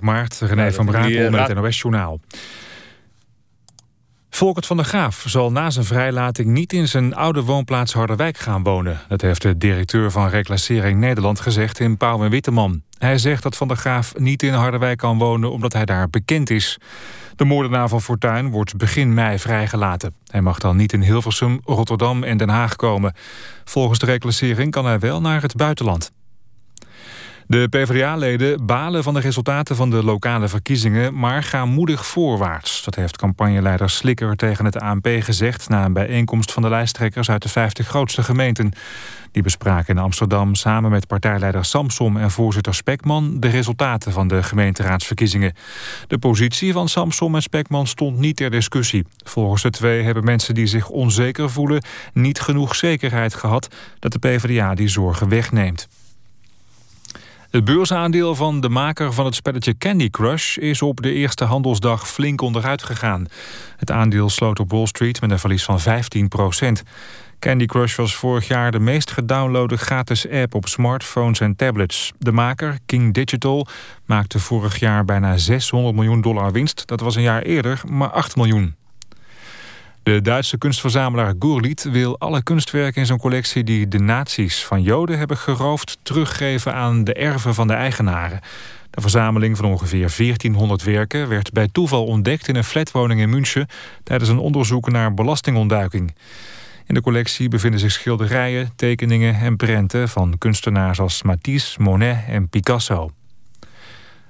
Maart, René van Brakel met het NOS-journaal. Volkert van der Graaf zal na zijn vrijlating niet in zijn oude woonplaats Harderwijk gaan wonen. Dat heeft de directeur van Reclassering Nederland gezegd in Pauw en Witteman. Hij zegt dat van der Graaf niet in Harderwijk kan wonen omdat hij daar bekend is. De moordenaar van Fortuin wordt begin mei vrijgelaten. Hij mag dan niet in Hilversum, Rotterdam en Den Haag komen. Volgens de reclassering kan hij wel naar het buitenland. De PvdA-leden balen van de resultaten van de lokale verkiezingen... maar gaan moedig voorwaarts. Dat heeft campagneleider Slikker tegen het ANP gezegd... na een bijeenkomst van de lijsttrekkers uit de 50 grootste gemeenten. Die bespraken in Amsterdam samen met partijleider Samsom... en voorzitter Spekman de resultaten van de gemeenteraadsverkiezingen. De positie van Samsom en Spekman stond niet ter discussie. Volgens de twee hebben mensen die zich onzeker voelen... niet genoeg zekerheid gehad dat de PvdA die zorgen wegneemt. Het beursaandeel van de maker van het spelletje Candy Crush... is op de eerste handelsdag flink onderuit gegaan. Het aandeel sloot op Wall Street met een verlies van 15 procent. Candy Crush was vorig jaar de meest gedownloade gratis app op smartphones en tablets. De maker, King Digital, maakte vorig jaar bijna 600 miljoen dollar winst. Dat was een jaar eerder maar 8 miljoen. De Duitse kunstverzamelaar Gurliet wil alle kunstwerken in zijn collectie... die de nazi's van Joden hebben geroofd... teruggeven aan de erven van de eigenaren. De verzameling van ongeveer 1400 werken... werd bij toeval ontdekt in een flatwoning in München... tijdens een onderzoek naar belastingontduiking. In de collectie bevinden zich schilderijen, tekeningen en prenten... van kunstenaars als Matisse, Monet en Picasso.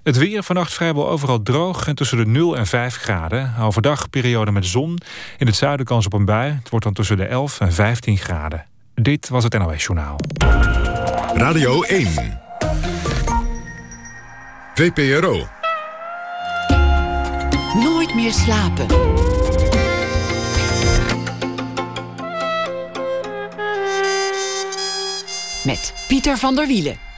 Het weer vannacht vrijwel overal droog en tussen de 0 en 5 graden. Overdag periode met zon. In het zuiden kans op een bui. Het wordt dan tussen de 11 en 15 graden. Dit was het NOS Journaal. Radio 1. VPRO. Nooit meer slapen. Met Pieter van der Wielen.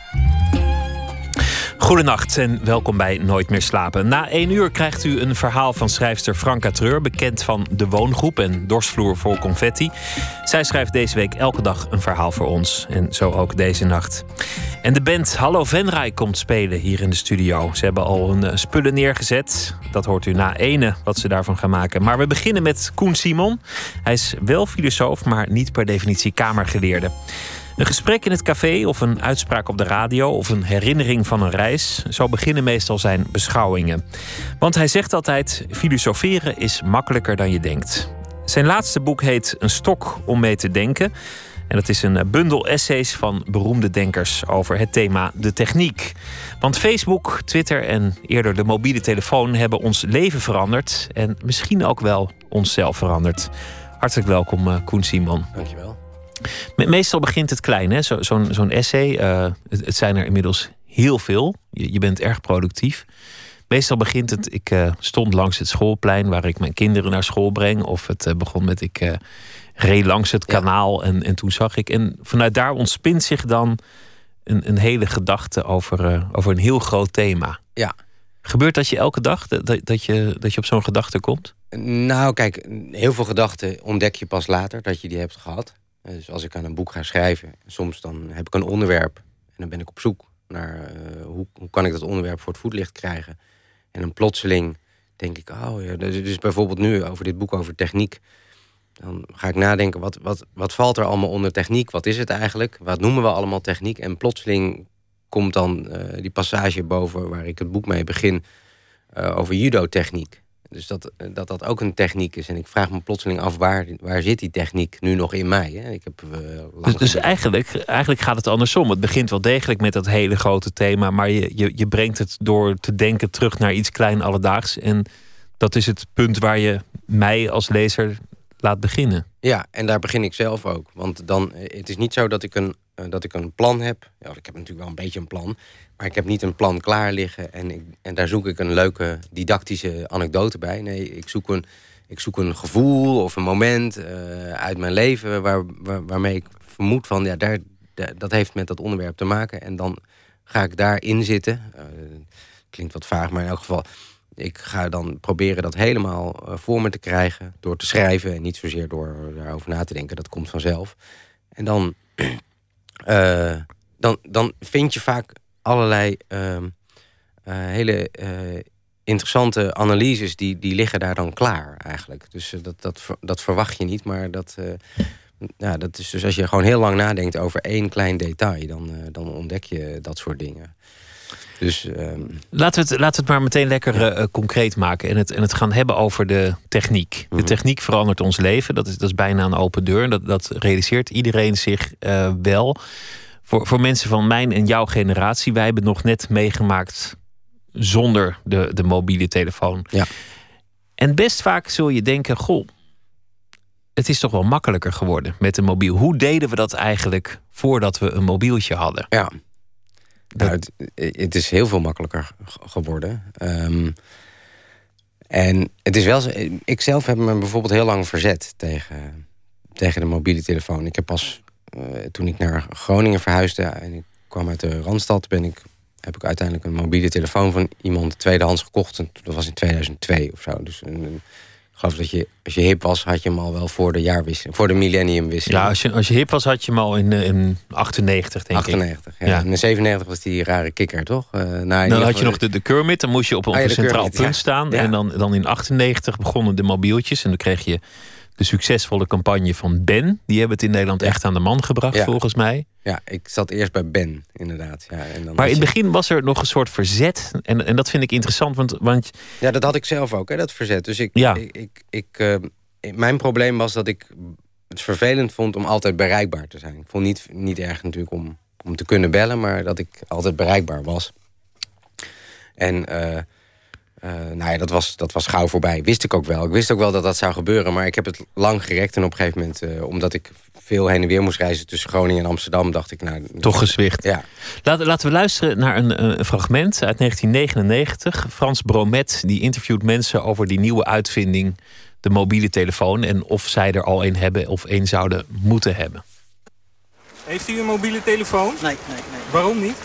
Goedenacht en welkom bij Nooit meer slapen. Na één uur krijgt u een verhaal van schrijfster Franka Treur, bekend van De Woongroep en Dorsvloer voor Confetti. Zij schrijft deze week elke dag een verhaal voor ons en zo ook deze nacht. En de band Hallo Venray komt spelen hier in de studio. Ze hebben al hun eh, spullen neergezet. Dat hoort u na ene wat ze daarvan gaan maken. Maar we beginnen met Koen Simon. Hij is wel filosoof, maar niet per definitie kamergeleerde. Een gesprek in het café of een uitspraak op de radio of een herinnering van een reis. Zo beginnen meestal zijn beschouwingen. Want hij zegt altijd: filosoferen is makkelijker dan je denkt. Zijn laatste boek heet Een stok om mee te denken. En dat is een bundel essays van beroemde denkers over het thema de techniek. Want Facebook, Twitter en eerder de mobiele telefoon hebben ons leven veranderd. En misschien ook wel onszelf veranderd. Hartelijk welkom, eh, Koen Simon. Dankjewel. Meestal begint het klein, Zo'n zo essay. Uh, het, het, zijn er inmiddels heel veel. Je, je, bent erg productief. Meestal begint het. Ik uh, stond langs het schoolplein waar ik mijn kinderen naar school breng. Of het uh, begon met ik reed langs het kanaal en, en toen zag ik. En vanuit daar ontspint zich dan een, een hele gedachte over, over een heel groot thema. Ja. Gebeurt dat je elke dag dat, dat, je, dat je op zo'n gedachte komt? Nou, kijk, heel veel gedachten ontdek je pas later dat je die hebt gehad. Eh, dus als ik aan een boek ga schrijven, soms dan heb ik een onderwerp en dan ben ik op zoek naar uh, hoe, hoe kan ik dat onderwerp voor het voetlicht krijgen. En dan plotseling denk ik, oh ja, dus, dus bijvoorbeeld nu over dit boek over techniek. Dan ga ik nadenken, wat, wat, wat valt er allemaal onder techniek? Wat is het eigenlijk? Wat noemen we allemaal techniek? En plotseling komt dan uh, die passage boven waar ik het boek mee begin over judo-techniek. Dus dat, eh, dat dat ook een techniek is. En ik vraag me plotseling af, waar, waar zit die techniek nu nog in mij? Hè? Ik heb, uh, dus, dus eigenlijk, eigenlijk gaat het andersom. Het begint wel degelijk met dat hele grote thema... maar je, je, je brengt het door te denken terug naar iets klein alledaags. En dat is het punt waar je mij als lezer laat beginnen. Ja, en daar begin ik zelf ook. Want dan, eh, het is niet zo dat ik een, dat ik een plan heb. Ja, ik heb natuurlijk wel een beetje een plan. Maar ik heb niet een plan klaar liggen en, ik, en daar zoek ik een leuke didactische anekdote bij. Nee, ik zoek een, ik zoek een gevoel of een moment uh, uit mijn leven waar, waar, waarmee ik vermoed van ja, daar, dat heeft met dat onderwerp te maken. En dan ga ik daarin zitten. Uh, klinkt wat vaag, maar in elk geval. Ik ga dan proberen dat helemaal uh, voor me te krijgen door te schrijven en niet zozeer door daarover na te denken. Dat komt vanzelf. En dan, dan, dan vind je vaak allerlei uh, hele interessante analyses die, die liggen daar dan klaar eigenlijk. Dus dat, dat, dat verwacht je niet, maar dat, ja, dat is dus als je gewoon heel lang nadenkt over één klein detail, dan, dan ontdek je dat soort dingen. Dus, um... laten, we het, laten we het maar meteen lekker uh, concreet maken en het, en het gaan hebben over de techniek. De mhm. techniek verandert ons leven. Dat is, dat is bijna een open deur. Dat, dat realiseert iedereen zich uh, wel. Voor, voor mensen van mijn en jouw generatie, wij hebben nog net meegemaakt zonder de, de mobiele telefoon. Ja. En best vaak zul je denken: goh, het is toch wel makkelijker geworden met een mobiel. Hoe deden we dat eigenlijk voordat we een mobieltje hadden? Ja. Nou, het, het, is heel veel makkelijker geworden. Ehm, en het is wel zo, ik zelf heb me bijvoorbeeld heel lang verzet tegen, tegen de mobiele telefoon. Ik heb pas toen ik naar Groningen verhuisde en ik kwam uit de Randstad, ben ik, heb ik uiteindelijk een mobiele telefoon van iemand tweedehands gekocht. En dat was in 2002 of zo. Dus een, geloof dat je, als je hip was, had je hem al wel voor de jaarwisseling, voor de millenniumwisseling. Ja, als je, als je hip was, had je hem al in, eh, in 98, denk 98, ik. Ja. ja. In 97 was die rare kikker, toch? Uh, nou, dan had je nog de, de Kermit, dan moest je op, op ah, een centraal punt staan. En dan, dan in 98 begonnen de mobieltjes en dan kreeg je de succesvolle campagne van Ben. Die hebben het in Nederland echt aan de man gebracht, volgens mij. Ja, ik zat eerst bij Ben, inderdaad. Ja, en dan maar in het begin was er nog een soort verzet. En, en dat vind ik interessant, want, want... Ja, dat had ik zelf ook, hè, dat verzet. Dus ik, ja. ik, ik, uh, mijn probleem was dat ik het vervelend vond om altijd bereikbaar te zijn. Ik vond niet, niet erg natuurlijk om, om te kunnen bellen, maar dat ik altijd bereikbaar was. En... Uh, uh, nou ja, dat was, dat was gauw voorbij. Wist ik ook wel. Ik wist ook wel dat dat zou gebeuren. Maar ik heb het lang gerekt. En op een gegeven moment, uh, omdat ik veel heen en weer moest reizen tussen Groningen en Amsterdam, dacht ik nou. Toch gezwicht. Ja. Laten, laten we luisteren naar een, een, fragment uit 1999. Frans Bromet die interviewt mensen over die nieuwe uitvinding, de mobiele telefoon. En of zij er al een hebben of een zouden moeten hebben. Heeft u een mobiele telefoon? Nee, nee, nee. Waarom niet?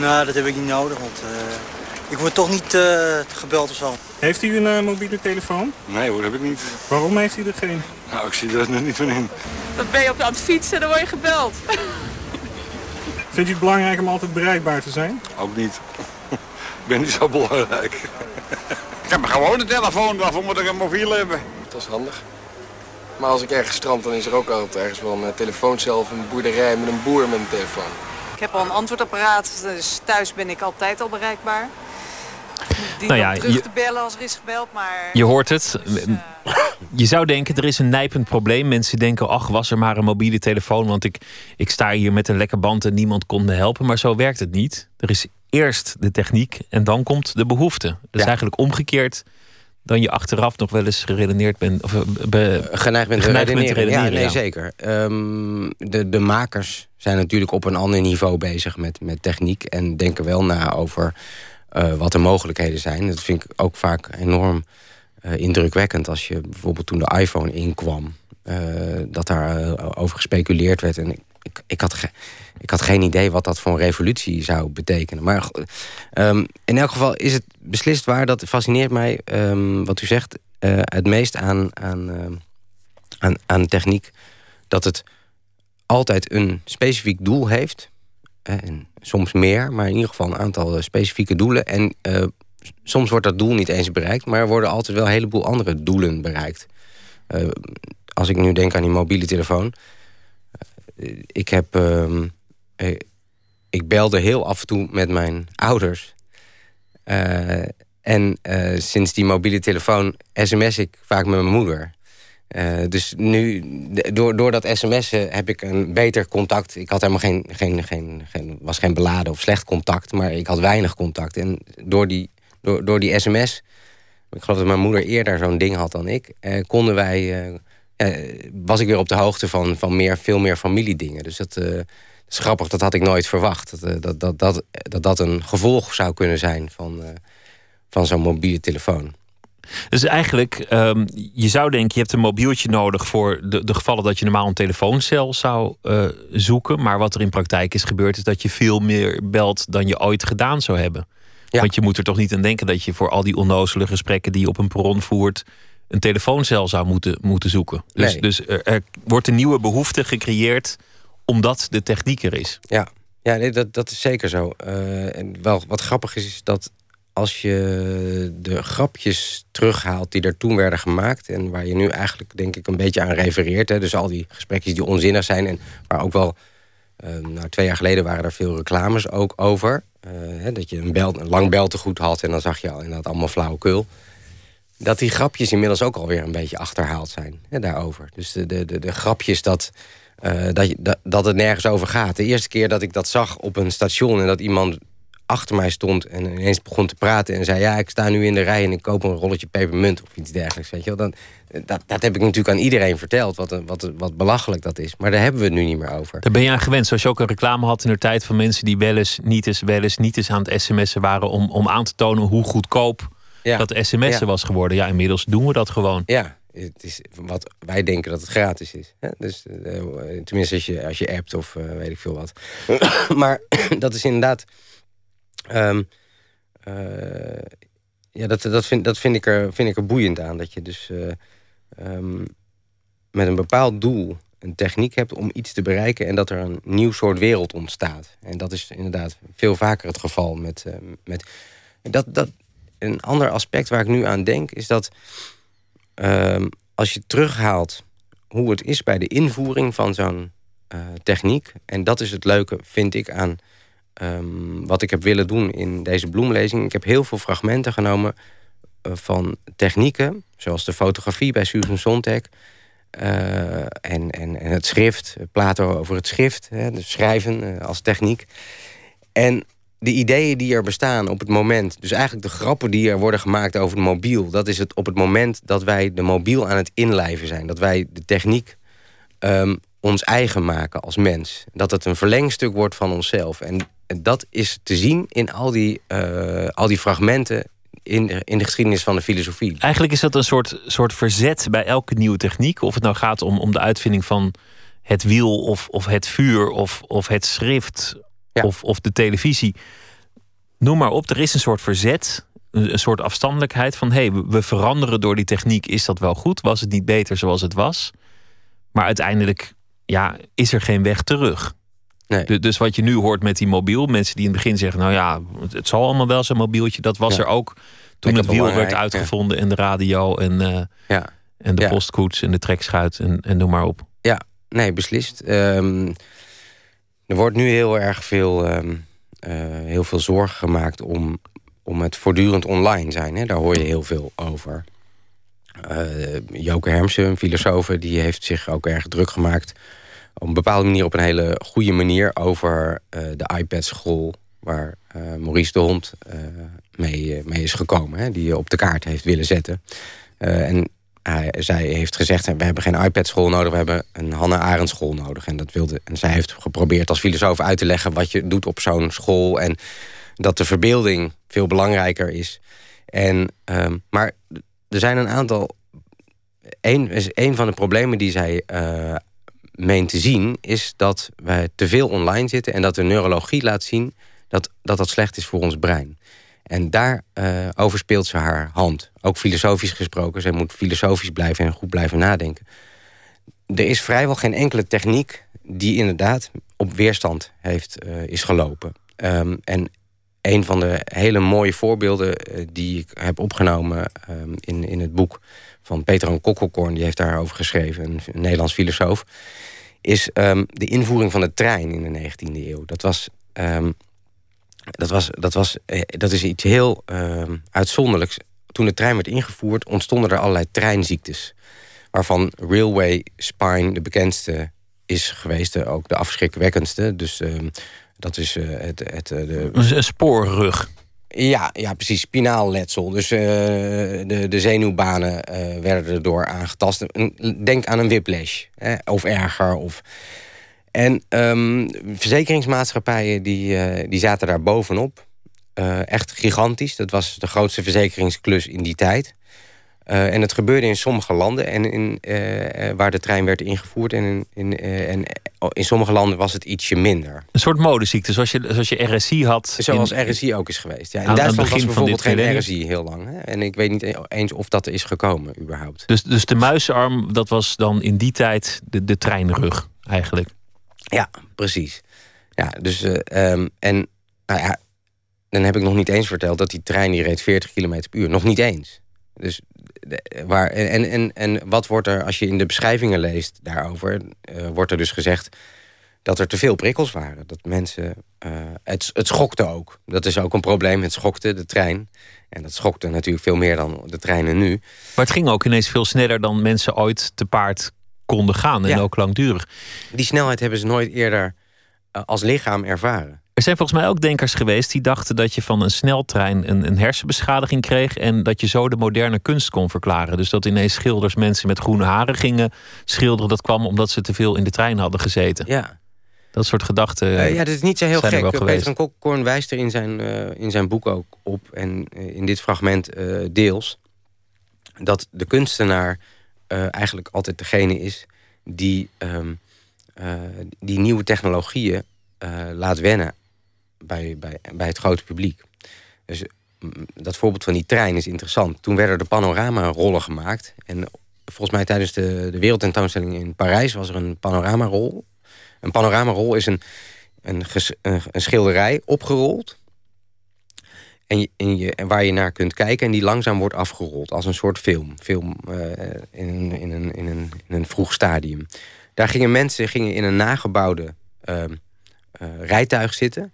Nou, dat heb ik niet nodig, want. Uh ik word toch niet uh, gebeld of zo. Heeft u een uh, mobiele telefoon? Nee hoor, heb ik niet. Waarom heeft u er geen? Nou, ik zie er niet van in. Dan ben je op aan het fietsen en dan word je gebeld. Vindt u het belangrijk om altijd bereikbaar te zijn? Ook niet. ik ben niet zo belangrijk. ik heb gewoon een telefoon, waarvoor moet ik een mobiel hebben? Dat is handig. Maar als ik ergens strand, dan is er ook altijd ergens wel een telefooncel of een boerderij met een boer met een telefoon. Ik heb al een antwoordapparaat, dus thuis ben ik altijd al bereikbaar. Die nou ja, terug je, te bellen als er is gebeld, maar... Je hoort het. Dus, uh... Je zou denken, er is een nijpend probleem. Mensen denken, ach, was er maar een mobiele telefoon... want ik, ik sta hier met een lekker band en niemand kon me helpen. Maar zo werkt het niet. Er is eerst de techniek en dan komt de behoefte. Dat is eigenlijk omgekeerd dan je achteraf nog wel eens geredeneerd bent. Of, eh, be, geneigd bent te redeneren. Ja, nee, zeker. Um, de, de makers zijn natuurlijk op een ander niveau bezig met, met techniek... en denken wel na over uh, wat de mogelijkheden zijn. Dat vind ik ook vaak enorm uh, indrukwekkend. Als je bijvoorbeeld toen de iPhone inkwam, uh, dat daar over gespeculeerd werd. En ik, ik, ik, had ik had geen idee wat dat voor een revolutie zou betekenen. Maar um, in elk geval is het beslist waar. Dat fascineert mij, um, wat u zegt, het meest aan, aan, aan, aan techniek. Dat het altijd een specifiek doel heeft. En soms meer, maar in ieder geval een aantal eh, specifieke doelen. En uh, soms wordt dat doel niet eens bereikt, maar er worden altijd wel een heleboel andere doelen bereikt. Uh, als ik nu denk aan die mobiele telefoon. ik heb. Uh, ik belde heel af en toe met mijn ouders. en sinds die mobiele telefoon sms ik vaak met mijn moeder. Uh, dus nu, door, door dat sms'en heb ik een beter contact. Ik had helemaal geen, geen, geen, geen, was geen beladen of slecht contact, maar ik had weinig contact. En door die, door, door die sms, ik geloof dat mijn moeder eerder zo'n ding had dan ik, uh, konden wij, uh, was ik weer op de hoogte van, van meer, veel meer familiedingen. Dus dat, dat is grappig, dat had ik nooit verwacht. Dat dat, dat, dat, dat, dat een gevolg zou kunnen zijn van, van zo'n mobiele telefoon. Dus eigenlijk, um, je zou denken, je hebt een mobieltje nodig voor de, de gevallen dat je normaal een telefooncel zou uh, zoeken. Maar wat er in praktijk is gebeurd, is dat je veel meer belt dan je ooit gedaan zou hebben. Ja. Want je moet er toch niet aan denken dat je voor al die onnozele gesprekken die je op een perron voert, een telefooncel zou moeten, moeten zoeken. Dus, nee. dus er, er, wordt een nieuwe behoefte gecreëerd omdat de techniek er is. Ja, ja nee, dat, dat is zeker zo. Uh, en wel wat grappig is, is dat als je de grapjes terughaalt die er toen werden gemaakt... en waar je nu eigenlijk denk ik een beetje aan refereert... Hè, dus al die gesprekjes die onzinnig zijn... en waar ook wel, uh, nou twee jaar geleden waren er veel reclames ook over... Uh, hè, dat je een, bel, een lang beltegoed had en dan zag je al inderdaad allemaal flauwekul... dat die grapjes inmiddels ook alweer een beetje achterhaald zijn hè, daarover. Dus de, de, de, de grapjes dat... Uh, dat, je, dat, dat het nergens over gaat. De eerste keer dat ik dat zag op een station... en dat iemand achter mij stond en ineens begon te praten... en zei, ja, ik sta nu in de rij en ik koop een rolletje pepermunt... of iets dergelijks, weet je wel. Dan, dat, dat heb ik natuurlijk aan iedereen verteld, wat, wat, wat belachelijk dat is. Maar daar hebben we het nu niet meer over. Daar ben je aan gewend, zoals je ook een reclame had in de tijd... van mensen die wel eens, niet eens, wel eens, niet eens aan het sms'en waren... om, om aan te tonen hoe goedkoop ja. dat sms'en ja. was geworden. Ja, inmiddels doen we dat gewoon. Ja, het is wat wij denken dat het gratis is. Hè? Dus, uh, tenminste als je, als je appt of uh, weet ik veel wat. maar dat is inderdaad... Um, uh, ja, dat, dat, vind, dat vind, ik er, vind ik er boeiend aan. Dat je dus um, met een bepaald doel een techniek hebt om iets te bereiken... en dat er een nieuw soort wereld ontstaat. En dat is inderdaad veel vaker het geval met... met dat, dat, een ander aspect waar ik nu aan denk is dat... Um, als je terughaalt hoe het is bij de invoering van zo'n techniek... en dat is het leuke, vind ik, aan um, wat ik heb willen doen in deze bloemlezing. Ik heb heel veel fragmenten genomen uh, van technieken... zoals de fotografie bij Susan Sontag... Uh, en, en, en het schrift, Plato over het schrift, hè, de schrijven als techniek. En de ideeën die er bestaan op het moment... dus eigenlijk de grappen die er worden gemaakt over het mobiel... dat is het op het moment dat wij de mobiel aan het inlijven zijn. Dat wij de techniek um, ons eigen maken als mens. Dat het een verlengstuk wordt van onszelf. En dat is te zien in al die, uh, al die fragmenten... In de, in de geschiedenis van de filosofie. Eigenlijk is dat een soort, soort verzet bij elke nieuwe techniek. Of het nou gaat om, om de uitvinding van het wiel... of, of het vuur of, of het schrift ja. of, of de televisie. Noem maar op, er is een soort verzet, een, een soort afstandelijkheid van hé, hey, we veranderen door die techniek. Is dat wel goed? Was het niet beter zoals het was? Maar uiteindelijk ja, is er geen weg terug. Nee. De, dus wat je nu hoort met die mobiel, mensen die in het begin zeggen: Nou ja, het, het zal allemaal wel zo'n mobieltje. Dat was ja. er ook toen het wiel werd uitgevonden en de radio en, uh, ja. en de postkoets en de trekschuit en, en noem maar op. Ja, nee, beslist. Um, er wordt nu heel erg veel, um, uh, heel veel zorgen gemaakt om, om het voortdurend online zijn. Hè? Daar hoor je heel veel over. Uh, Joke Hermsen, een filosoof, die heeft zich ook erg druk gemaakt... op een bepaalde manier, op een hele goede manier... over uh, de iPad-school waar Maurice de Hond mee, mee is gekomen. Hè? Die op de kaart heeft willen zetten. en hij, zij heeft gezegd, we hebben geen iPad-school nodig... we hebben een Hannah Arendt school nodig. En, dat wilde, en zij heeft geprobeerd als filosoof uit te leggen... wat je doet op zo'n school... en dat de verbeelding veel belangrijker is. En, um, maar er zijn een aantal... Een, een van de problemen die zij uh, meent te zien... is dat wij te veel online zitten... en dat de neurologie laat zien dat dat, dat slecht is voor ons brein. En daar uh, over speelt ze haar hand. Ook filosofisch gesproken. Zij moet filosofisch blijven en goed blijven nadenken. Er is vrijwel geen enkele techniek die inderdaad op weerstand heeft, uh, is gelopen. Um, en een van de hele mooie voorbeelden uh, die ik heb opgenomen um, in, in het boek van Peter Kokkelkorn, die heeft daarover geschreven, een, Nederlands filosoof, is um, de invoering van de trein in de 19e eeuw. Dat was dat, was, dat, was, dat is iets heel uh, uitzonderlijks. Toen de trein werd ingevoerd, ontstonden er allerlei treinziektes. Waarvan railway spine de bekendste is geweest, ook de afschrikwekkendste. Dus dat is uh, het... het uh, de... Een spoorrug. Ja, ja, precies. Spinaalletsel. Dus de, de zenuwbanen werden erdoor aangetast. Denk aan een whiplash. Hè, of erger. Of... En um, verzekeringsmaatschappijen die, uh, die zaten daar bovenop. Uh, echt gigantisch. Dat was de grootste verzekeringsklus in die tijd. Uh, en het gebeurde in sommige landen en in, waar de trein werd ingevoerd. En in, in, en in sommige landen was het ietsje minder. Een soort modeziekte, zoals je, zoals je RSI had. Zoals in, RSI ook is geweest. Ja, in Duitsland was bijvoorbeeld geen RSI heel lang. Hè? En ik weet niet eens of dat is gekomen überhaupt. Dus, dus de muizenarm, dat was dan in die tijd de, de treinrug eigenlijk? Ja, precies. Ja, dus, um, en nou ja, dan heb ik nog niet eens verteld dat die trein die reed 40 km per uur. Nog niet eens. Dus waar, en, en, en wat wordt er, als je in de beschrijvingen leest daarover, uh, wordt er dus gezegd dat er te veel prikkels waren. Dat mensen. Uh, het, het schokte ook. Dat is ook een probleem. Het schokte de trein. En dat schokte natuurlijk veel meer dan de treinen nu. Maar het ging ook ineens veel sneller dan mensen ooit te paard konden gaan. En ook langdurig. Die snelheid hebben ze nooit eerder uh, als lichaam ervaren. Er zijn volgens mij ook denkers geweest die dachten dat je van een sneltrein een, een, hersenbeschadiging kreeg. En dat je zo de moderne kunst kon verklaren. Dus dat ineens schilders mensen met groene haren gingen schilderen. Dat kwam omdat ze te veel in de trein hadden gezeten. Ja. Dat soort gedachten. Uh, ja, dat is niet zo heel gek. Peter van Kokkorn wijst er in zijn, uh, in zijn boek ook op. En in dit fragment deels. Dat de kunstenaar eigenlijk altijd degene is die, um, die nieuwe technologieën laat wennen bij, bij, bij het grote publiek. Dus dat voorbeeld van die trein is interessant. Toen werden er panorama-rollen gemaakt. En volgens mij tijdens de, de wereldtentoonstelling in Parijs was er een panoramarol. Een panoramarol is een, een, een, een schilderij opgerold. En, je, en, waar je naar kunt kijken en die langzaam wordt afgerold. Als een soort film. Film uh, in, in, een, in, een, in een vroeg stadium. Daar gingen mensen gingen in een nagebouwde uh, uh, rijtuig zitten.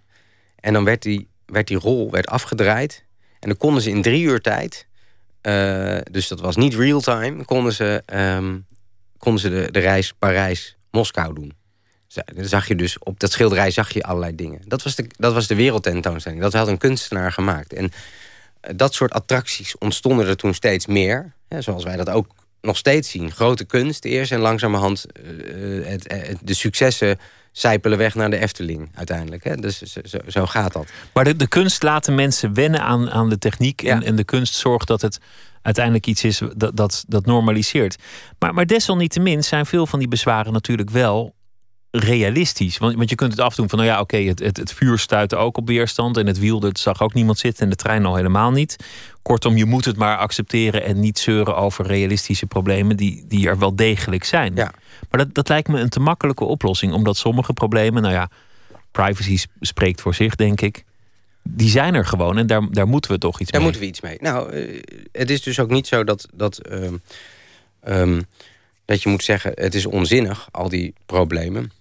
En dan werd die, werd die rol werd afgedraaid. En dan konden ze in drie uur tijd... Uh, dus dat was niet real-time... konden ze, um, konden ze de, de reis Parijs-Moskou doen. Zag je dus op dat schilderij zag je allerlei dingen. Dat was de, dat was de wereldtentoonstelling. Dat had een kunstenaar gemaakt. En dat soort attracties ontstonden er toen steeds meer. Zoals wij dat ook nog steeds zien. Grote kunst eerst en langzamerhand het, het, de successen zijpelen weg naar de Efteling uiteindelijk. Hè? Dus zo, zo, gaat dat. Maar de, de kunst laten mensen wennen aan, aan de techniek. En, en de kunst zorgt dat het uiteindelijk iets is dat, dat, dat normaliseert. Maar, maar desalniettemin zijn veel van die bezwaren natuurlijk wel realistisch. Want, want je kunt het afdoen van, nou ja, oké, het, het, het vuur stuitte ook op weerstand. En het wiel, dat zag ook niemand zitten. En de trein al helemaal niet. Kortom, je moet het maar accepteren en niet zeuren over realistische problemen die, die er wel degelijk zijn. Ja. Maar dat, dat lijkt me een te makkelijke oplossing, omdat sommige problemen, nou ja, privacy spreekt voor zich, denk ik. Die zijn er gewoon en daar, daar moeten we toch iets daar mee. Daar moeten we iets mee. Nou, uh, het is dus ook niet zo dat, dat, uh, um, dat je moet zeggen: het is onzinnig, al die problemen.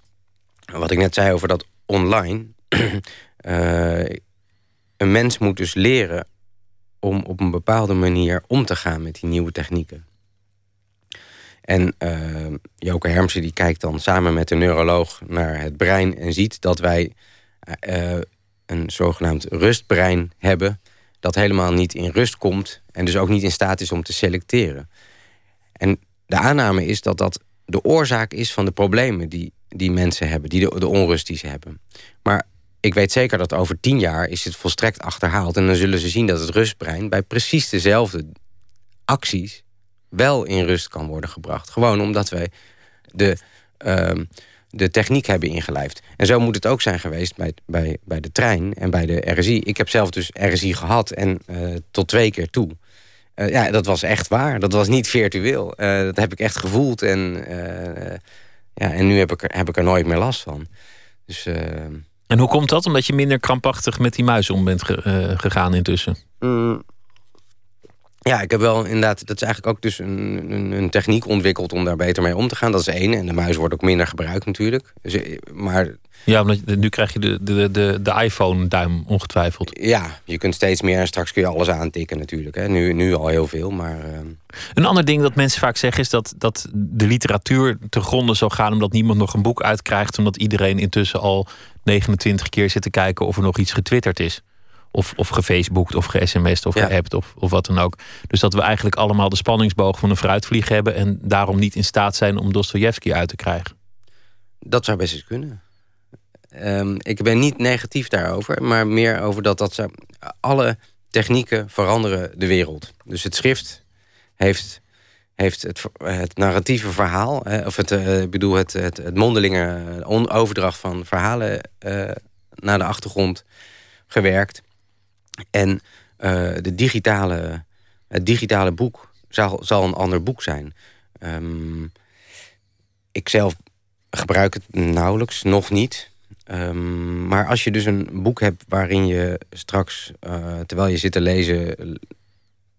Wat ik net zei over dat online. uh, een mens moet dus leren om op een bepaalde manier om te gaan met die nieuwe technieken. En uh, Joke Hermsen die kijkt dan samen met de neuroloog naar het brein en ziet dat wij uh, een zogenaamd rustbrein hebben dat helemaal niet in rust komt en dus ook niet in staat is om te selecteren. En de aanname is dat dat de oorzaak is van de problemen die, die mensen hebben, die de, de onrust die ze hebben. Maar ik weet zeker dat over tien jaar is het volstrekt achterhaald. En dan zullen ze zien dat het rustbrein bij precies dezelfde acties wel in rust kan worden gebracht. Gewoon omdat wij de, uh, de techniek hebben ingelijfd. En zo moet het ook zijn geweest bij, bij, bij de trein en bij de RSI. Ik heb zelf dus RSI gehad en uh, tot twee keer toe. Uh, ja, dat was echt waar. Dat was niet virtueel. Uh, dat heb ik echt gevoeld. En, ja, en nu heb ik, er, heb ik er nooit meer last van. Dus, en hoe komt dat? Omdat je minder krampachtig met die muis om bent ge, gegaan intussen? Mm. Ja, ik heb wel inderdaad, dat is eigenlijk ook dus een, een, een, techniek ontwikkeld om daar beter mee om te gaan. Dat is één. En de muis wordt ook minder gebruikt natuurlijk. Dus, maar, ja, omdat nu krijg je de, de, de, de iPhone-duim ongetwijfeld. Ja, je kunt steeds meer en straks kun je alles aantikken natuurlijk. Hè. Nu, nu al heel veel, maar... Uh... Een ander ding dat mensen vaak zeggen is dat, dat de literatuur te gronden zou gaan... omdat niemand nog een boek uitkrijgt... omdat iedereen intussen al 29 keer zit te kijken of er nog iets getwitterd is. Of, of gefaceboekt, of ge-sms'd, of ja. geappt, of, of wat dan ook. Dus dat we eigenlijk allemaal de spanningsboog van een fruitvlieg hebben... en daarom niet in staat zijn om Dostoevsky uit te krijgen. Dat zou best eens kunnen. Um, ik ben niet negatief daarover, maar meer over dat, dat zou, alle technieken veranderen de wereld. Dus het schrift heeft, heeft het, het narratieve verhaal, of het, uh, ik bedoel het, het, het mondelinge overdracht van verhalen uh, naar de achtergrond gewerkt. En uh, de digitale, het digitale boek zal, zal een ander boek zijn. Um, ik zelf gebruik het nauwelijks, nog niet. Ehm, maar als je dus een boek hebt waarin je straks, uh, terwijl je zit te lezen,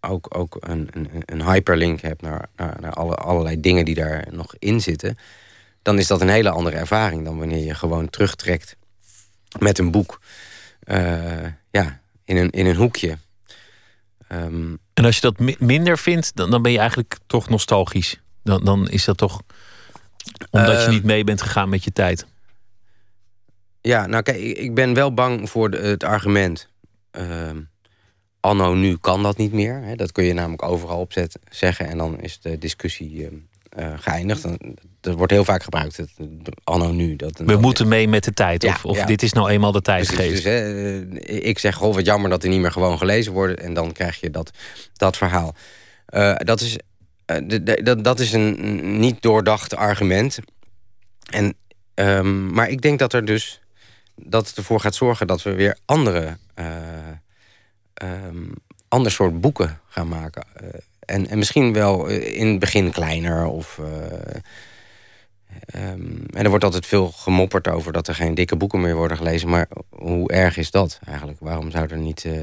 ook, ook een, een, een hyperlink hebt naar, naar, alle, allerlei dingen die daar nog in zitten, dan is dat een hele andere ervaring dan wanneer je gewoon terugtrekt met een boek uh, ja, in, een, in een hoekje. Um, en als je dat minder vindt, dan, dan ben je eigenlijk toch nostalgisch. Dan, dan is dat toch omdat uh, je niet mee bent gegaan met je tijd. Ja, nou kijk, ik ben wel bang voor de, het argument. Uh, anno nu kan dat niet meer. Hè? Dat kun je namelijk overal opzetten, zeggen en dan is de discussie uh, geëindigd. Dat wordt heel vaak gebruikt, het, anno nu. Dat, We moeten mee met de tijd, of, of dit is nou eenmaal de tijdgeest. Dus, hè, ik zeg, goh, wat jammer dat die niet meer gewoon gelezen worden. En dan krijg je dat, dat verhaal. Uh, dat, is, uh, dat, dat is een niet doordacht argument. En, um, maar ik denk dat er dus dat het ervoor gaat zorgen dat we weer andere, um, ander soort boeken gaan maken. En, en misschien wel in het begin kleiner. Of, uh, um, en er wordt altijd veel gemopperd over dat er geen dikke boeken meer worden gelezen. Maar hoe erg is dat eigenlijk? Waarom zou er niet. Uh,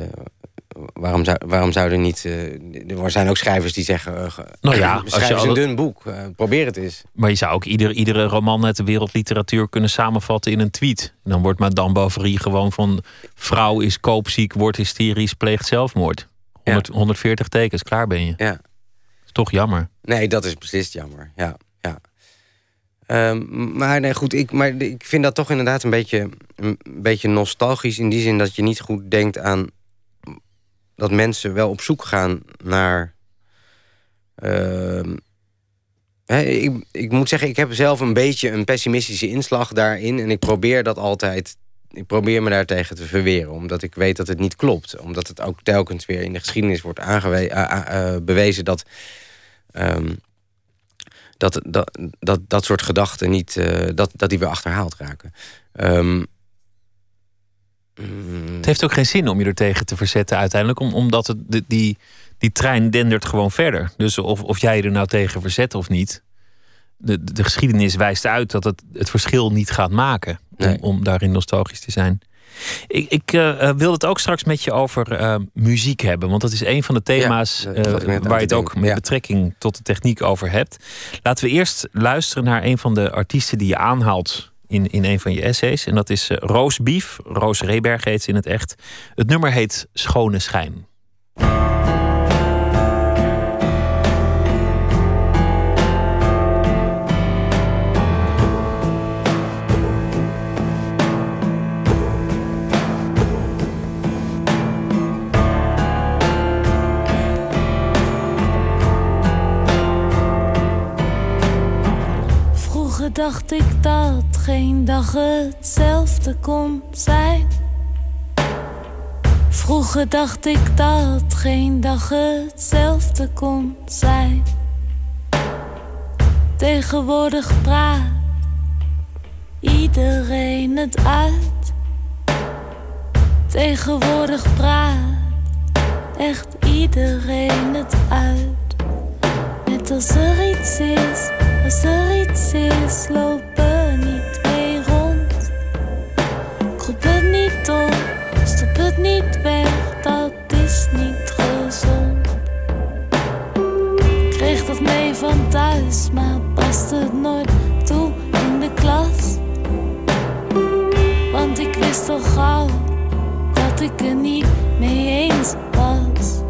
waarom, zou, waarom zou er niet. Uh, er zijn ook schrijvers die zeggen. nou ja, schrijf eens een dun boek. probeer het eens. Maar je zou ook ieder, iedere roman uit de wereldliteratuur kunnen samenvatten in een tweet. En dan wordt Madame Bovary gewoon van. Vrouw is koopziek, wordt hysterisch, pleegt zelfmoord. 100, 140 tekens, klaar ben je. Ja. Is toch jammer. Nee, dat is beslist jammer. Ja, ja. Um, maar nee, goed, ik, maar ik vind dat toch inderdaad een beetje, een beetje nostalgisch. In die zin dat je niet goed denkt aan dat mensen wel op zoek gaan naar. Uh, hè, ik, ik moet zeggen, ik heb zelf een beetje een pessimistische inslag daarin. En ik probeer dat altijd ik probeer me daar tegen te verweren. Omdat ik weet dat het niet klopt. Omdat het ook telkens weer in de geschiedenis wordt aangewe- uh, bewezen dat, um, dat, dat, dat dat soort gedachten niet, uh, dat, dat die weer achterhaald raken. Um, het heeft ook geen zin om je er tegen te verzetten uiteindelijk. Om, omdat het, die, die trein dendert gewoon verder. Dus of, of jij er nou tegen verzet of niet. De, de geschiedenis wijst uit dat het het verschil niet gaat maken. Nee. Om, om, daarin nostalgisch te zijn. Ik, ik uh, wil het ook straks met je over uh, muziek hebben. Want dat is een van de thema's ja, uh, waar je het ook met ja. betrekking tot de techniek over hebt. Laten we eerst luisteren naar een van de artiesten die je aanhaalt in, in een van je essays. En dat is Roos Bief. Roos Reberg heet ze in het echt. Het nummer heet Schone Schijn. Dacht ik dat geen dag hetzelfde kon zijn. Vroeger dacht ik dat geen dag hetzelfde kon zijn. Tegenwoordig praat iedereen het uit. Tegenwoordig praat echt iedereen het uit. Als er iets is als er iets is, loop er niet mee rond. Krop het niet op, stop het niet weg, dat is niet gezond. Kreeg dat mee van thuis, maar past het nooit toe in de klas. Want ik wist al gauw dat ik er niet mee eens was.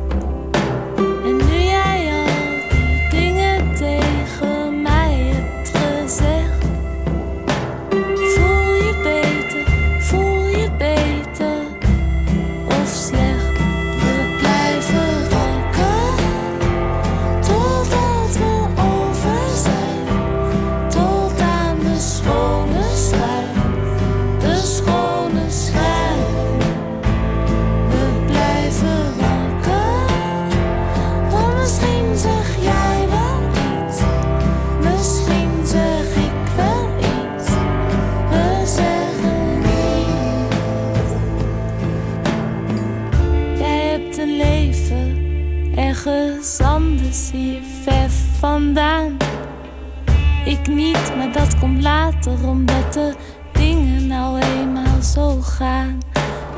Komt later omdat de dingen nou eenmaal zo gaan.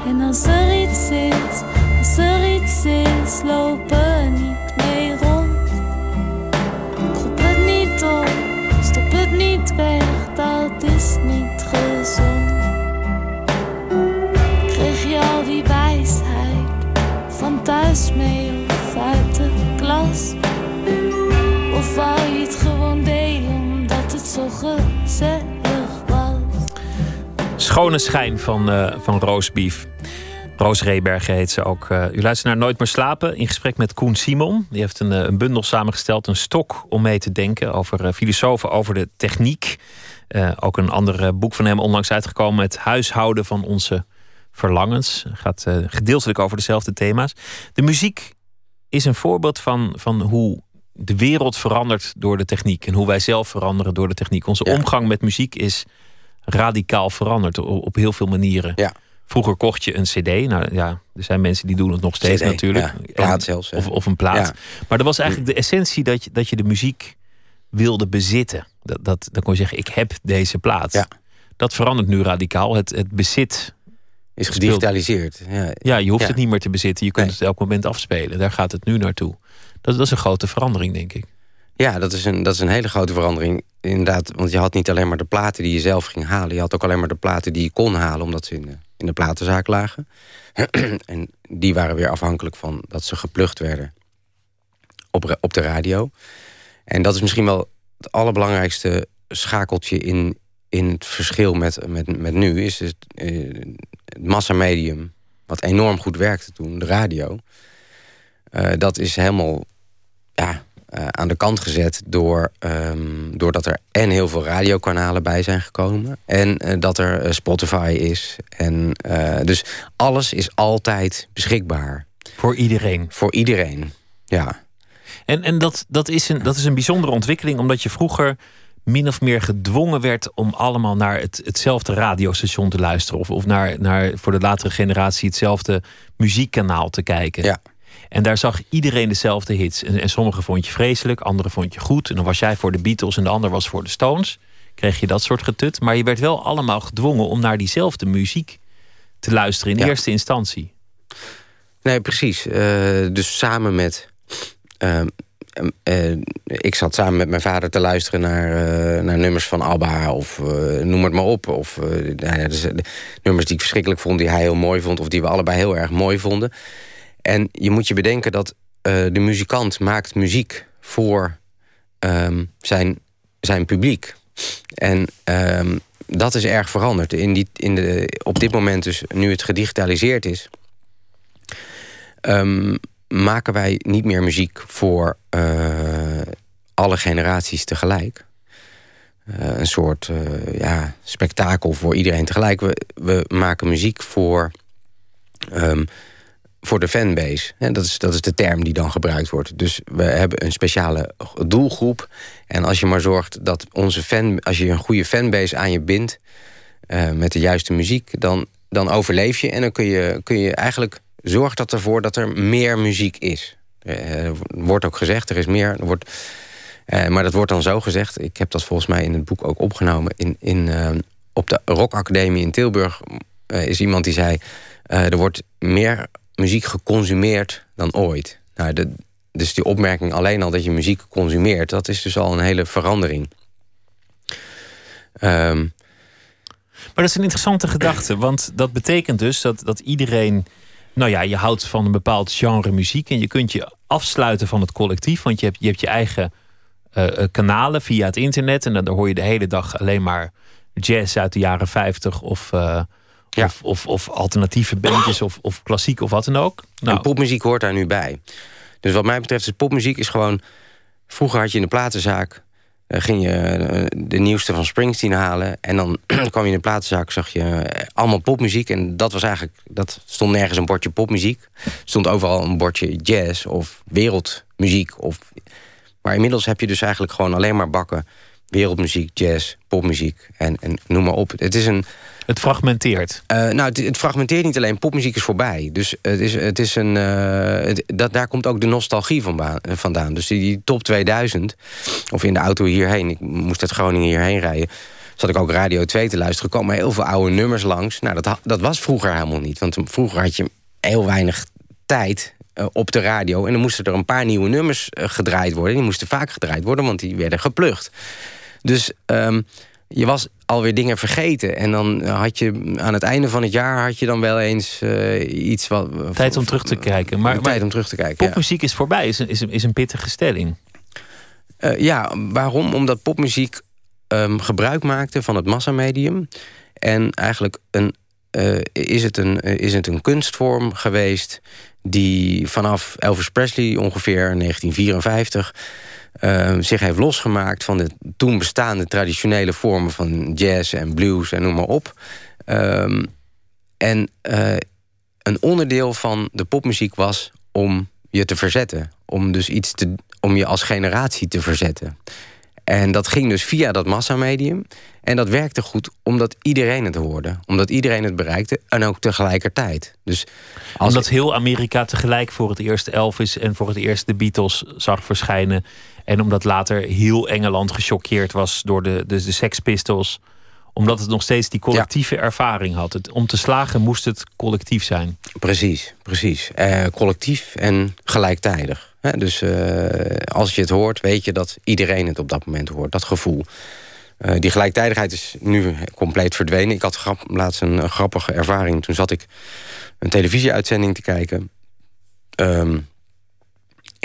En als er iets is, als er iets is, lopen niet mee rond. Roep het niet op, stop het niet weg, dat is niet zo? Schone schijn van, uh, van Roosbief. Roos Rebergen heet ze ook. Uh, u luistert naar Nooit meer slapen in gesprek met Koen Simon. Die heeft een, uh, een bundel samengesteld, een stok om mee te denken over filosofen, over de techniek. ook een ander boek van hem onlangs uitgekomen, Het huishouden van onze verlangens. Gaat gedeeltelijk over dezelfde thema's. De muziek is een voorbeeld van, van hoe de wereld verandert door de techniek. En hoe wij zelf veranderen door de techniek. Onze omgang met muziek is radicaal veranderd op heel veel manieren. Ja. Vroeger kocht je een CD. Nou ja, er zijn mensen die doen het nog steeds CD, natuurlijk. Ja, plaat zelfs. Of, of een plaat. Maar dat was eigenlijk de essentie dat je, dat je de muziek wilde bezitten. Dat, dat, dan kon je zeggen, ik heb deze plaat. Ja. Dat verandert nu radicaal. Het, het bezit is gedigitaliseerd. Ja, ja je hoeft ja. het niet meer te bezitten. Je kunt het elk moment afspelen. Daar gaat het nu naartoe. Dat, dat is een grote verandering, denk ik. Ja, dat is, een, dat is een hele grote verandering. Inderdaad, want je had niet alleen maar de platen die je zelf ging halen. Je had ook alleen maar de platen die je kon halen, omdat ze in de, in de platenzaak lagen. en die waren weer afhankelijk van dat ze geplucht werden op, op de radio. En dat is misschien wel het allerbelangrijkste schakeltje in, in het verschil met, met, met nu. Is het, het massamedium, wat enorm goed werkte toen, de radio. Uh, dat is helemaal ja, uh, aan de kant gezet door, um, doordat er en heel veel radiokanalen bij zijn gekomen. En uh, dat er Spotify is. En, dus alles is altijd beschikbaar. Voor iedereen. Voor iedereen, ja. En, en dat, dat, is een, dat is een bijzondere ontwikkeling, omdat je vroeger min of meer gedwongen werd om allemaal naar het, hetzelfde radiostation te luisteren. Of, of naar, naar voor de latere generatie hetzelfde muziekkanaal te kijken. Ja. En daar zag iedereen dezelfde hits. En, en sommige vond je vreselijk, andere vond je goed. En dan was jij voor de Beatles en de ander was voor de Stones. Kreeg je dat soort getut. Maar je werd wel allemaal gedwongen om naar diezelfde muziek te luisteren in Ja. eerste instantie. Nee, precies. Eh, dus samen met. ehm, eh, ik zat samen met mijn vader te luisteren naar, eh, naar nummers van ABBA of noem het maar op. Of nou ja, dus, nummers die ik verschrikkelijk vond, die hij heel mooi vond, of die we allebei heel erg mooi vonden. En je moet je bedenken dat eh, de muzikant maakt muziek voor ehm, zijn, zijn publiek. En ehm, dat is erg veranderd. In die, in de, op dit moment, dus nu het gedigitaliseerd is, ehm, maken wij niet meer muziek voor eh, alle generaties tegelijk. Eh, een soort ja, spektakel voor iedereen tegelijk. We, we maken muziek voor, voor de fanbase. Dat, is, dat is de term die dan gebruikt wordt. Dus we hebben een speciale doelgroep. En als je maar zorgt dat onze fan, als je een goede fanbase aan je bindt eh, met de juiste muziek, dan, dan overleef je. En dan kun je, kun je eigenlijk zorg dat ervoor dat er meer muziek is. Eh, wordt ook gezegd, er is meer. Er wordt, eh, maar dat wordt dan zo gezegd. Ik heb dat volgens mij in het boek ook opgenomen. In, in, op de Rock Academie in Tilburg is iemand die zei... er wordt meer muziek geconsumeerd dan ooit. Nou, dus die opmerking alleen al dat je muziek consumeert... dat is dus al een hele verandering. Ehm, Maar dat is een interessante gedachte, want dat betekent dus dat, dat iedereen. Nou ja, je houdt van een bepaald genre muziek en je kunt je afsluiten van het collectief, want je hebt je, hebt je eigen eh, eh, kanalen via het internet en dan hoor je de hele dag alleen maar jazz uit de jaren 50 of, eh, of, of, of alternatieve bandjes of, of klassiek of wat dan ook. Nou, En popmuziek hoort daar nu bij. Dus wat mij betreft is popmuziek is gewoon... Vroeger had je in de platenzaak... eh, ging je eh, de nieuwste van Springsteen halen... en dan kwam je in de platenzaak, zag je eh, allemaal popmuziek... en dat was eigenlijk... dat stond nergens een bordje popmuziek. Stond overal een bordje jazz of wereldmuziek. Of... Maar inmiddels heb je dus eigenlijk gewoon alleen maar bakken... wereldmuziek, jazz, popmuziek en, en noem maar op. Het is een... Het fragmenteert. nou, het, fragmenteert niet alleen. Popmuziek is voorbij. Dus het is, het is een. eh, dat, daar komt ook de nostalgie van vandaan. Dus die, top 2000, of in de auto hierheen, ik moest uit Groningen hierheen rijden. zat ik ook Radio 2 te luisteren. Er heel veel oude nummers langs. Nou, dat, dat was vroeger helemaal niet. Want vroeger had je heel weinig tijd uh, op de radio. En dan moesten er een paar nieuwe nummers gedraaid worden. Die moesten vaak gedraaid worden, want die werden geplucht. Dus um, je was alweer dingen vergeten. En dan had je aan het einde van het jaar had je dan wel eens uh, iets wat. Tijd om terug te kijken. Maar, tijd om terug te kijken. Popmuziek ja. is voorbij, is een, is een, is een pittige stelling. Uh, ja, waarom? Omdat popmuziek um, gebruik maakte van het massamedium. En eigenlijk een, uh, is, het een, is het een kunstvorm geweest die vanaf Elvis Presley ongeveer 1954 uh, zich heeft losgemaakt van de toen bestaande traditionele vormen van jazz en blues en noem maar op. Um, en uh, een onderdeel van de popmuziek was om je te verzetten. Om dus iets te, om je als generatie te verzetten. En dat ging dus via dat massamedium. En dat werkte goed omdat iedereen het hoorde. Omdat iedereen het bereikte en ook tegelijkertijd. Dus als omdat heel Amerika tegelijk voor het eerst Elvis en voor het eerst de Beatles zag verschijnen. En omdat later heel Engeland gechoqueerd was door de, de, de Sex Pistols. Omdat het nog steeds die collectieve ja. ervaring had. Het, om te slagen moest het collectief zijn. Precies, precies. Uh, collectief en gelijktijdig. He, dus uh, als je het hoort, weet je dat iedereen het op dat moment hoort. Dat gevoel. Uh, die gelijktijdigheid is nu compleet verdwenen. Ik had grap, laatst een, een, grappige ervaring. Toen zat ik een televisieuitzending te kijken. Um,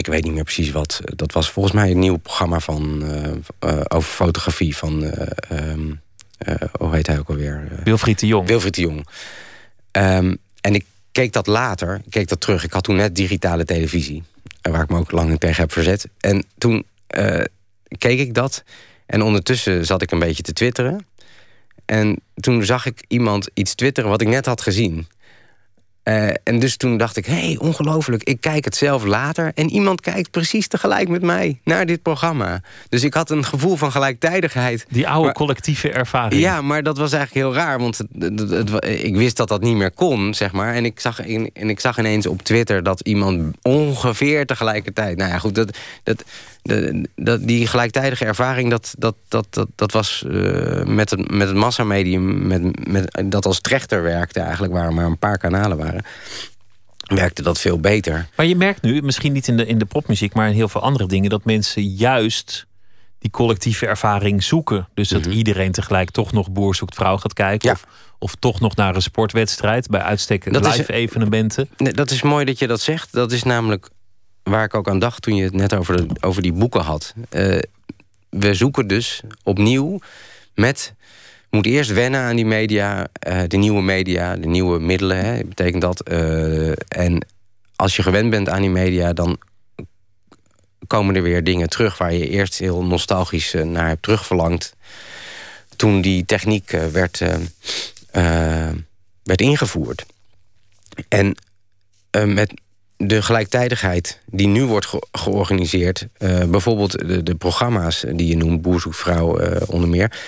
ik weet niet meer precies wat. Dat was volgens mij een nieuw programma van, uh, uh, over fotografie van... Um, hoe heet hij ook alweer? Wilfried de Jong. Wilfried de Jong. Um, en ik keek dat later, ik keek dat terug. Ik had toen net digitale televisie. Waar ik me ook lang tegen heb verzet. En toen keek ik dat... En ondertussen zat ik een beetje te twitteren. En toen zag ik iemand iets twitteren wat ik net had gezien. Uh, en dus toen dacht ik, hé, hey, ongelooflijk, ik kijk het zelf later... en iemand kijkt precies tegelijk met mij naar dit programma. Dus ik had een gevoel van gelijktijdigheid. Die oude maar, collectieve ervaring. Ja, maar dat was eigenlijk heel raar, want het, het, het, ik wist dat dat niet meer kon, zeg maar. En ik, zag, en, en ik zag ineens op Twitter dat iemand ongeveer tegelijkertijd... Nou ja, goed, dat, dat, de, de, die gelijktijdige ervaring, dat, dat, dat, dat, dat was uh, met het, met het massamedium, met, met, dat als trechter werkte eigenlijk, waar er maar een paar kanalen waren, werkte dat veel beter. Maar je merkt nu, misschien niet in de, in de popmuziek, maar in heel veel andere dingen, dat mensen juist die collectieve ervaring zoeken. Dus dat mm -hmm. iedereen tegelijk toch nog Boer zoekt vrouw gaat kijken. Ja. Of, of toch nog naar een sportwedstrijd, bij uitstek Dat is- live evenementen. Nee, dat is mooi dat je dat zegt. Dat is namelijk waar ik ook aan dacht toen je het net over, de, over die boeken had. Eh, we zoeken dus opnieuw met. Moet eerst wennen aan die media, eh, de nieuwe media, de nieuwe middelen. Hè, betekent dat. eh, en als je gewend bent aan die media, dan komen er weer dingen terug waar je eerst heel nostalgisch naar hebt terugverlangd. Toen die techniek werd, werd ingevoerd. En met de gelijktijdigheid die nu wordt ge- georganiseerd, eh, bijvoorbeeld de, de programma's die je noemt, Boer zoekt vrouw eh, onder meer,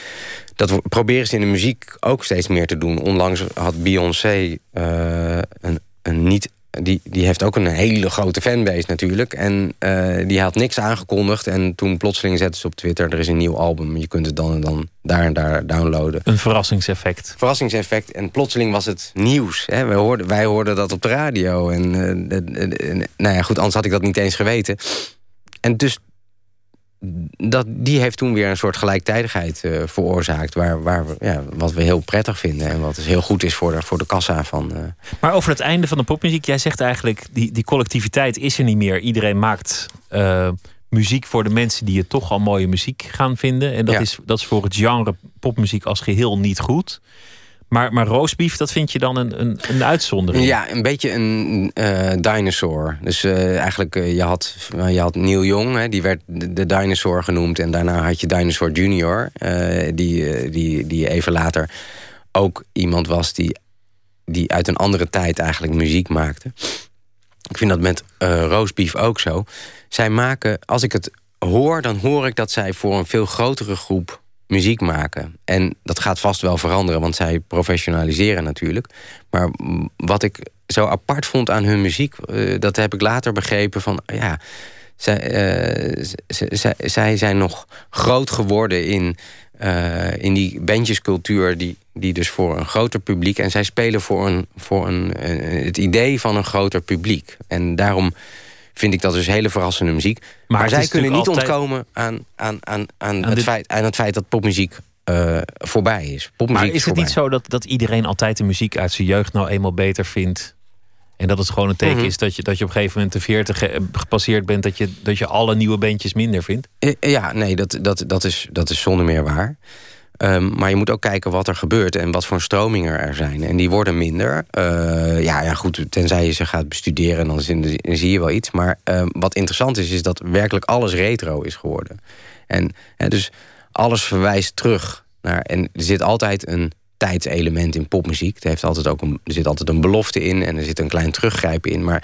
dat proberen ze in de muziek ook steeds meer te doen. Onlangs had Beyoncé eh, een, een niet. Die, die heeft ook een hele grote fanbase natuurlijk. En eh, die had niks aangekondigd. En toen plotseling zetten ze op Twitter... er is een nieuw album, je kunt het dan en dan daar en daar downloaden. Een verrassingseffect. Verrassingseffect. En plotseling was het nieuws. Hè? Wij, hoorden, wij hoorden dat op de radio. En, eh, nou ja, goed, anders had ik dat niet eens geweten. En dus dat, die heeft toen weer een soort gelijktijdigheid eh, veroorzaakt. Waar, waar we, ja, wat we heel prettig vinden. En wat dus heel goed is voor de, voor de kassa van. eh, Maar over het einde van de popmuziek, jij zegt eigenlijk, die, die collectiviteit is er niet meer. Iedereen maakt eh, muziek voor de mensen die het toch al mooie muziek gaan vinden. En dat, Ja. is, dat is voor het genre popmuziek als geheel niet goed. Maar, maar roastbeef, dat vind je dan een, een, een uitzondering. Ja, een beetje een eh, dinosaur. Dus eh, eigenlijk, eh, je, had, je had Neil Young, hè, die werd de, dinosaur genoemd. En daarna had je Dinosaur Junior, die, die, die even later ook iemand was die, die uit een andere tijd eigenlijk muziek maakte. Ik vind dat met Roastbeef ook zo. Zij maken, als ik het hoor, dan hoor ik dat zij voor een veel grotere groep muziek maken. En dat gaat vast wel veranderen, want zij professionaliseren natuurlijk. Maar wat ik zo apart vond aan hun muziek, eh, dat heb ik later begrepen van ja. Zij, zij, zij zijn nog groot geworden in, eh, in die bandjescultuur die, die dus voor een groter publiek... en zij spelen voor, een, voor een, het idee van een groter publiek. En daarom vind ik dat dus hele verrassende muziek. Maar, zij kunnen niet ontkomen aan, aan, aan, aan, het feit, aan het feit dat popmuziek uh, voorbij is. Popmuziek maar is, het niet zo dat, dat iedereen altijd de muziek uit zijn jeugd nou eenmaal beter vindt? En dat het gewoon een teken mhm. is dat je, dat je op een gegeven moment de 40 gepasseerd bent, dat je, dat je alle nieuwe bandjes minder vindt? Eh, ja, nee, dat, dat, dat, is, dat is zonder meer waar. Um, maar je moet ook kijken wat er gebeurt en wat voor stromingen er zijn. En die worden minder. Uh, ja, ja, goed, tenzij je ze gaat bestuderen, dan, zie je wel iets. Maar um, wat interessant is, is dat werkelijk alles retro is geworden. En, en dus alles verwijst terug naar. En er zit altijd een tijdselement in popmuziek. Er, heeft altijd ook een, er zit altijd een belofte in en er zit een klein teruggrijpen in. Maar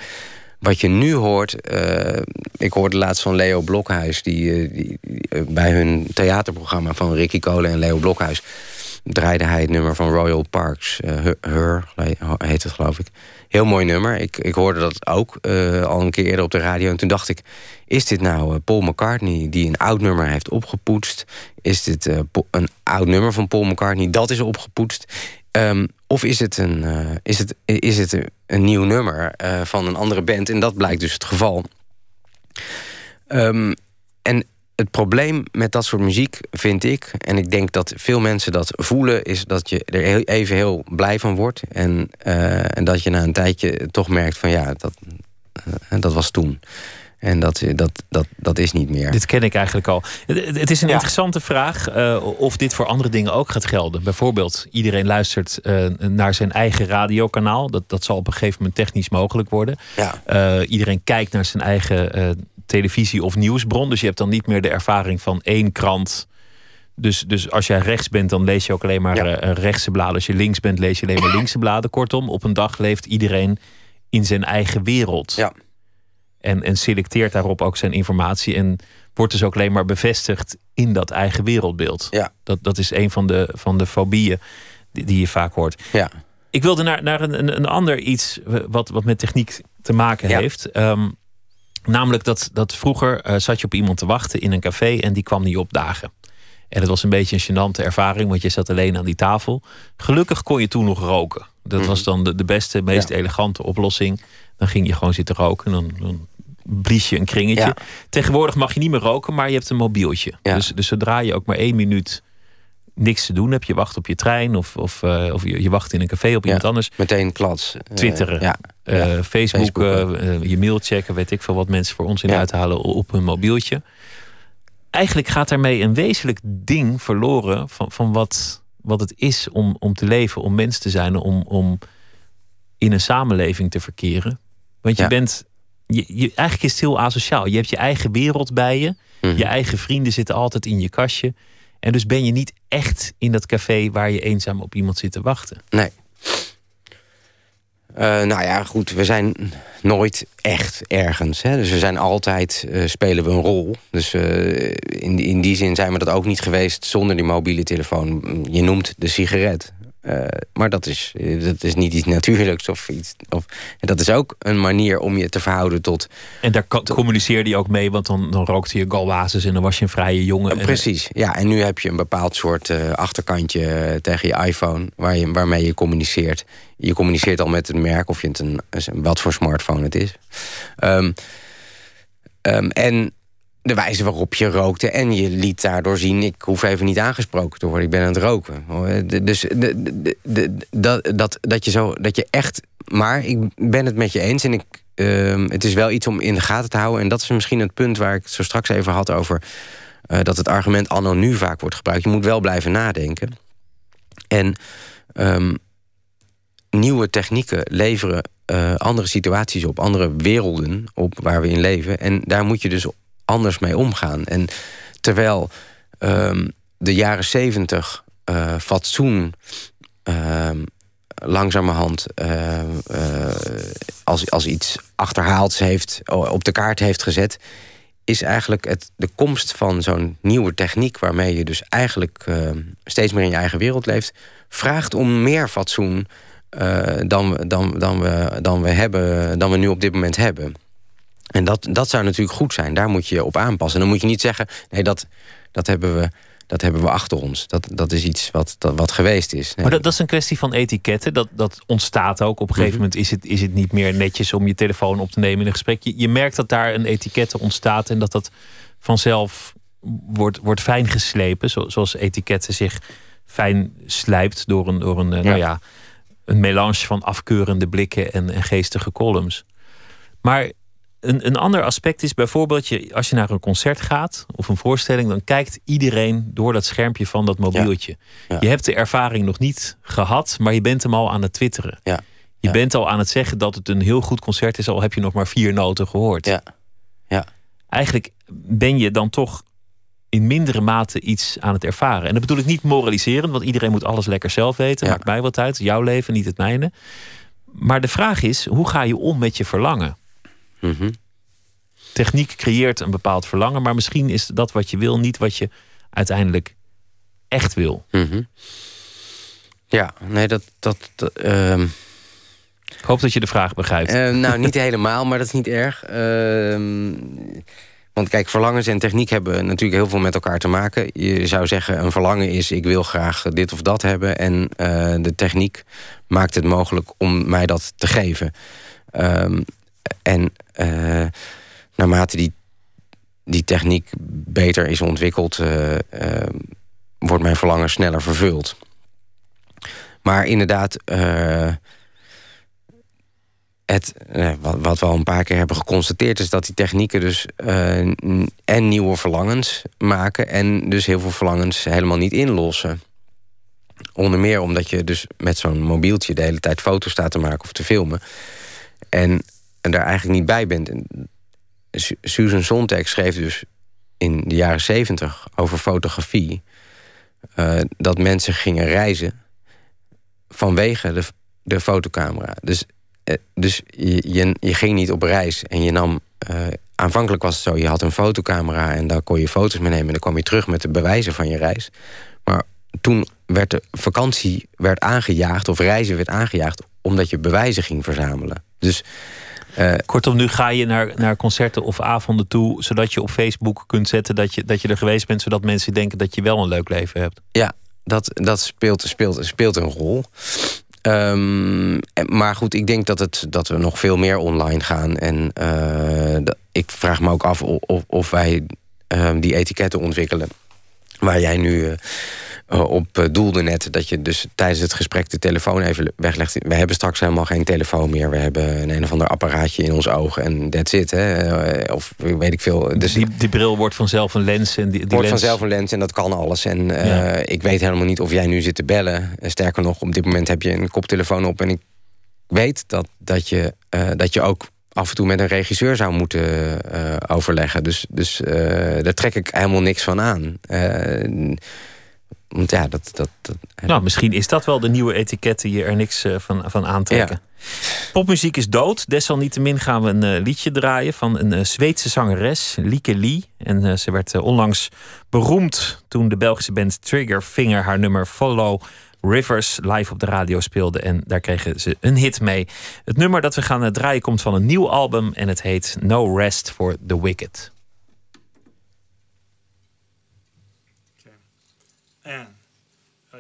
wat je nu hoort, uh, ik hoorde laatst van Leo Blokhuis, die, uh, die uh, bij hun theaterprogramma van Ricky Kolen en Leo Blokhuis draaide hij het nummer van Royal Parks, Her heet het geloof ik. Heel mooi nummer. Ik, ik hoorde dat ook al een keer eerder op de radio en toen dacht ik, is dit nou Paul McCartney die een oud nummer heeft opgepoetst? Is dit een oud nummer van Paul McCartney dat is opgepoetst? Um, of is het een, uh, is het, is het een nieuw nummer uh, van een andere band? En dat blijkt dus het geval. Um, en het probleem met dat soort muziek vind ik... en ik denk dat veel mensen dat voelen... is dat je er even heel blij van wordt. En, uh, en dat je na een tijdje toch merkt van ja, dat, dat was toen. En dat, dat, dat, dat is niet meer. Dit ken ik eigenlijk al. Het, is een interessante vraag uh, of dit voor andere dingen ook gaat gelden. Bijvoorbeeld, iedereen luistert uh, naar zijn eigen radiokanaal. Dat, dat zal op een gegeven moment technisch mogelijk worden. Ja. Uh, iedereen kijkt naar zijn eigen televisie- of nieuwsbron. Dus je hebt dan niet meer de ervaring van één krant. Dus, dus als jij rechts bent, dan lees je ook alleen maar ja. rechtse bladen. Als je links bent, lees je alleen maar linkse bladen. Kortom, op een dag leeft iedereen in zijn eigen wereld. Ja. En, en selecteert daarop ook zijn informatie. En wordt dus ook alleen maar bevestigd in dat eigen wereldbeeld. Ja. Dat, dat is een van de, van de fobieën die, die je vaak hoort. Ja. Ik wilde naar, naar een, een, ander iets wat, wat met techniek te maken heeft. Um, namelijk dat, dat vroeger uh, zat je op iemand te wachten in een café en die kwam niet opdagen. En het was een beetje een gênante ervaring, want je zat alleen aan die tafel. Gelukkig kon je toen nog roken. Dat was dan de, de beste, meest elegante oplossing. Dan ging je gewoon zitten roken. Dan, dan blies je een kringetje. Tegenwoordig mag je niet meer roken, maar je hebt een mobieltje. Dus, dus zodra je ook maar één minuut niks te doen hebt, je wacht op je trein of, of, uh, of je, je, wacht in een café op iemand anders. Meteen klats. Twitteren, ja. Uh, Facebook, Facebook je mail checken, weet ik veel wat mensen voor ons in uithalen op hun mobieltje. Eigenlijk gaat daarmee een wezenlijk ding verloren van, van wat, wat het is om, om te leven, om mens te zijn, om, om in een samenleving te verkeren. Want je bent. Je, je, eigenlijk is het heel asociaal. Je hebt je eigen wereld bij je. Mhm. Je eigen vrienden zitten altijd in je kastje. En dus ben je niet echt in dat café waar je eenzaam op iemand zit te wachten. Nee. Uh, nou ja, goed, we zijn nooit echt ergens. Hè? Dus we zijn altijd, uh, spelen we een rol. Dus uh, in, in die zin zijn we dat ook niet geweest zonder die mobiele telefoon. Je noemt de sigaret. Uh, maar dat is, dat is niet iets natuurlijks of iets. Of, en dat is ook een manier om je te verhouden tot. En daar tot, communiceerde je ook mee, want dan, dan rookte je galwazes en dan was je een vrije jongen. Uh, precies, ja. En nu heb je een bepaald soort uh, achterkantje tegen je iPhone waar je, waarmee je communiceert. Je communiceert al met het merk of je het een, wat voor smartphone het is. Um, um, en de wijze waarop je rookte. En je liet daardoor zien, ik hoef even niet aangesproken te worden. Ik ben aan het roken. Dus de, de, dat, dat, dat, je zo, dat je echt... Maar ik ben het met je eens. En ik, uh, het is wel iets om in de gaten te houden. En dat is misschien het punt waar ik zo straks even had over... Uh, dat het argument anno nu vaak wordt gebruikt. Je moet wel blijven nadenken. En um, nieuwe technieken leveren uh, andere situaties op. Andere werelden op waar we in leven. En daar moet je dus anders mee omgaan. En terwijl um, de jaren zeventig uh, fatsoen uh, langzamerhand uh, als, als iets achterhaalds heeft, op de kaart heeft gezet, is eigenlijk het, de komst van zo'n nieuwe techniek, waarmee je dus eigenlijk steeds meer in je eigen wereld leeft, vraagt om meer fatsoen dan, dan, dan, we, dan, we hebben, dan we nu op dit moment hebben. En dat, dat zou natuurlijk goed zijn. Daar moet je op aanpassen. En dan moet je niet zeggen, nee, dat, dat hebben we dat hebben we achter ons. Dat, dat is iets wat, dat, wat geweest is. Maar dat, dat is een kwestie van etiketten. Dat, dat ontstaat ook. Op een gegeven Mhm. moment is het, is het niet meer netjes om je telefoon op te nemen in een gesprek. Je, je merkt dat daar een etikette ontstaat en dat dat vanzelf wordt, wordt fijn geslepen. Zo, zoals etiketten zich fijn slijpt door een, door een, eh, Nou ja, een melange van afkeurende blikken en, en geestige columns. Maar een, een ander aspect is bijvoorbeeld, je, als je naar een concert gaat of een voorstelling, dan kijkt iedereen door dat schermpje van dat mobieltje. Je hebt de ervaring nog niet gehad, maar je bent hem al aan het twitteren. Ja. Je bent al aan het zeggen dat het een heel goed concert is, al heb je nog maar vier noten gehoord. Ja. Ja. Eigenlijk ben je dan toch in mindere mate iets aan het ervaren. En dat bedoel ik niet moraliserend, want iedereen moet alles lekker zelf weten. Maakt mij wat uit, jouw leven, niet het mijne. Maar de vraag is, hoe ga je om met je verlangen? Mhm. Techniek creëert een bepaald verlangen, maar misschien is dat wat je wil niet wat je uiteindelijk echt wil. Mhm. Ja, nee, dat. dat, dat, ehm, Ik hoop dat je de vraag begrijpt. eh, nou, niet helemaal, maar dat is niet erg. Ehm, want kijk, verlangens en techniek hebben natuurlijk heel veel met elkaar te maken. Je zou zeggen, een verlangen is: ik wil graag dit of dat hebben. En eh, de techniek maakt het mogelijk om mij dat te geven. Ehm, eh, naarmate die, die techniek beter is ontwikkeld, eh, ehm, wordt mijn verlangen sneller vervuld. Maar inderdaad, eh, het, eh, wat, wat we al een paar keer hebben geconstateerd, is dat die technieken dus eh, en nieuwe verlangens maken en dus heel veel verlangens helemaal niet inlossen. Onder meer omdat je dus met zo'n mobieltje de hele tijd foto's staat te maken of te filmen. En, daar eigenlijk niet bij bent. En Su- Susan Sontag schreef dus in de jaren zeventig over fotografie. eh, dat mensen gingen reizen vanwege de, de fotocamera. Dus, eh, dus je, je, je ging niet op reis en je nam. eh, aanvankelijk was het zo: je had een fotocamera en daar kon je foto's mee nemen. En dan kwam je terug met de bewijzen van je reis. Maar toen werd de vakantie werd aangejaagd, of reizen werd aangejaagd, omdat je bewijzen ging verzamelen. Dus. Eh, Kortom, nu ga je naar, naar concerten of avonden toe, zodat je op Facebook kunt zetten dat je, dat je er geweest bent, zodat mensen denken dat je wel een leuk leven hebt. Ja, dat, dat speelt, speelt, speelt een rol. Ehm, maar goed, ik denk dat, het, dat we nog veel meer online gaan. En eh, dat- ik vraag me ook af of, of, wij ehm, die etiketten ontwikkelen. Waar jij nu eh, op eh, doelde net. Dat je dus tijdens het gesprek de telefoon even weglegt. We hebben straks helemaal geen telefoon meer. We hebben een een of ander apparaatje in ons oog en that's it. Hè? Eh, Of weet ik veel. Dus die, die bril wordt vanzelf een lens. En die, die wordt lens... vanzelf een lens en dat kan alles. En eh, ik weet helemaal niet of jij nu zit te bellen. Eh, Sterker nog, op dit moment heb je een koptelefoon op. En ik weet dat, dat, je, eh, dat je ook af en toe met een regisseur zou moeten eh, overleggen. Dus, dus eh, daar trek ik helemaal niks van aan. Want ja, dat... dat, dat Nou, misschien is dat wel de nieuwe etiketten, je er niks eh, van, van aantrekken. Popmuziek is dood. Desalniettemin gaan we een eh, liedje draaien van een eh, Zweedse zangeres, Lieke Lee. En ze werd onlangs beroemd toen de Belgische band Triggerfinger haar nummer Follow Rivers live op de radio speelde. En daar kregen ze een hit mee. Het nummer dat we gaan draaien komt van een nieuw album en het heet No Rest for the Wicked.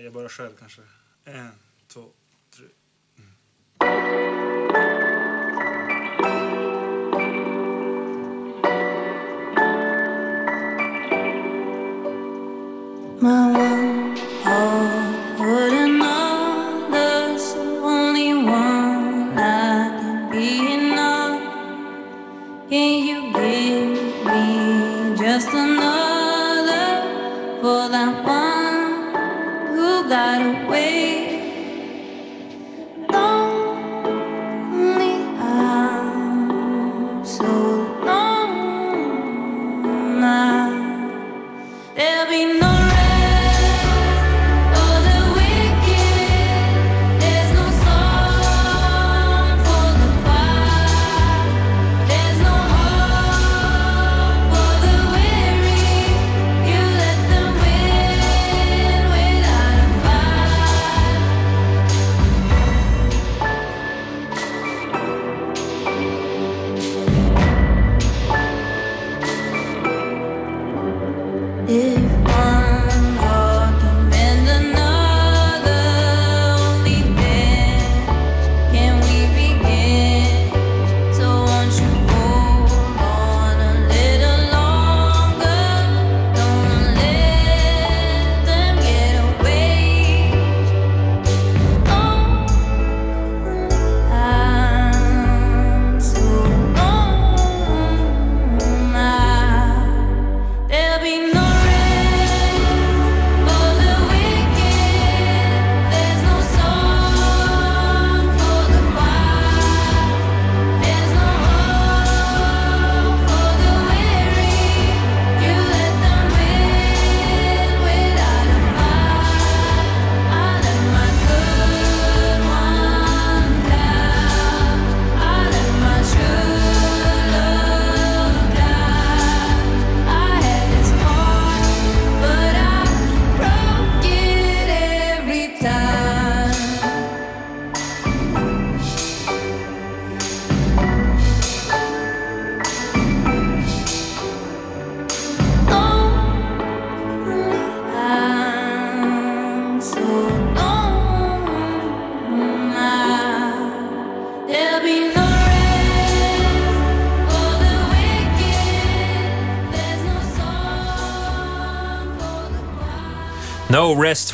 Jag börjar själv kanske. En, två, tre. Mm.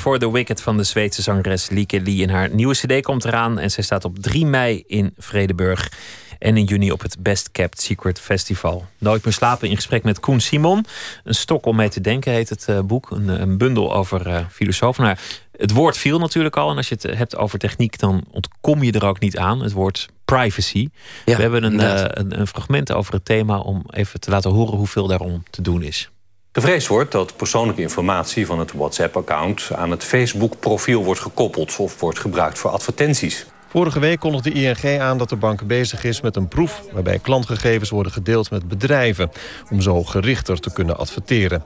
For the Wicked van de Zweedse zangeres Lieke Lee. In haar nieuwe cd komt eraan en zij staat op 3 mei in Vredeburg. En in juni op het Best Kept Secret Festival. Nooit meer slapen in gesprek met Koen Simon. Een stok om mee te denken heet het uh, boek. Een, een, bundel over uh, filosofen. Nou, het woord viel natuurlijk al. En als je het hebt over techniek, dan ontkom je er ook niet aan. Het woord privacy. Ja, We hebben een, uh, een, een fragment over het thema om even te laten horen hoeveel daarom te doen is. Gevreesd wordt dat persoonlijke informatie van het WhatsApp-account aan het Facebook-profiel wordt gekoppeld of wordt gebruikt voor advertenties. Vorige week kondigde ING aan dat de bank bezig is met een proef... waarbij klantgegevens worden gedeeld met bedrijven... om zo gerichter te kunnen adverteren.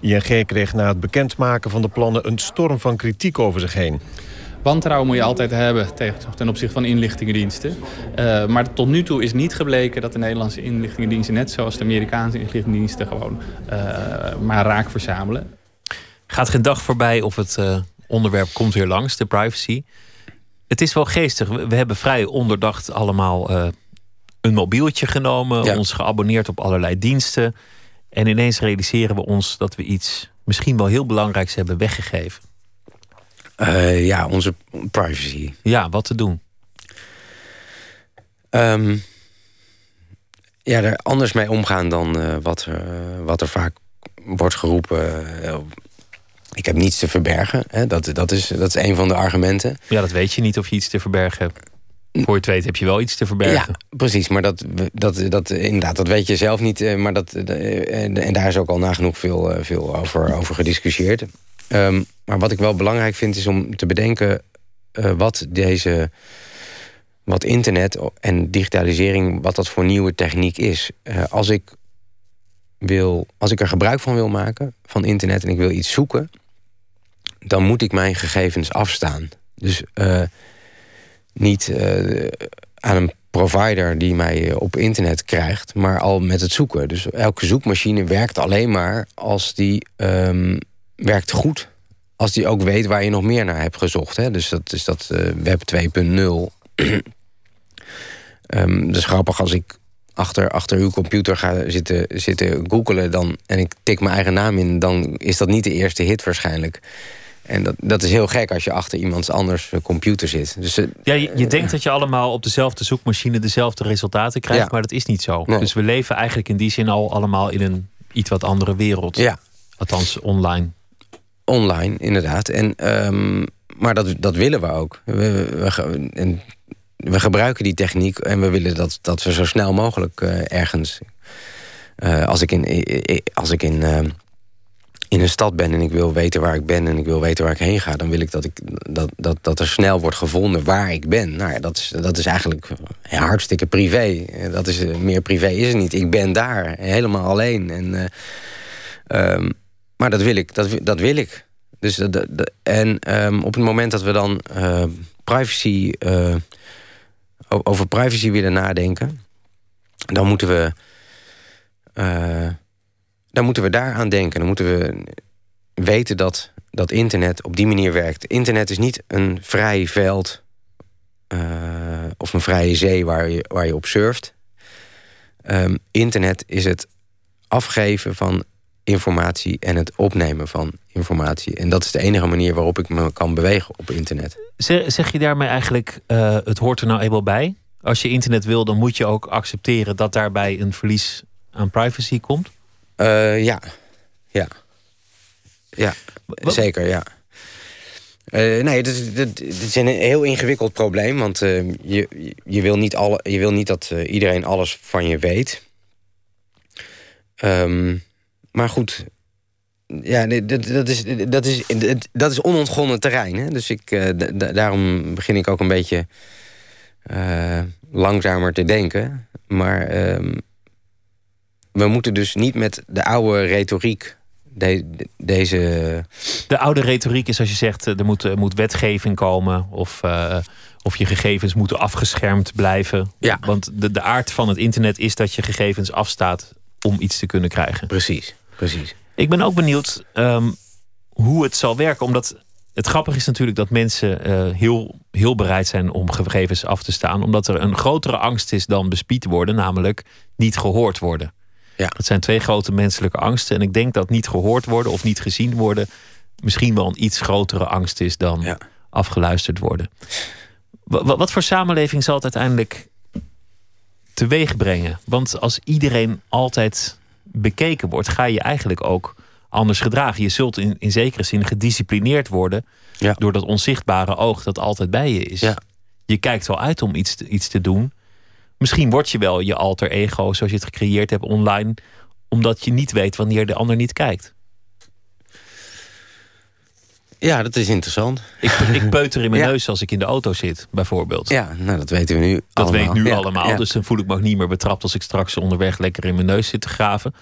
ING kreeg na het bekendmaken van de plannen een storm van kritiek over zich heen. Wantrouwen moet je altijd hebben ten opzichte van inlichtingendiensten. Uh, maar tot nu toe is niet gebleken dat de Nederlandse inlichtingendiensten... net zoals de Amerikaanse inlichtingendiensten gewoon uh, maar raak verzamelen. Gaat geen dag voorbij of het uh, onderwerp komt weer langs, de privacy. Het is wel geestig. We hebben vrij onderdacht allemaal een mobieltje genomen... Ja. ons geabonneerd op allerlei diensten... en ineens realiseren we ons dat we iets misschien wel heel belangrijks hebben weggegeven. Uh, ja, onze privacy. Ja, wat te doen? Um, ja, er anders mee omgaan dan uh, wat, uh, wat er vaak wordt geroepen. ik heb niets te verbergen. Hè? Dat, dat, is, dat is een van de argumenten. Ja, dat weet je niet of je iets te verbergen hebt. Voor je het weet heb je wel iets te verbergen. Ja, precies. Maar dat, dat, dat, inderdaad, dat weet je zelf niet. Maar dat, en, en daar is ook al nagenoeg veel, veel over, over gediscussieerd. Um, maar wat ik wel belangrijk vind is om te bedenken uh, wat deze. wat internet en digitalisering, wat dat voor nieuwe techniek is. Uh, als ik wil, als ik er gebruik van wil maken van internet en ik wil iets zoeken, dan moet ik mijn gegevens afstaan. Dus uh, niet aan een provider die mij op internet krijgt, maar al met het zoeken. Dus elke zoekmachine werkt alleen maar als die um, werkt goed als die ook weet waar je nog meer naar hebt gezocht. Hè? Dus dat is dat uh, web 2.0. um, dus grappig als ik achter, achter uw computer ga zitten, zitten googelen... Dan, en ik tik mijn eigen naam in, dan is dat niet de eerste hit waarschijnlijk. En dat, dat is heel gek als je achter iemands anders computer zit. Dus, uh, ja, je, je denkt dat je allemaal op dezelfde zoekmachine dezelfde resultaten krijgt... Ja. maar dat is niet zo. Nee. Dus we leven eigenlijk in die zin al allemaal in een iets wat andere wereld. Ja. Althans, online. Online, inderdaad. En, um, maar dat, dat willen we ook. We, we, en we gebruiken die techniek en we willen dat, dat we zo snel mogelijk uh, ergens. Uh, als ik in, als ik in, uh, in een stad ben en ik wil weten waar ik ben en ik wil weten waar ik heen ga, dan wil ik dat, ik, dat, dat, dat er snel wordt gevonden waar ik ben. Nou ja, dat is, dat is eigenlijk hartstikke privé. Dat is, meer privé is het niet. Ik ben daar, helemaal alleen. En, um, maar dat wil ik. Dat, dat wil ik. Dus en um, op het moment dat we dan uh, privacy, uh, over privacy willen nadenken, dan moeten we, uh, dan moeten we daaraan denken. Dan moeten we weten dat, dat internet op die manier werkt. Internet is niet een vrij veld of een vrije zee waar je, waar je op surft. Um, internet is het afgeven van informatie en het opnemen van informatie. En dat is de enige manier waarop ik me kan bewegen op internet. Zeg je daarmee eigenlijk, uh, het hoort er nou eenmaal bij? Als je internet wil, dan moet je ook accepteren dat daarbij een verlies aan privacy komt? Uh, ja, ja. Ja, Wat? zeker, ja. Uh, nee, het is een heel ingewikkeld probleem. Want je, je, wil niet alle, je wil niet dat iedereen alles van je weet. Um, maar goed, ja, dat, dat, is, dat, is, dat is onontgonnen terrein. Hè? Dus ik, uh, daarom begin ik ook een beetje uh, langzamer te denken. Maar uh, we moeten dus niet met de oude retoriek de, de, deze... De oude retoriek is als je zegt, er moet, er moet wetgeving komen... of, of je gegevens moeten afgeschermd blijven. Ja. Want de, de aard van het internet is dat je gegevens afstaat... om iets te kunnen krijgen. Precies. Precies. Ik ben ook benieuwd um, hoe het zal werken. Omdat het grappige is natuurlijk dat mensen uh, heel, heel bereid zijn om gegevens af te staan. Omdat er een grotere angst is dan bespied worden, namelijk niet gehoord worden. Ja. Dat zijn twee grote menselijke angsten. En ik denk dat niet gehoord worden of niet gezien worden, misschien wel een iets grotere angst is dan afgeluisterd worden. Wat, wat voor samenleving zal het uiteindelijk teweeg brengen? Want als iedereen altijd bekeken wordt, ga je eigenlijk ook anders gedragen. Je zult in, in zekere zin gedisciplineerd worden door dat onzichtbare oog dat altijd bij je is. Je kijkt wel uit om iets te, iets te doen. Misschien word je wel je alter ego zoals je het gecreëerd hebt online, omdat je niet weet wanneer de ander niet kijkt. Ja, dat is interessant. Ik, ik peuter in mijn neus als ik in de auto zit, bijvoorbeeld. Ja, nou, dat weten we nu Dat allemaal. weet nu Ja, allemaal. ja. Dus dan voel ik me ook niet meer betrapt als ik straks onderweg lekker in mijn neus zit te graven.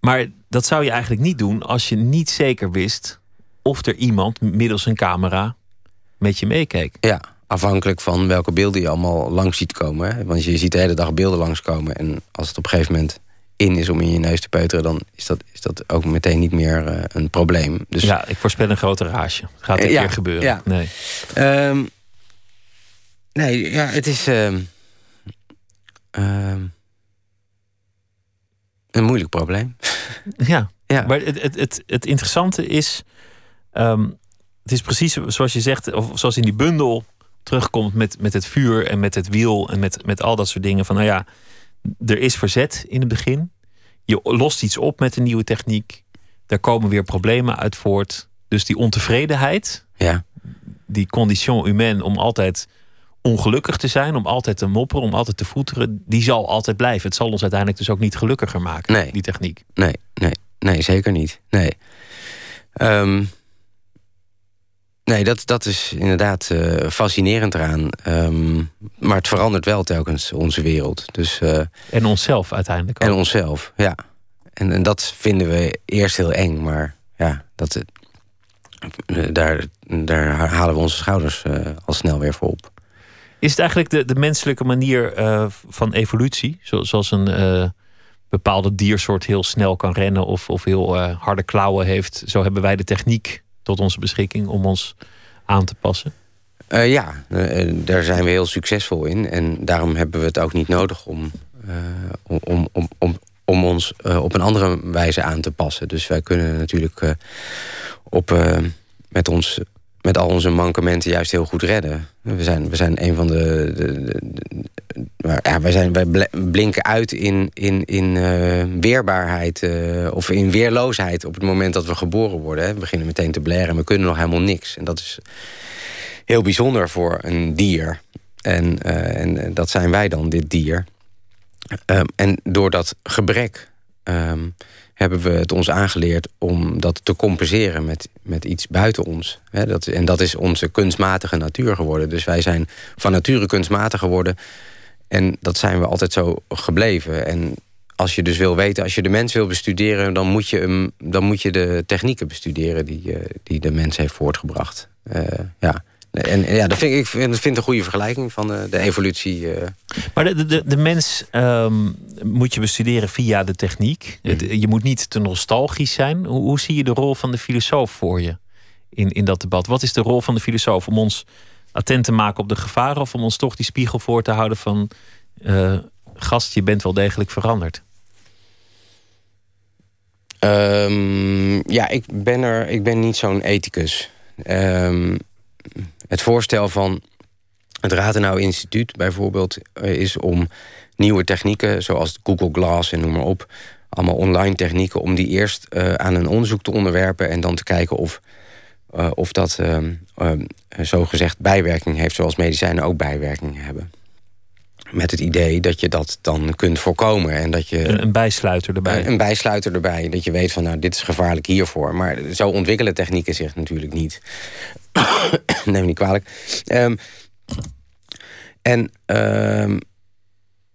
Maar dat zou je eigenlijk niet doen als je niet zeker wist of er iemand middels een camera met je meekeek. Ja, afhankelijk van welke beelden je allemaal langs ziet komen. Hè? Want je ziet de hele dag beelden langskomen. En als het op een gegeven moment in is om in je neus te peuteren... dan is dat, is dat ook meteen niet meer eh, een probleem. Dus, Ja, ik voorspel een grote rage. Gaat Eh, ja, keer gebeuren. ja. Nee. Ehm, nee, ja, het is... ehm, ehm, een moeilijk probleem. Ja, Ja. maar het, het, het, het interessante is... het is precies zoals je zegt, of zoals in die bundel terugkomt met, met het vuur en met het wiel en met, met al dat soort dingen. Van nou ja, er is verzet in het begin. Je lost iets op met een nieuwe techniek. Daar komen weer problemen uit voort. Dus die ontevredenheid, Ja. die condition humaine om altijd ongelukkig te zijn, om altijd te mopperen, om altijd te voeteren, die zal altijd blijven. Het zal ons uiteindelijk dus ook niet gelukkiger maken, Nee. die techniek. Nee, nee, nee, zeker niet. Nee. Ehm, nee, dat, dat is inderdaad eh, fascinerend eraan. Ehm, maar het verandert wel telkens onze wereld. Dus, eh, En onszelf uiteindelijk ook. en onszelf, ja. En, en dat vinden we eerst heel eng, maar ja, dat, eh, daar, daar halen we onze schouders al snel weer voor op. Is het eigenlijk de, de menselijke manier van evolutie? Zo- zoals een bepaalde diersoort heel snel kan rennen of, of heel harde klauwen heeft. Zo hebben wij de techniek tot onze beschikking om ons aan te passen. Eh, ja, eh, daar zijn we heel succesvol in. En daarom hebben we het ook niet nodig om, eh, om, om, om, om, ons op een andere wijze aan te passen. Dus wij kunnen natuurlijk op, met, ons, met al onze mankementen juist heel goed redden. We zijn, we zijn een van de. de, ja, wij, zijn, wij bl- blinken uit in, in, in eh, weerbaarheid eh, of in weerloosheid op het moment dat we geboren worden. Hè. We beginnen meteen te blaren en we kunnen nog helemaal niks. En dat is heel bijzonder voor een dier. En, eh, en dat zijn wij dan, dit dier. Ehm, en door dat gebrek ehm, hebben we het ons aangeleerd om dat te compenseren met, met iets buiten ons. Dat, en dat is onze kunstmatige natuur geworden. Dus wij zijn van nature kunstmatig geworden. En dat zijn we altijd zo gebleven. En als je dus wil weten, als je de mens wil bestuderen, dan moet je, dan moet je de technieken bestuderen die, eh, die de mens heeft voortgebracht. Eh, ja. En ja, dat vind ik, vind, vind een goede vergelijking van de, de evolutie. eh. Maar de, de, de mens ehm, moet je bestuderen via de techniek. Je moet niet te nostalgisch zijn. Hoe, hoe zie je de rol van de filosoof voor je in, in dat debat? Wat is de rol van de filosoof? Om ons attent te maken op de gevaren of om ons toch die spiegel voor te houden van eh, gast, je bent wel degelijk veranderd? Ehm, ja, ik ben, er, ik ben niet zo'n ethicus. Ehm, het voorstel van het Rathenau Instituut bijvoorbeeld eh, is om nieuwe technieken, zoals Google Glass en noem maar op, allemaal online technieken, om die eerst eh, aan een onderzoek te onderwerpen en dan te kijken of, eh, of dat ehm ehm, zogezegd bijwerking heeft, zoals medicijnen ook bijwerkingen hebben. Met het idee dat je dat dan kunt voorkomen en dat je Een, een bijsluiter erbij. een, een bijsluiter erbij. Dat je weet van, nou, dit is gevaarlijk hiervoor. Maar zo ontwikkelen technieken zich natuurlijk niet. Neem me niet kwalijk. Ehm, en, ehm,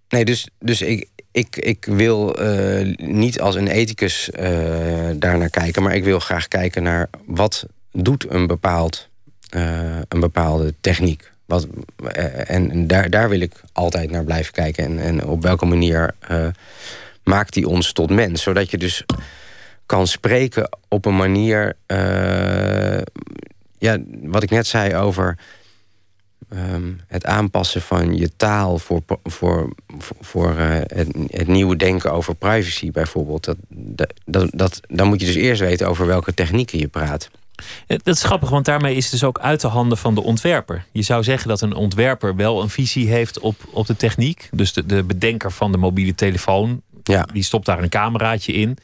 nee, dus, dus ik, ik, ik wil eh, niet als een ethicus eh daarnaar kijken... maar ik wil graag kijken naar wat doet een, bepaald, eh, een bepaalde techniek. Eh, en daar, daar wil ik altijd naar blijven kijken. En, en op welke manier eh, maakt die ons tot mens? Zodat je dus kan spreken op een manier... eh, ja, wat ik net zei over ehm, het aanpassen van je taal voor, voor, voor het, het, nieuwe denken over privacy bijvoorbeeld. Dat, dat, dat, dan moet je dus eerst weten over welke technieken je praat. Dat is grappig, want daarmee is het dus ook uit de handen van de ontwerper. Je zou zeggen dat een ontwerper wel een visie heeft op, op de techniek. Dus de, de bedenker van de mobiele telefoon, ja. die stopt daar een cameraatje in.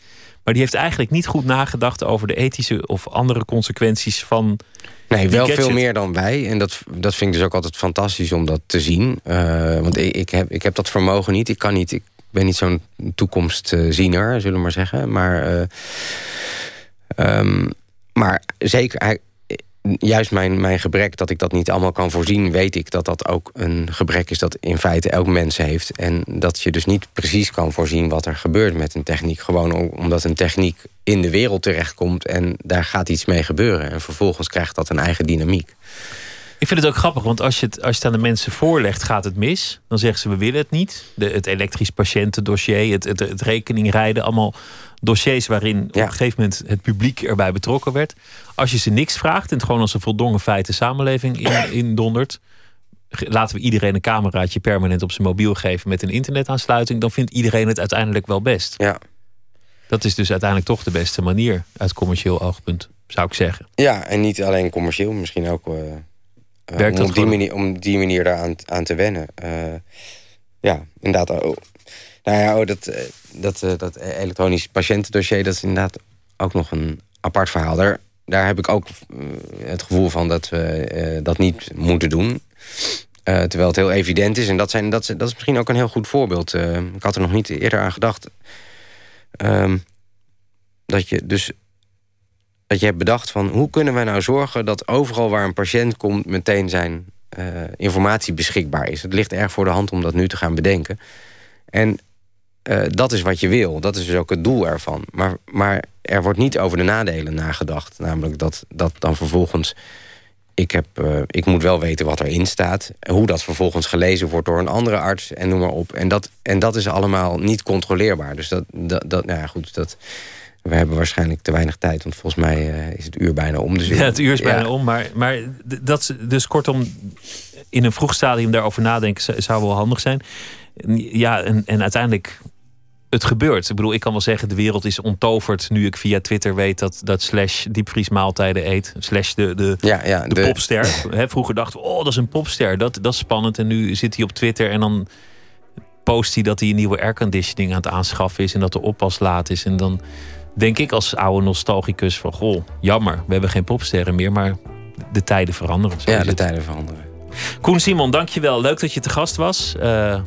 Maar die heeft eigenlijk niet goed nagedacht over de ethische of andere consequenties van. Nee, wel veel meer dan wij. En dat, dat vind ik dus ook altijd fantastisch om dat te zien. Uh, want ik, ik, heb, ik heb dat vermogen niet. Ik kan niet. Ik ben niet zo'n toekomstziener, zullen we maar zeggen. Maar. Uh, um, maar zeker, juist mijn, mijn gebrek dat ik dat niet allemaal kan voorzien... weet ik dat dat ook een gebrek is dat in feite elk mens heeft. En dat je dus niet precies kan voorzien wat er gebeurt met een techniek. Gewoon omdat een techniek in de wereld terechtkomt... en daar gaat iets mee gebeuren. En vervolgens krijgt dat een eigen dynamiek. Ik vind het ook grappig, want als je het, als je het aan de mensen voorlegt, gaat het mis. Dan zeggen ze, we willen het niet. De, het elektrisch patiëntendossier, het, het, het rekeningrijden, allemaal dossiers waarin op een gegeven moment het publiek erbij betrokken werd. Als je ze niks vraagt en het gewoon als een voldongen feit de samenleving in, in dondert. Laten we iedereen een cameraatje permanent op zijn mobiel geven met een internetaansluiting, dan vindt iedereen het uiteindelijk wel best. Ja. Dat is dus uiteindelijk toch de beste manier uit commercieel oogpunt, zou ik zeggen. Ja, en niet alleen commercieel, misschien ook. Uh, Werkt om, op die manier, om die manier daar aan te wennen. Uh, ja, inderdaad. Oh, nou ja, oh, dat, eh, dat, dat elektronisch patiëntendossier, dat is inderdaad ook nog een apart verhaal. Daar, daar heb ik ook het gevoel van dat we dat niet moeten doen. terwijl het heel evident is. En dat, zijn, dat, dat is misschien ook een heel goed voorbeeld. ik had er nog niet eerder aan gedacht. Ehm, dat je dus dat je hebt bedacht van hoe kunnen wij nou zorgen dat overal waar een patiënt komt meteen zijn informatie beschikbaar is. Het ligt erg voor de hand om dat nu te gaan bedenken. En uh, dat is wat je wil. Dat is dus ook het doel ervan. Maar, maar er wordt niet over de nadelen nagedacht. Namelijk dat, dat dan vervolgens... Ik, heb, uh, ik moet wel weten wat erin staat. Hoe dat vervolgens gelezen wordt door een andere arts en noem maar op. En dat, en dat is allemaal niet controleerbaar. Dus dat, dat, dat nou ja, goed, dat... We hebben waarschijnlijk te weinig tijd, want volgens mij uh, is het uur bijna om. Dus ja, het uur is bijna ja. om. Maar, maar dat, dus kortom, in een vroeg stadium daarover nadenken zou wel handig zijn. Ja, en, en uiteindelijk het gebeurt. Ik bedoel, ik kan wel zeggen, de wereld is onttoverd nu ik via Twitter weet dat, dat Slash diepvriesmaaltijden eet. Slash de, de, ja, ja, de, de popster. vroeger dachten we, oh, dat is een popster. Dat, dat is spannend. En nu zit hij op Twitter en dan post hij dat hij een nieuwe airconditioning aan het aanschaffen is en dat de oppas laat is. En dan denk ik als oude nostalgicus van, goh, jammer, we hebben geen popsterren meer, maar de tijden veranderen. Ja, de tijden veranderen. Koen Simon, dankjewel. Leuk dat je te gast was. Uh,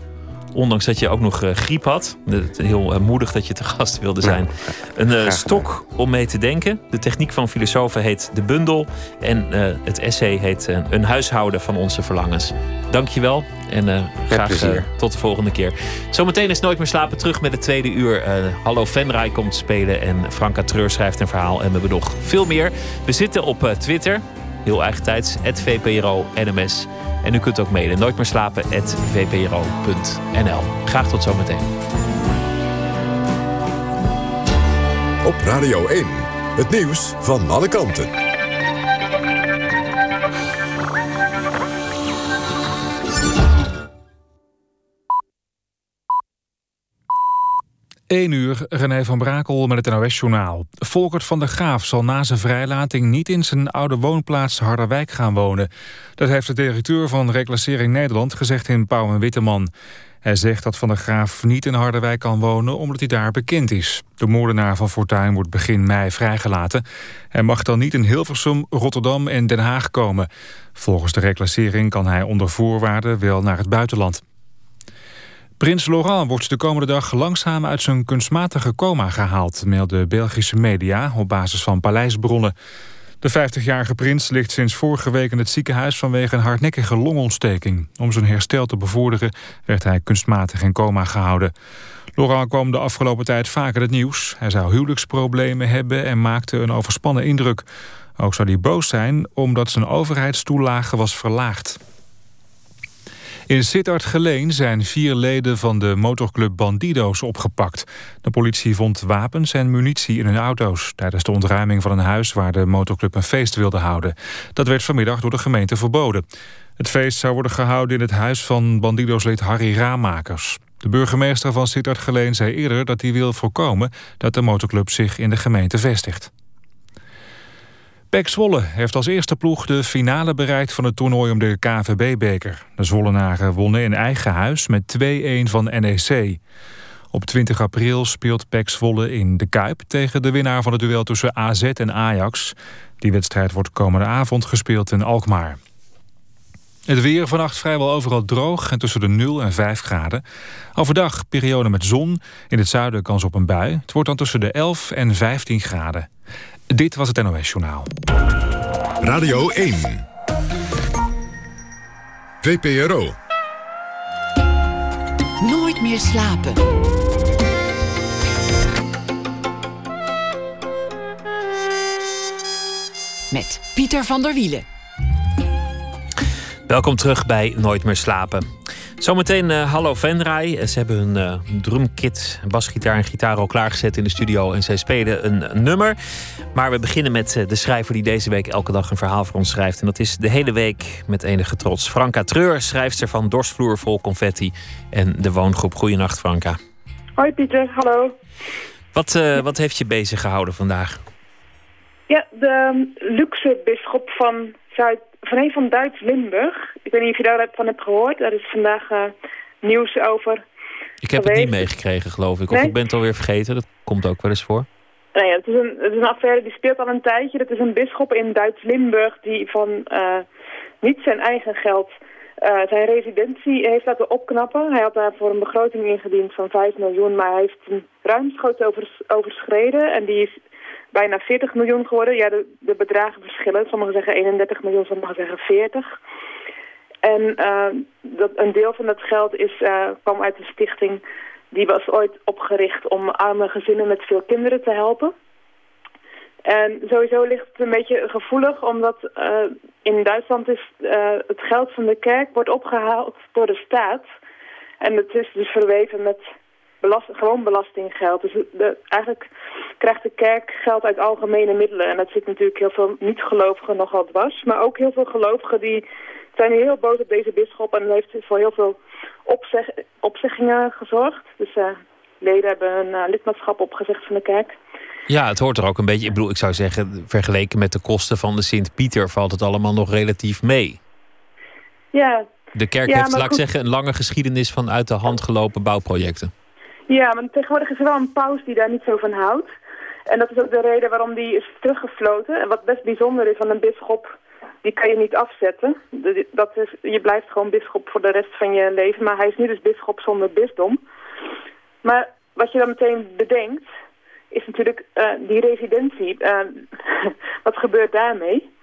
Ondanks dat je ook nog uh, griep had. Heel uh, moedig dat je te gast wilde zijn. Een uh, stok om mee te denken. De techniek van filosofen heet De Bundel. En het essay heet Een huishouden van onze verlangens. Dankjewel en graag tot de volgende keer. Zometeen is Nooit meer slapen terug met het tweede uur. Hallo Venray komt spelen en Franka Treur schrijft een verhaal. En we hebben nog veel meer. We zitten op Twitter. Heel eigen tijds. VPRO NMS. En u kunt ook mailen. Nooit meer slapen. vpro.nl. Graag tot zometeen. Op Radio 1. Het nieuws van alle kanten. 1 uur, René van Brakel met het NOS-journaal. Volkert van der Graaf zal na zijn vrijlating niet in zijn oude woonplaats Harderwijk gaan wonen. Dat heeft de directeur van Reclassering Nederland gezegd in Pauw en Witteman. Hij zegt dat Van der Graaf niet in Harderwijk kan wonen omdat hij daar bekend is. De moordenaar van Fortuin wordt begin mei vrijgelaten. Hij mag dan niet in Hilversum, Rotterdam en Den Haag komen. Volgens de reclassering kan hij onder voorwaarden wel naar het buitenland. Prins Laurent wordt de komende dag langzaam uit zijn kunstmatige coma gehaald... melden Belgische media op basis van paleisbronnen. De 50-jarige prins ligt sinds vorige week in het ziekenhuis... vanwege een hardnekkige longontsteking. Om zijn herstel te bevorderen werd hij kunstmatig in coma gehouden. Laurent kwam de afgelopen tijd vaker het nieuws. Hij zou huwelijksproblemen hebben en maakte een overspannen indruk. Ook zou hij boos zijn omdat zijn overheidstoelage was verlaagd. In Sittard-Geleen zijn vier leden van de motorclub Bandido's opgepakt. De politie vond wapens en munitie in hun auto's... tijdens de ontruiming van een huis waar de motorclub een feest wilde houden. Dat werd vanmiddag door de gemeente verboden. Het feest zou worden gehouden in het huis van Bandido's-lid Harry Raamakers. De burgemeester van Sittard-Geleen zei eerder dat hij wil voorkomen... dat de motorclub zich in de gemeente vestigt. Pek Zwolle heeft als eerste ploeg de finale bereikt van het toernooi om de KVB-beker. De Zwollenaren wonnen in eigen huis met 2-1 van NEC. Op 20 april speelt Pek Zwolle in de Kuip tegen de winnaar van het duel tussen AZ en Ajax. Die wedstrijd wordt komende avond gespeeld in Alkmaar. Het weer vannacht vrijwel overal droog en tussen de 0 en 5 graden. Overdag periode met zon, in het zuiden kans op een bui. Het wordt dan tussen de 11 en 15 graden. Dit was het NOS Journaal. Radio 1. VPRO. Nooit meer slapen. Met Pieter van der Wielen. Welkom terug bij Nooit meer slapen. Zometeen uh, Hallo Venray. Ze hebben hun uh, drumkit, basgitaar en gitaar al klaargezet in de studio. En zij spelen een, nummer. Maar we beginnen met uh, de schrijver die deze week elke dag een verhaal voor ons schrijft. En dat is de hele week met enige trots. Franka Treur, schrijfster van Dorsvloer vol confetti. En de woongroep. Goeienacht Franka. Hoi Pieter, hallo. Wat, wat heeft je bezig gehouden vandaag? Ja, de luxe bisschop van Zuid van van Duits-Limburg. Ik weet niet of je daarvan hebt gehoord. Daar is vandaag uh, nieuws over Ik heb het niet meegekregen, geloof ik. Of ik ben het alweer vergeten. Dat komt ook wel eens voor. Nee, nou het, is een, het is een affaire die speelt al een tijdje. Dat is een bisschop in Duits-Limburg die van uh, niet zijn eigen geld... Uh, zijn residentie heeft laten opknappen. Hij had daarvoor een begroting ingediend van 5 miljoen, maar hij heeft een ruimschoots overs, overschreden. En die is bijna 40 miljoen geworden. Ja, de, de bedragen verschillen. Sommigen zeggen 31 miljoen, sommigen zeggen 40. En uh, dat, een deel van dat geld is, uh, kwam uit een stichting... die was ooit opgericht om arme gezinnen met veel kinderen te helpen. En sowieso ligt het een beetje gevoelig, omdat uh, in Duitsland is het geld van de kerk wordt opgehaald door de staat. En het is dus verweven met gewoon belastinggeld. Dus de, eigenlijk krijgt de kerk geld uit algemene middelen. En dat zit natuurlijk heel veel niet-gelovigen nogal dwars. Maar ook heel veel gelovigen die zijn heel boos op deze bisschop. En dat heeft voor heel veel opzeg, opzeggingen gezorgd. Dus uh, leden hebben hun uh, lidmaatschap opgezegd van de kerk. Ja, het hoort er ook een beetje... Ik bedoel, ik zou zeggen, vergeleken met de kosten van de Sint-Pieter... valt het allemaal nog relatief mee. Ja. De kerk heeft, laat ik zeggen, een lange geschiedenis van uit de hand gelopen bouwprojecten. Ja, maar tegenwoordig is er wel een paus die daar niet zo van houdt. En dat is ook de reden waarom die is teruggefloten. En wat best bijzonder is van een bisschop, die kan je niet afzetten. Dat is, je blijft gewoon bisschop voor de rest van je leven. Maar hij is nu dus bisschop zonder bisdom. Maar wat je dan meteen bedenkt, is natuurlijk uh, die residentie. Uh, wat gebeurt daarmee?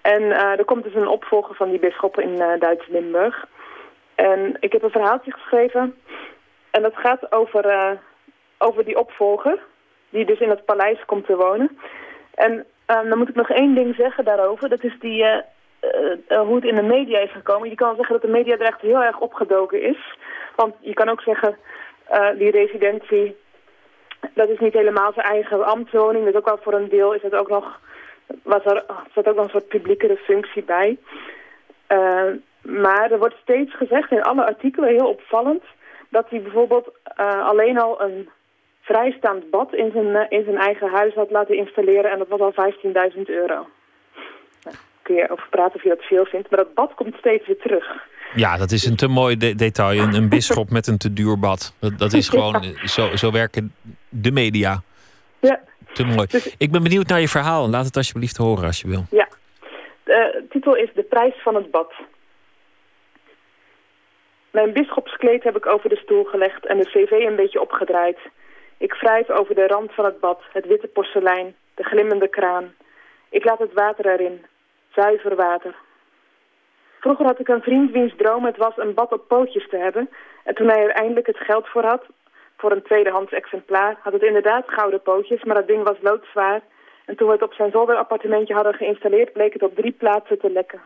En uh, er komt dus een opvolger van die bisschop in Duits-Limburg. En ik heb een verhaaltje geschreven en dat gaat over, over die opvolger, die dus in het paleis komt te wonen. En uh, dan moet ik nog één ding zeggen daarover. Dat is die, uh, hoe het in de media is gekomen. Je kan zeggen dat de media er echt heel erg opgedoken is. Want je kan ook zeggen, die residentie, dat is niet helemaal zijn eigen ambtswoning. Dus ook wel voor een deel is het ook nog, was er, zat ook nog een soort publiekere functie bij. maar er wordt steeds gezegd in alle artikelen, heel opvallend dat hij bijvoorbeeld alleen al een vrijstaand bad in zijn, uh, in zijn eigen huis had laten installeren en dat was al 15.000 euro. Nou, kun je over praten of je dat veel vindt, maar dat bad komt steeds weer terug. Ja, dat is een te mooi de detail. Een, een bisschop met een te duur bad. Dat, dat is gewoon, ja. zo, zo werken de media. Ja. Te mooi. Dus, Ik ben benieuwd naar je verhaal. Laat het alsjeblieft horen als je wil. Ja. De titel is De prijs van het bad. Mijn bisschopskleed heb ik over de stoel gelegd en de cv een beetje opgedraaid. Ik wrijf over de rand van het bad, het witte porselein, de glimmende kraan. Ik laat het water erin, zuiver water. Vroeger had ik een vriend wiens droom het was een bad op pootjes te hebben. En toen hij er eindelijk het geld voor had, voor een tweedehands exemplaar, had het inderdaad gouden pootjes, maar dat ding was loodzwaar. En toen we het op zijn zolderappartementje hadden geïnstalleerd, bleek het op drie plaatsen te lekken.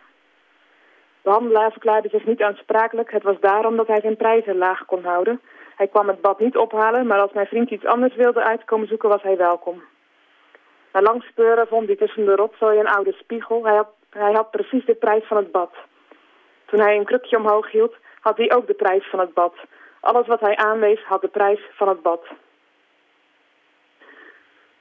De handelaar verklaarde zich niet aansprakelijk. Het was daarom dat hij zijn prijzen laag kon houden. Hij kwam het bad niet ophalen, maar als mijn vriend iets anders wilde uitkomen zoeken was hij welkom. Na lang speuren vond hij tussen de rotzooi een oude spiegel. Hij had, hij had precies de prijs van het bad. Toen hij een krukje omhoog hield, had hij ook de prijs van het bad. Alles wat hij aanwees had de prijs van het bad.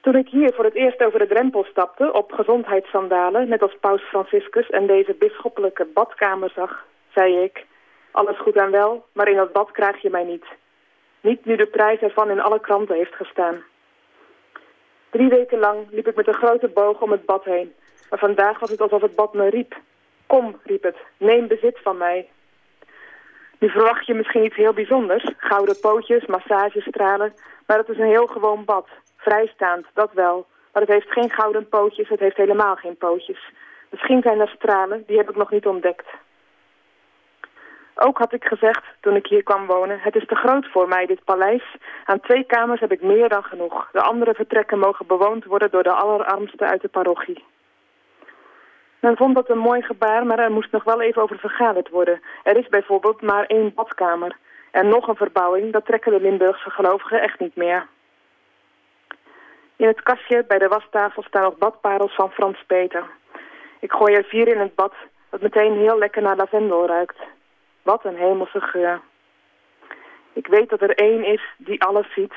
Toen ik hier voor het eerst over de drempel stapte op gezondheidssandalen, net als paus Franciscus en deze bisschoppelijke badkamer zag, zei ik, alles goed en wel, maar in dat bad krijg je mij niet. Niet nu de prijs ervan in alle kranten heeft gestaan. Drie weken lang liep ik met een grote boog om het bad heen. Maar vandaag was het alsof het bad me riep. Kom, riep het, neem bezit van mij. Nu verwacht je misschien iets heel bijzonders. Gouden pootjes, massagestralen. Maar het is een heel gewoon bad. Vrijstaand, dat wel. Maar het heeft geen gouden pootjes, het heeft helemaal geen pootjes. Misschien zijn er stralen, die heb ik nog niet ontdekt. Ook had ik gezegd, toen ik hier kwam wonen, het is te groot voor mij, dit paleis. Aan twee kamers heb ik meer dan genoeg. De andere vertrekken mogen bewoond worden door de allerarmsten uit de parochie. Men vond dat een mooi gebaar, maar er moest nog wel even over vergaderd worden. Er is bijvoorbeeld maar één badkamer. En nog een verbouwing, dat trekken de Limburgse gelovigen echt niet meer. In het kastje bij de wastafel staan nog badparels van Frans Peter. Ik gooi er vier in het bad, dat meteen heel lekker naar lavendel ruikt. Wat een hemelse geur. Ik weet dat er één is die alles ziet.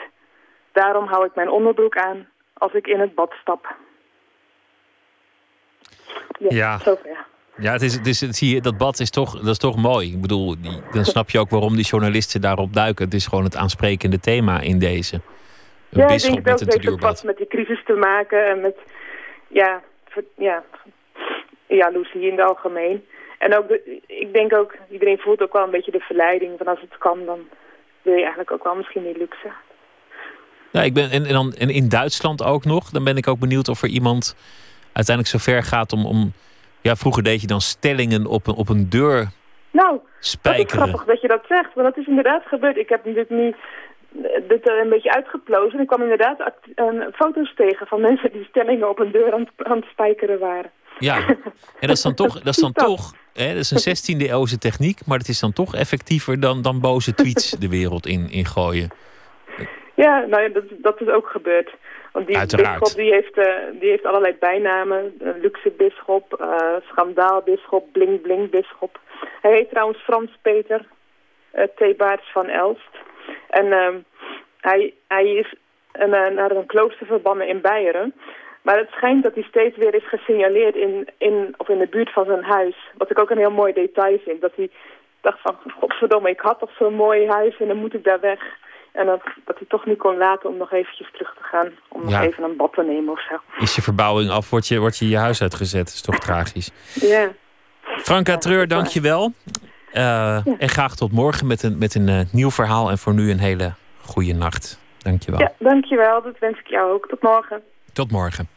Daarom hou ik mijn onderbroek aan als ik in het bad stap. Ja. Zover. Ja, het is, het is, het, zie je, dat bad is toch, dat is toch mooi. Ik bedoel, die, dan snap je ook waarom die journalisten daarop duiken. Het is gewoon het aansprekende thema in deze. Een ja, ik denk dat het heeft ook wat met die crisis te maken en met, ja, ja, jaloezie in het algemeen. En ook, de, ik denk ook, iedereen voelt ook wel een beetje de verleiding van als het kan, dan wil je eigenlijk ook wel misschien die luxe. Ja, ik ben, en, en, dan, en in Duitsland ook nog. Dan ben ik ook benieuwd of er iemand uiteindelijk zo ver gaat om. om ja, vroeger deed je dan stellingen op een, op een deur Nou, dat is spijkeren. grappig dat je dat zegt, want dat is inderdaad gebeurd. Ik heb dit nu eh, dit er een beetje uitgeplozen. Ik kwam inderdaad foto's tegen van mensen die stellingen op een deur aan, het- aan het spijkeren waren. Ja, en dat is dan toch, dat is dan toch hè, dat is een 16e eeuwse techniek, maar het is dan toch effectiever dan, dan boze tweets de wereld in, in gooien. Ja, nou ja, dat, dat is ook gebeurd. Want die bisschop die heeft, eh, die heeft allerlei bijnamen. Luxe bisschop, eh schandaalbisschop, bling bling bisschop. Hij heet trouwens Frans Peter uh, Thebaerts van Elst. En ehm, hij, hij is een, eh, naar een klooster verbannen in Beieren. Maar het schijnt dat hij steeds weer is gesignaleerd in, in, of in de buurt van zijn huis. Wat ik ook een heel mooi detail vind. Dat hij dacht van, godverdomme, ik had toch zo'n mooi huis en dan moet ik daar weg. En dat, dat hij toch niet kon laten om nog eventjes terug te gaan. Om Ja. nog even een bad te nemen of zo. Is je verbouwing af, word je, word je je huis uitgezet. Dat is toch tragisch. Ja. Franka Treur, dank je wel. Eh, En graag tot morgen met een, met een eh, nieuw verhaal. En voor nu een hele goede nacht. Dank je wel. Ja, dankjewel. Dat wens ik jou ook. Tot morgen. Tot morgen.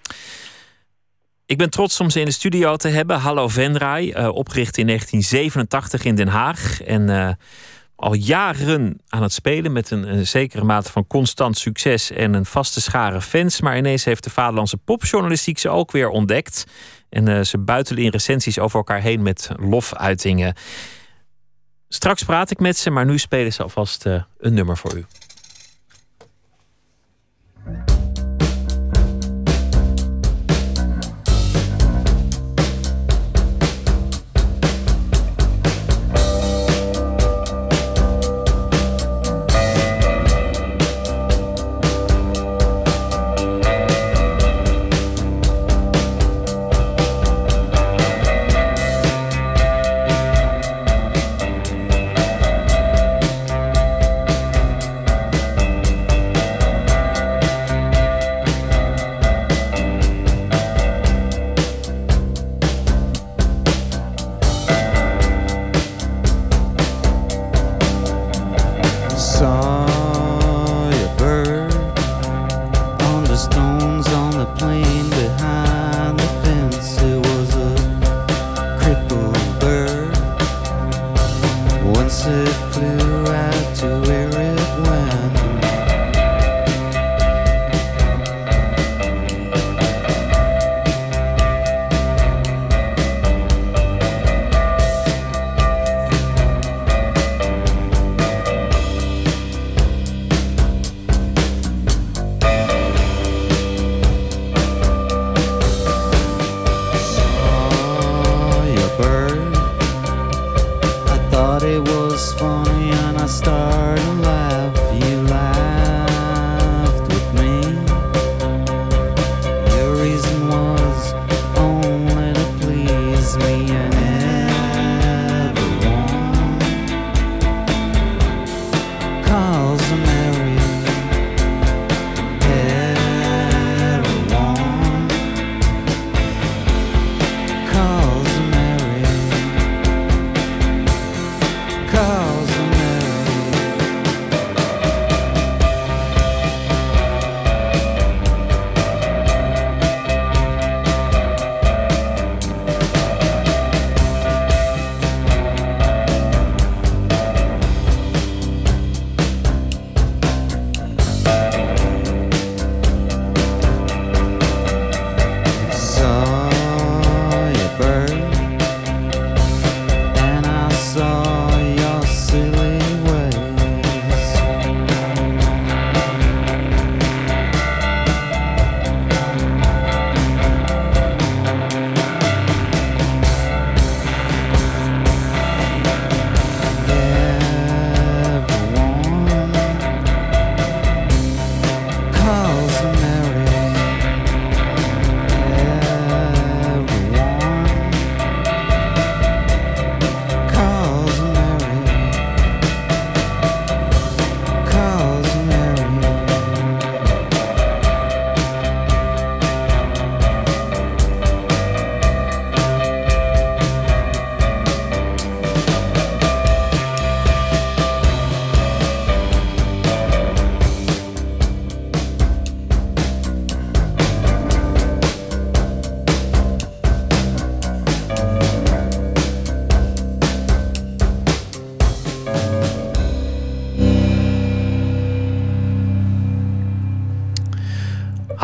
Ik ben trots om ze in de studio te hebben. Hallo Venray, eh, opgericht in 1987 in Den Haag. En eh, al jaren aan het spelen met een, zekere mate van constant succes en een vaste schare fans. Maar ineens heeft de vaderlandse popjournalistiek ze ook weer ontdekt. En eh, ze buitelen in recensies over elkaar heen met lofuitingen. Straks praat ik met ze, maar nu spelen ze alvast een nummer voor u.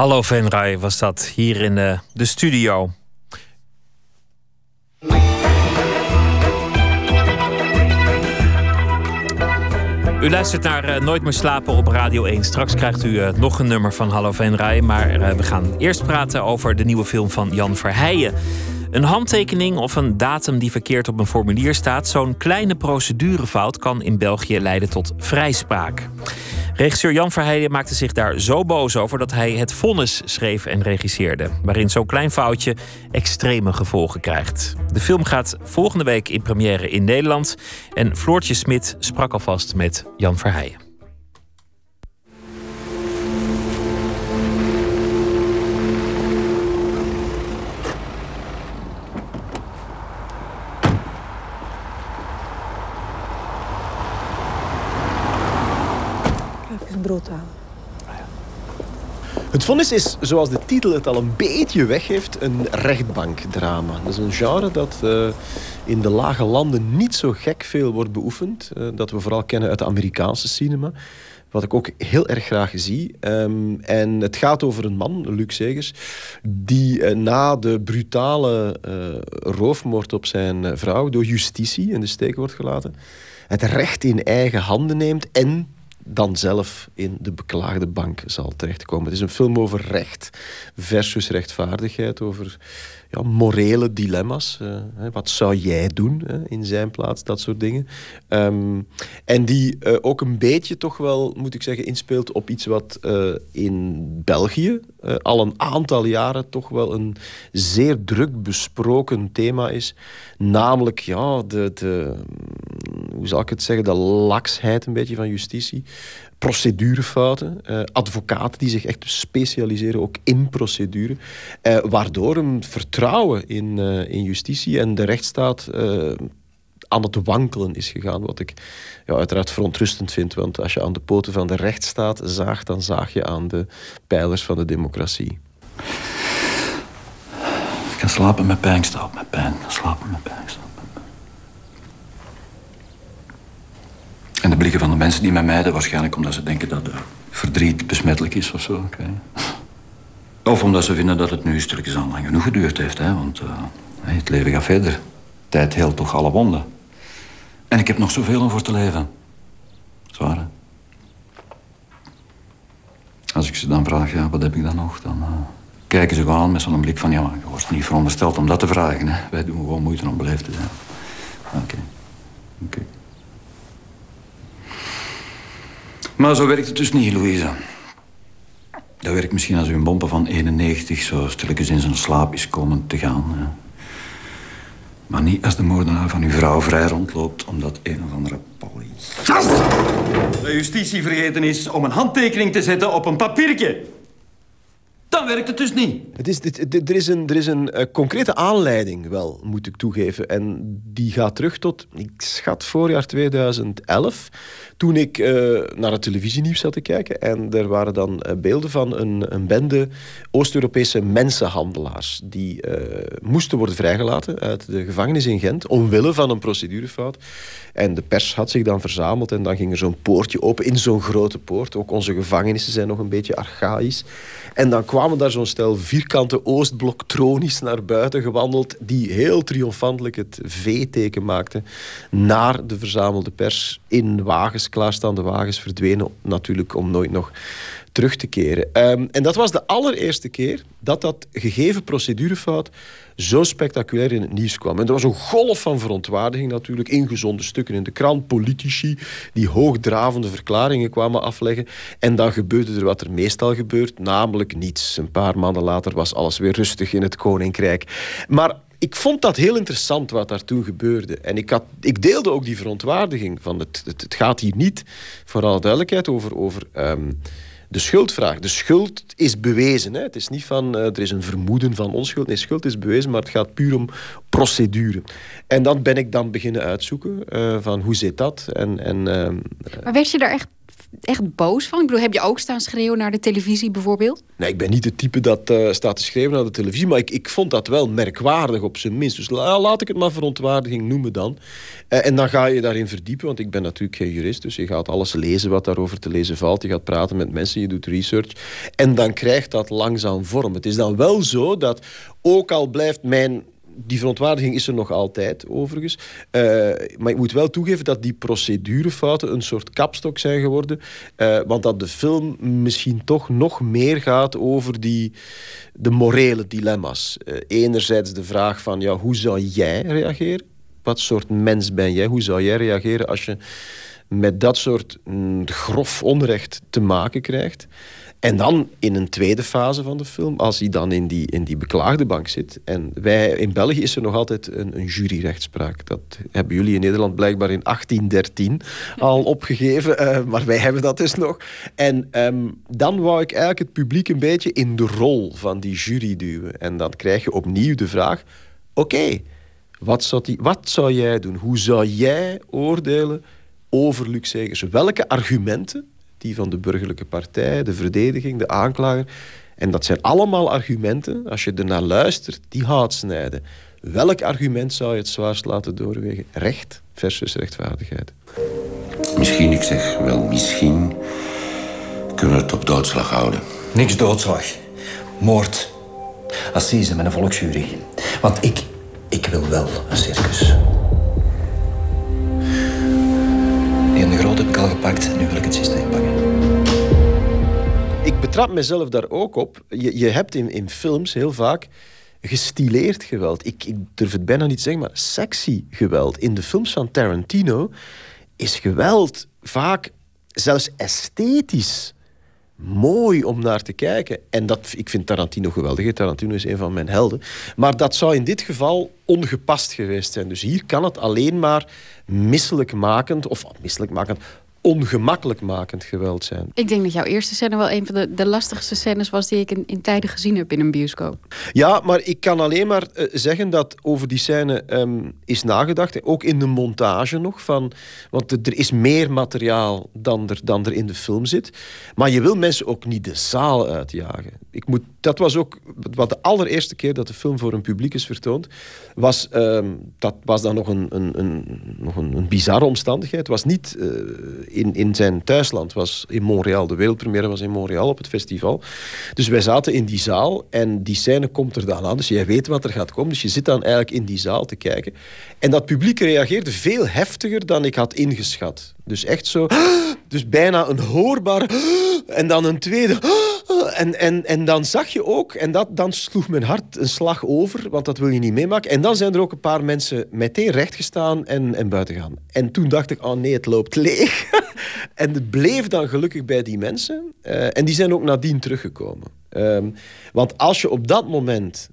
Hallo Venray was dat hier in de, de studio. U luistert naar uh, Nooit meer slapen op Radio 1. Straks krijgt u uh, nog een nummer van Hallo Venray. Maar uh, we gaan eerst praten over de nieuwe film van Jan Verheijen. Een handtekening of een datum die verkeerd op een formulier staat, zo'n kleine procedurefout kan in België leiden tot vrijspraak. Regisseur Jan Verheijden maakte zich daar zo boos over dat hij het vonnis schreef en regisseerde, waarin zo'n klein foutje extreme gevolgen krijgt. De film gaat volgende week in première in Nederland en Floortje Smit sprak alvast met Jan Verheijen. Het vonnis is, zoals de titel het al een beetje weggeeft, een rechtbankdrama. Dat is een genre dat uh, in de lage landen niet zo gek veel wordt beoefend. Uh, dat we vooral kennen uit de Amerikaanse cinema. Wat ik ook heel erg graag zie. Um, en het gaat over een man, Luc Segers, die uh, na de brutale roofmoord op zijn vrouw door justitie in de steek wordt gelaten, het recht in eigen handen neemt en dan zelf in de beklaagde bank zal terechtkomen. Het is een film over recht versus rechtvaardigheid, over ja, morele dilemma's. Uh, wat zou jij doen in zijn plaats, dat soort dingen. Um, en die uh, ook een beetje toch wel, moet ik zeggen, inspeelt op iets wat uh, in België al een aantal jaren toch wel een zeer druk besproken thema is. Namelijk, ja, de, de hoe zal ik het zeggen, de laksheid een beetje van justitie procedurefouten, uh, advocaten die zich echt specialiseren ook in procedure, uh, waardoor een vertrouwen in, uh, in justitie en de rechtsstaat aan het wankelen is gegaan. Wat ik ja, uiteraard verontrustend vind, want als je aan de poten van de rechtsstaat zaagt, dan zaag je aan de pijlers van de democratie. Ik kan slapen met pijn, ik met pijn. Slapen met pijn, En de blikken van de mensen die mij mijden, waarschijnlijk omdat ze denken dat verdriet besmettelijk is of zo. Of omdat ze vinden dat het nu stukjes aan lang genoeg geduurd heeft. Hè? Want uh, het leven gaat verder. Tijd heelt toch alle wonden. En ik heb nog zoveel om voor te leven. Zwaar, hè? Als ik ze dan vraag, ja, wat heb ik dan nog? Dan uh, kijken ze gewoon met zo'n blik van... ja, maar je wordt niet verondersteld om dat te vragen. Hè? Wij doen gewoon moeite om beleefd te zijn. Oké. Oké. Maar zo werkt het dus niet, Louise. Dat werkt misschien als u een bompen van 91 zo stilletjes in zijn slaap is komen te gaan. Maar niet als de moordenaar van uw vrouw vrij rondloopt... omdat een of andere politie... De justitie vergeten is om een handtekening te zetten op een papiertje. Dan werkt het dus niet. Het is, er is een, er is een eh, concrete aanleiding wel, moet ik toegeven. En die gaat terug tot, ik schat, voorjaar 2011. Toen ik eh, naar het televisienieuws zat te kijken. En er waren dan eh, beelden van een, een bende Oost-Europese mensenhandelaars. Die eh, moesten worden vrijgelaten uit de gevangenis in Gent. Omwille van een procedurefout. En de pers had zich dan verzameld. En dan ging er zo'n poortje open in zo'n grote poort. Ook onze gevangenissen zijn nog een beetje archaïs. En dan kwamen daar zo'n stel vierkante Oostblok-tronies naar buiten gewandeld, die heel triomfantelijk het V-teken maakten naar de verzamelde pers in wagens, klaarstaande wagens, verdwenen natuurlijk om nooit nog terug te keren. Ehm, en dat was de allereerste keer dat dat gegeven procedurefout zo spectaculair in het nieuws kwam. En er was een golf van verontwaardiging natuurlijk, ingezonde stukken in de krant, politici die hoogdravende verklaringen kwamen afleggen. En dan gebeurde er wat er meestal gebeurt, namelijk niets. Een paar maanden later was alles weer rustig in het Koninkrijk. Maar ik vond dat heel interessant wat daar toen gebeurde. En ik, had, ik deelde ook die verontwaardiging van het, het, gaat hier niet, voor alle duidelijkheid, over, over ehm, de schuldvraag. De schuld is bewezen. Hè. Het is niet van eh, er is een vermoeden van onschuld. Nee, schuld is bewezen, maar het gaat puur om procedure. En dan ben ik dan beginnen uitzoeken eh, van hoe zit dat? En, en, ehm, Maar werd je daar echt, echt boos van? Ik bedoel, heb je ook staan schreeuwen naar de televisie bijvoorbeeld? Nee, ik ben niet het type dat eh, staat te schrijven naar de televisie, maar ik, ik vond dat wel merkwaardig op zijn minst. Dus la- laat ik het maar verontwaardiging noemen dan. Eh, en dan ga je daarin verdiepen, want ik ben natuurlijk geen jurist, dus je gaat alles lezen wat daarover te lezen valt. Je gaat praten met mensen, je doet research. En dan krijgt dat langzaam vorm. Het is dan wel zo dat, ook al blijft mijn die verontwaardiging is er nog altijd, overigens. Eh, maar ik moet wel toegeven dat die procedurefouten een soort kapstok zijn geworden. Eh, want dat de film misschien toch nog meer gaat over die, de morele dilemma's. Eh, enerzijds de vraag van, ja, hoe zou jij reageren? Wat soort mens ben jij? Hoe zou jij reageren als je met dat soort mm, grof onrecht te maken krijgt? En dan in een tweede fase van de film, als hij dan in die, in die beklaagde bank zit. En wij, in België is er nog altijd een, een juryrechtspraak. Dat hebben jullie in Nederland blijkbaar in 1813 al opgegeven. eh, maar wij hebben dat dus nog. En ehm, dan wou ik eigenlijk het publiek een beetje in de rol van die jury duwen. En dan krijg je opnieuw de vraag: oké, wat, zou die- wat zou jij doen? Hoe zou jij oordelen over Luc Segers? Welke argumenten die van de burgerlijke partij, de verdediging, de aanklager. En dat zijn allemaal argumenten, als je ernaar luistert, die hout snijden. Welk argument zou je het zwaarst laten doorwegen? Recht versus rechtvaardigheid. Misschien, ik zeg wel misschien, kunnen we het op doodslag houden. Niks doodslag. Moord. Assise met een volksjury. Want ik, ik wil wel een circus. De groot heb ik al gepakt, nu wil ik het systeem pakken. Ik betrap mezelf daar ook op. Je, je hebt in, in films heel vaak gestileerd geweld. Ik, ik durf het bijna niet te zeggen, maar sexy geweld. In de films van Tarantino is geweld vaak zelfs esthetisch mooi om naar te kijken. En dat, ik vind Tarantino geweldig. Tarantino is een van mijn helden. Maar dat zou in dit geval ongepast geweest zijn. Dus hier kan het alleen maar misselijkmakend... of misselijkmakend, ongemakkelijkmakend geweld zijn. Ik denk dat jouw eerste scène wel een van de, de lastigste scènes was die ik in, in tijden gezien heb in een bioscoop. Ja, maar ik kan alleen maar eh, zeggen dat over die scène ehm, is nagedacht. Ook in de montage nog. Van, want er is meer materiaal dan er, dan er in de film zit. Maar je wil mensen ook niet de zaal uitjagen. Ik moet, dat was ook wat de allereerste keer dat de film voor een publiek is vertoond. Was, ehm, dat was dan nog een, een, een, nog een, een bizarre omstandigheid. Het was niet eh, in, in zijn thuisland, was in Montreal. De wereldpremière was in Montreal op het festival. Dus wij zaten in die zaal en die scène komt er dan aan. Dus jij weet wat er gaat komen. Dus je zit dan eigenlijk in die zaal te kijken. En dat publiek reageerde veel heftiger dan ik had ingeschat. Dus echt zo... Dus bijna een hoorbaar... En dan een tweede... En, en, en dan zag je ook, en dat, dan sloeg mijn hart een slag over, want dat wil je niet meemaken. En dan zijn er ook een paar mensen meteen rechtgestaan en, en buiten gaan. En toen dacht ik, oh nee, het loopt leeg. en het bleef dan gelukkig bij die mensen. Eh, en die zijn ook nadien teruggekomen. Ehm, want als je op dat moment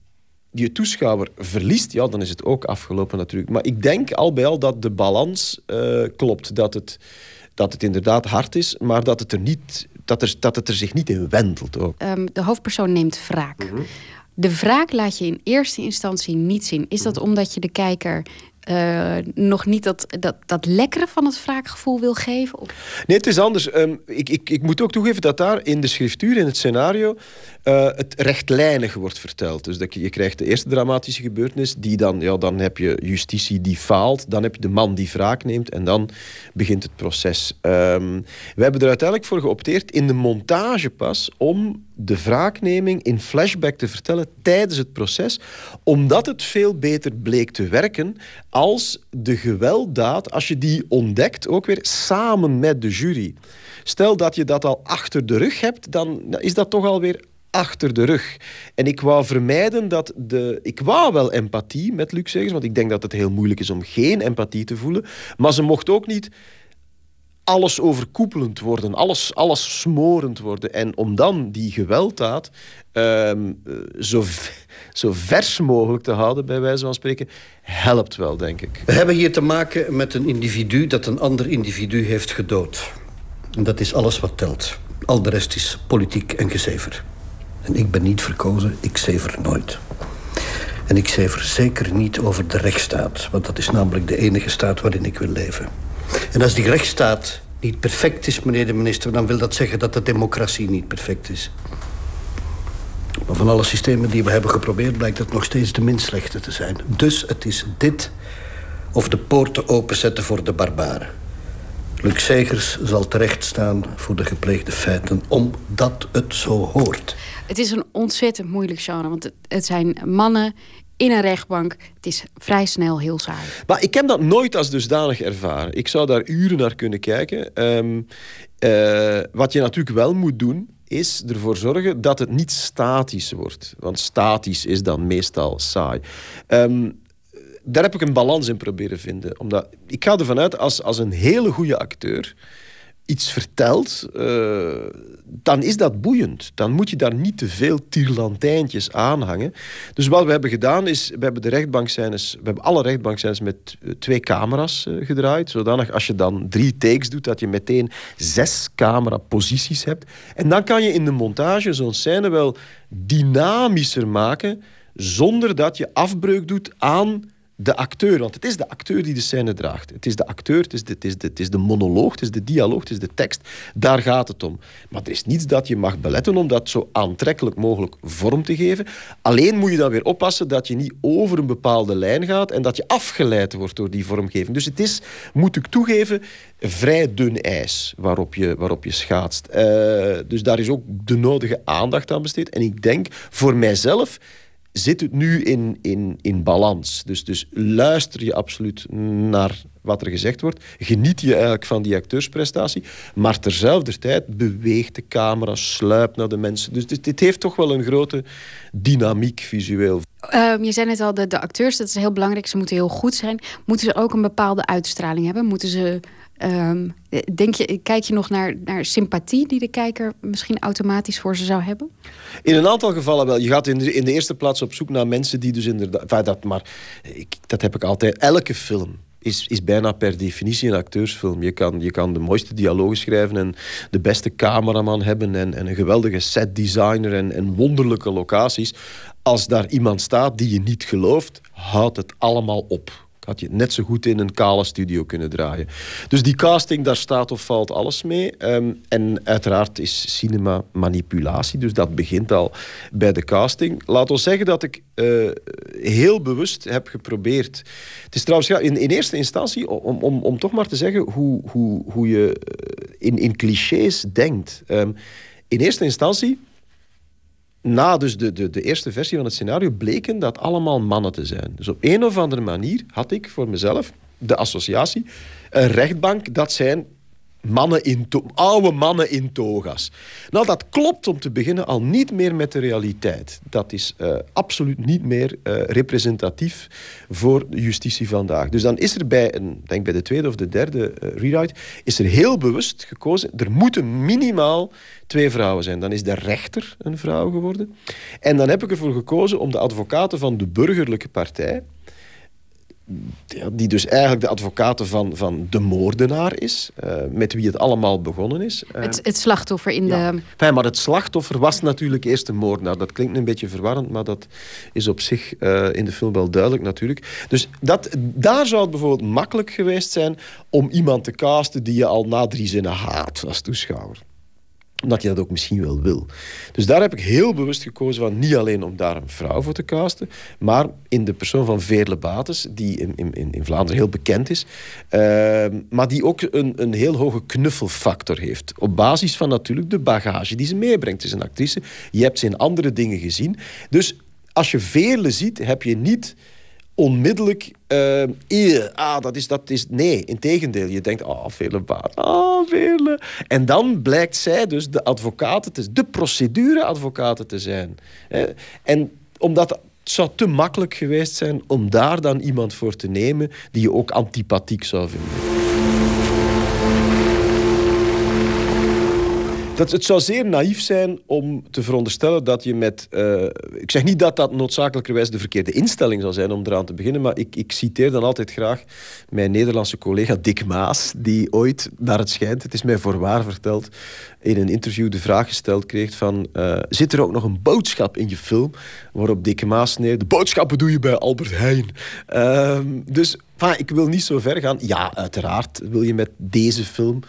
je toeschouwer verliest, ja, dan is het ook afgelopen natuurlijk. Maar ik denk al bij al dat de balans uh, klopt. Dat het, dat het inderdaad hard is, maar dat het er, niet, dat er, dat het er zich niet in wentelt ook. Um, de hoofdpersoon neemt wraak. Mm De wraak laat je in eerste instantie niet zien. Is dat omdat je de kijker uh, nog niet dat, dat, dat lekkere van het wraakgevoel wil geven? Nee, het is anders. Um, ik, ik, ik moet ook toegeven dat daar in de schriftuur, in het scenario, uh, het rechtlijnig wordt verteld. Dus dat je, je krijgt de eerste dramatische gebeurtenis, die dan, ja, dan heb je justitie die faalt, dan heb je de man die wraak neemt en dan begint het proces. Um, we hebben er uiteindelijk voor geopteerd in de montage pas om de wraakneming in flashback te vertellen tijdens het proces, omdat het veel beter bleek te werken als de gewelddaad, als je die ontdekt, ook weer samen met de jury. Stel dat je dat al achter de rug hebt, dan is dat toch alweer achter de rug. En ik wou vermijden dat de... Ik wou wel empathie met Luc Segers, want ik denk dat het heel moeilijk is om geen empathie te voelen. Maar ze mocht ook niet alles overkoepelend worden, alles, alles smorend worden. En om dan die gewelddaad um, zo, zo vers mogelijk te houden, bij wijze van spreken, helpt wel, denk ik. We hebben hier te maken met een individu dat een ander individu heeft gedood. En dat is alles wat telt. Al de rest is politiek en gezever. En ik ben niet verkozen, ik zever nooit. En ik zever zeker niet over de rechtsstaat, want dat is namelijk de enige staat waarin ik wil leven. En als die rechtsstaat niet perfect is, meneer de minister... dan wil dat zeggen dat de democratie niet perfect is. Maar van alle systemen die we hebben geprobeerd... blijkt het nog steeds de minst slechte te zijn. Dus het is dit of de poorten openzetten voor de barbaren. Luc Segers zal terecht staan voor de gepleegde feiten... omdat het zo hoort. Het is een ontzettend moeilijk genre. Want het zijn mannen in een rechtbank. Het is vrij snel heel saai. Maar ik heb dat nooit als dusdanig ervaren. Ik zou daar uren naar kunnen kijken. Um, uh, wat je natuurlijk wel moet doen, is ervoor zorgen dat het niet statisch wordt. Want statisch is dan meestal saai. Um, daar heb ik een balans in proberen vinden. Omdat ik ga ervan uit, als, als een hele goede acteur iets vertelt, uh, dan is dat boeiend. Dan moet je daar niet te veel tierlantijntjes aanhangen. Dus wat we hebben gedaan is, we hebben de we hebben alle rechtbankscènes met eh, twee camera's uh, gedraaid. Zodanig als je dan drie takes doet, dat je meteen zes cameraposities hebt. En dan kan je in de montage zo'n scène wel dynamischer maken, zonder dat je afbreuk doet aan de acteur, want het is de acteur die de scène draagt. Het is de acteur, het is de, het is het is de monoloog, het is de dialoog, het is de tekst. Daar gaat het om. Maar er is niets dat je mag beletten om dat zo aantrekkelijk mogelijk vorm te geven. Alleen moet je dan weer oppassen dat je niet over een bepaalde lijn gaat en dat je afgeleid wordt door die vormgeving. Dus het is, moet ik toegeven, vrij dun ijs waarop je, waarop je schaatst. Uh, dus daar is ook de nodige aandacht aan besteed. En ik denk voor mijzelf zit het nu in, in, in balans. Dus, dus luister je absoluut naar wat er gezegd wordt. Geniet je eigenlijk van die acteursprestatie. Maar terzelfde tijd beweegt de camera, sluipt naar de mensen. Dus dit, dit heeft toch wel een grote dynamiek visueel. Um, je zei net al, de, de acteurs, dat is heel belangrijk. Ze moeten heel goed zijn. Moeten ze ook een bepaalde uitstraling hebben? Moeten ze Um, denk je, kijk je nog naar, naar sympathie die de kijker misschien automatisch voor ze zou hebben? In een aantal gevallen wel. Je gaat in de, in de eerste plaats op zoek naar mensen die dus inderdaad... dat, maar ik, dat heb ik altijd. Elke film is, is bijna per definitie een acteursfilm. Je kan, je kan de mooiste dialogen schrijven en de beste cameraman hebben en, en een geweldige setdesigner en, en wonderlijke locaties. Als daar iemand staat die je niet gelooft, houdt het allemaal op had je net zo goed in een kale studio kunnen draaien. Dus die casting, daar staat of valt alles mee. Um, en uiteraard is cinema manipulatie, dus dat begint al bij de casting. Laat ons zeggen dat ik uh, heel bewust heb geprobeerd. Het is trouwens in, in eerste instantie, om, om, om toch maar te zeggen hoe, hoe, hoe je eh, in, in clichés denkt. Um, in eerste instantie na dus de, de, de eerste versie van het scenario bleken dat allemaal mannen te zijn. Dus op een of andere manier had ik voor mezelf de associatie... een rechtbank, dat zijn mannen in oude mannen in toga's. Nou, dat klopt om te beginnen al niet meer met de realiteit. Dat is uh, absoluut niet meer uh, representatief voor justitie vandaag. Dus dan is er bij, een, denk bij de tweede of de derde uh, rewrite, is er heel bewust gekozen, er moeten minimaal twee vrouwen zijn. Dan is de rechter een vrouw geworden. En dan heb ik ervoor gekozen om de advocaten van de burgerlijke partij die dus eigenlijk de advocaat van, van de moordenaar is, uh, met wie het allemaal begonnen is. Uh, het, het, slachtoffer in ja. de... Fijn, maar het slachtoffer was natuurlijk eerst de moordenaar. Dat klinkt een beetje verwarrend, maar dat is op zich uh, in de film wel duidelijk natuurlijk. Dus dat, daar zou het bijvoorbeeld makkelijk geweest zijn om iemand te casten die je al na drie zinnen haat als toeschouwer omdat je dat ook misschien wel wil. Dus daar heb ik heel bewust gekozen van niet alleen om daar een vrouw voor te casten, maar in de persoon van Veerle Bates, die in, in, in Vlaanderen heel bekend is, uh, maar die ook een, een heel hoge knuffelfactor heeft. Op basis van natuurlijk de bagage die ze meebrengt. Het is een actrice, je hebt ze in andere dingen gezien. Dus als je Veerle ziet, heb je niet onmiddellijk... Uh, ah, dat is, dat is... Nee, in tegendeel. Je denkt, ah, oh, vele baat. Ah, vele. En dan blijkt zij dus de advocaten te, de procedureadvocaten te zijn. En omdat het zou te makkelijk geweest zijn om daar dan iemand voor te nemen die je ook antipathiek zou vinden. Dat, het zou zeer naïef zijn om te veronderstellen dat je met... Uh, ik zeg niet dat dat noodzakelijkerwijs de verkeerde instelling zou zijn om eraan te beginnen, maar ik, ik citeer dan altijd graag mijn Nederlandse collega Dick Maas, die ooit, naar het schijnt, het is mij voorwaar verteld, in een interview de vraag gesteld kreeg van... Uh, zit er ook nog een boodschap in je film? Waarop Dick Maas neer... De boodschappen doe je bij Albert Heijn. Uh, dus... Ik wil niet zo ver gaan. Ja, uiteraard wil je met deze film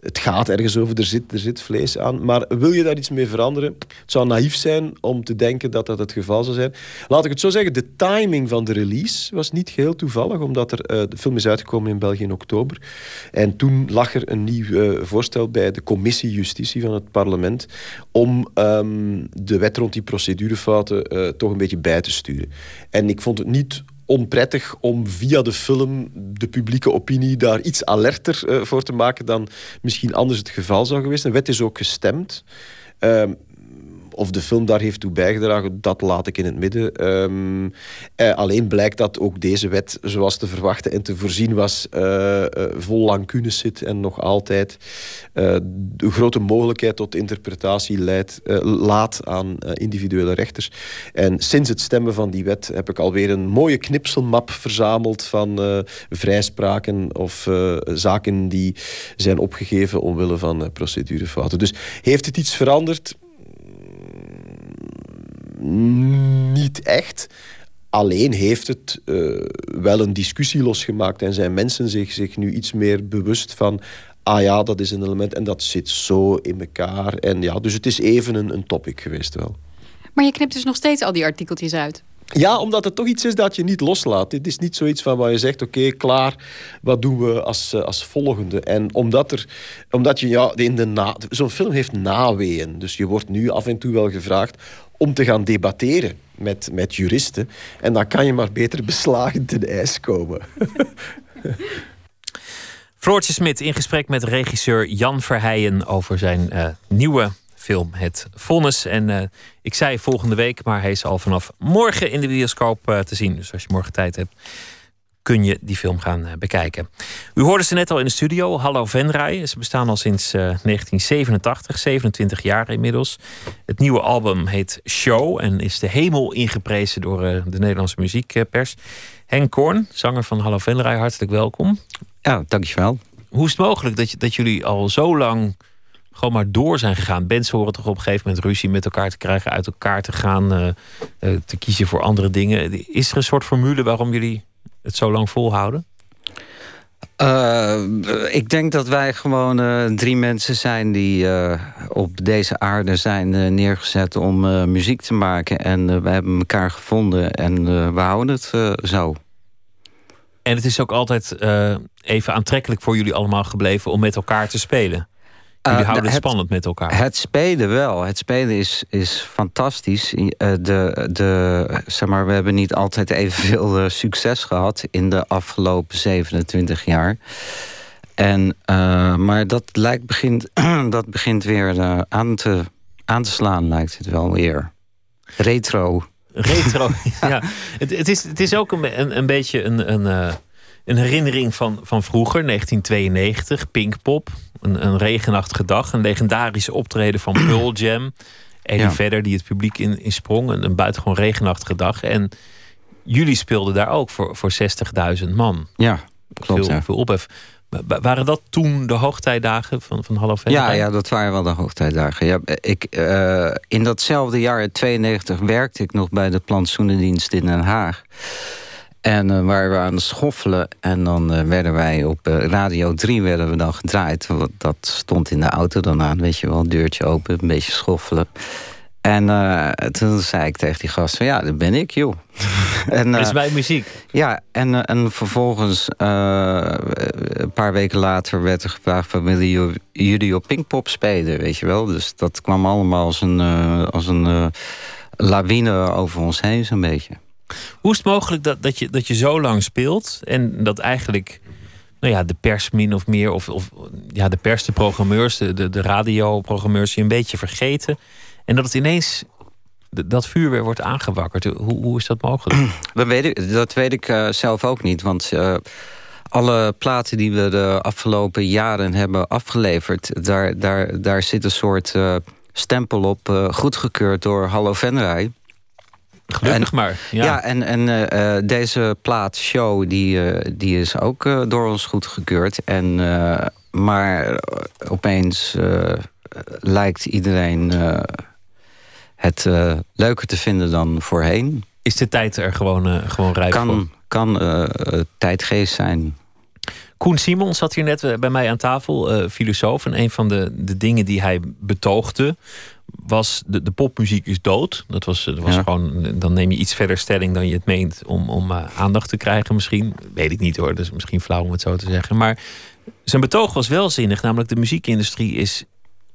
het gaat ergens over, er zit, er zit vlees aan. Maar wil je daar iets mee veranderen? Het zou naïef zijn om te denken dat dat het geval zou zijn. Laat ik het zo zeggen, de timing van de release was niet geheel toevallig, omdat er, uh, de film is uitgekomen in België in oktober. En toen lag er een nieuw uh, voorstel bij de commissie Justitie van het parlement om um, de wet rond die procedurefouten uh, toch een beetje bij te sturen. En ik vond het niet onprettig om via de film de publieke opinie daar iets alerter uh, voor te maken dan misschien anders het geval zou geweest. De wet is ook gestemd. Uh, of de film daar heeft toe bijgedragen, dat laat ik in het midden. Um, eh, alleen blijkt dat ook deze wet, zoals te verwachten en te voorzien was, uh, uh, vol lancunes zit en nog altijd de grote mogelijkheid tot interpretatie leidt, laat aan individuele rechters. En sinds het stemmen van die wet heb ik alweer een mooie knipselmap verzameld van vrijspraken of zaken die zijn opgegeven omwille van procedurefouten. Dus heeft het iets veranderd? Niet echt. Alleen heeft het uh, wel een discussie losgemaakt en zijn mensen zich, zich nu iets meer bewust van ah ja, dat is een element en dat zit zo in elkaar. En ja, dus het is even een, een topic geweest wel. Maar je knipt dus nog steeds al die artikeltjes uit? Ja, omdat het toch iets is dat je niet loslaat. Het is niet zoiets van waar je zegt, oké, okay, klaar, wat doen we als, eh, als volgende? En omdat, er, omdat je, ja, in de na... Zo'n film heeft naweeën. Dus je wordt nu af en toe wel gevraagd om te gaan debatteren met, met juristen. En dan kan je maar beter beslagen ten ijs komen. Floortje Smit in gesprek met regisseur Jan Verheijen over zijn uh, nieuwe film Het Vonnis. En uh, ik zei volgende week, maar hij is al vanaf morgen in de bioscoop uh, te zien. Dus als je morgen tijd hebt, kun je die film gaan bekijken. U hoorde ze net al in de studio, Hallo Venray. Ze bestaan al sinds uh, 1987, 27 jaar inmiddels. Het nieuwe album heet Show en is de hemel ingeprezen door uh, de Nederlandse muziekpers. Henk Korn, zanger van Hallo Venray, hartelijk welkom. Ja, dankjewel. Hoe is het mogelijk dat, je, dat jullie al zo lang gewoon maar door zijn gegaan? Bands horen toch op een gegeven moment ruzie met elkaar te krijgen, uit elkaar te gaan, uh, te kiezen voor andere dingen. Is er een soort formule waarom jullie het zo lang volhouden? Uh, ik denk dat wij gewoon uh, drie mensen zijn die uh, op deze aarde zijn neergezet om muziek te maken. En we hebben elkaar gevonden en we houden het zo. En het is ook altijd even aantrekkelijk voor jullie allemaal gebleven om met elkaar te spelen. Jullie houden het, het, spannend met elkaar. Het spelen wel. Het spelen is, is fantastisch. De, de, zeg maar, we hebben niet altijd evenveel succes gehad in de afgelopen 27 jaar. En, uh, maar dat, lijkt begint, dat begint weer uh, aan, te, aan te slaan, lijkt het wel weer. Retro. Retro, ja. Het, het, is, het is ook een, een, een beetje een, een, een herinnering van, van vroeger, 1992, Pinkpop. Een, een regenachtige dag, een legendarische optreden van Pearl Jam. Eddie ja. Vedder die het publiek in, in sprong. Een, een buitengewoon regenachtige dag. En jullie speelden daar ook voor, voor 60.000 man. Ja, klopt. Veel, ja. veel ophef. Waren dat toen de hoogtijdagen van, van Hallo Venray? Ja, ja, dat waren wel de hoogtijdagen. Ja, ik, uh, in datzelfde jaar, 92, werkte ik nog bij de plantsoenendienst in Den Haag. En uh, waren we aan het schoffelen. En dan uh, werden wij op Radio 3 werden we dan gedraaid. Dat stond in de auto dan aan, weet je wel. Deurtje open, een beetje schoffelen. En toen zei ik tegen die gast van ja, dat ben ik, joh. en, dat is mijn muziek. Ja, en, en vervolgens een paar weken later werd er gevraagd van willen jullie op Pinkpop spelen, weet je wel. Dus dat kwam allemaal als een, als een lawine over ons heen zo'n beetje. Hoe is het mogelijk dat, dat, je, dat je zo lang speelt en dat eigenlijk nou ja, de pers min of meer, of, of ja, de pers, de programmeurs, de, de, radioprogrammeurs je een beetje vergeten. En dat het ineens dat vuur weer wordt aangewakkerd. Hoe, hoe is dat mogelijk? Dat weet ik, dat weet ik uh, zelf ook niet. Want uh, alle platen die we de afgelopen jaren hebben afgeleverd... daar, daar, daar zit een soort uh, stempel op, goedgekeurd door Hallo Venray. Gelukkig en, maar. Ja, ja en, en deze plaat, Show, die, die is ook door ons goedgekeurd. En, maar opeens lijkt iedereen het leuker te vinden dan voorheen. Is de tijd er gewoon, gewoon rijp kan, voor? Kan tijdgeest zijn. Koen Simon zat hier net bij mij aan tafel, filosoof. En een van de, de dingen die hij betoogde was... de, de popmuziek is dood. Dat was, dat was ja. gewoon... Dan neem je iets verder stelling dan je het meent... om, om aandacht te krijgen misschien. Weet ik niet hoor, dat is misschien flauw om het zo te zeggen. Maar zijn betoog was wel zinnig. Namelijk de muziekindustrie is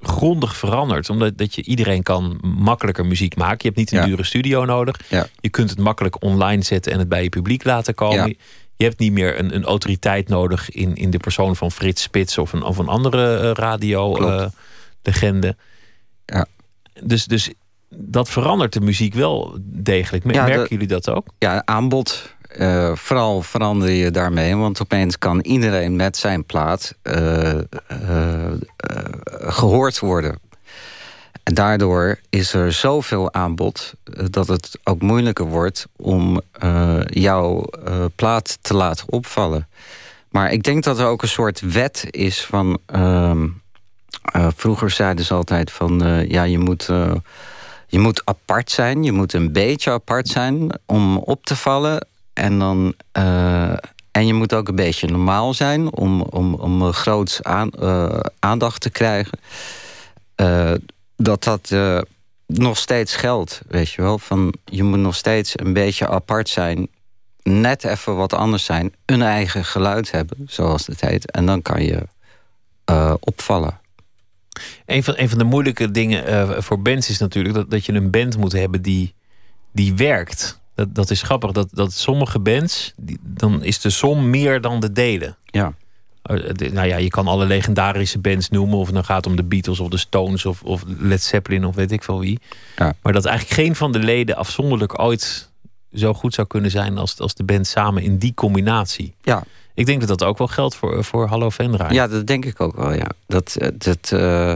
grondig veranderd. Omdat dat je iedereen kan makkelijker muziek maken. Je hebt niet een Ja. dure studio nodig. Ja. Je kunt het makkelijk online zetten en het bij je publiek laten komen. Je hebt niet meer een, een autoriteit nodig in, in de persoon van Frits Spits of een, of een andere eh, radio Klopt. eh, legende. Ja. Dus, dus dat verandert de muziek wel degelijk. Ja, Merken de- jullie dat ook? Ja, aanbod. eh, vooral verander je daarmee. Want opeens kan iedereen met zijn plaat eh, eh, eh, gehoord worden. En daardoor is er zoveel aanbod dat het ook moeilijker wordt om jouw plaat te laten opvallen. Maar ik denk dat er ook een soort wet is van. ehm, eh, vroeger zeiden ze altijd van eh, ja, je moet, eh, je moet apart zijn. Je moet een beetje apart zijn om op te vallen. En, dan, en je moet ook een beetje normaal zijn om, om, om groots aan, aandacht te krijgen. Dat dat nog steeds geldt, weet je wel. Van, je moet nog steeds een beetje apart zijn. Net even wat anders zijn. Een eigen geluid hebben, zoals het heet. En dan kan je opvallen. Een van, een van de moeilijke dingen eh, voor bands is natuurlijk dat, dat je een band moet hebben die, die werkt. Dat, dat is grappig. Dat, dat sommige bands, die, dan is de som meer dan de delen. Ja. Eh, de- Nou ja, je kan alle legendarische bands noemen. Of het nou gaat om de Beatles of de Stones of, of Led Zeppelin of weet ik veel wie. Ja. Maar dat eigenlijk geen van de leden afzonderlijk ooit zo goed zou kunnen zijn als, als de band samen in die combinatie. Ja. Ik denk dat dat ook wel geldt voor, voor Hallo Venray. Ja, dat denk ik ook wel, ja. Dat, eh, dat, eh,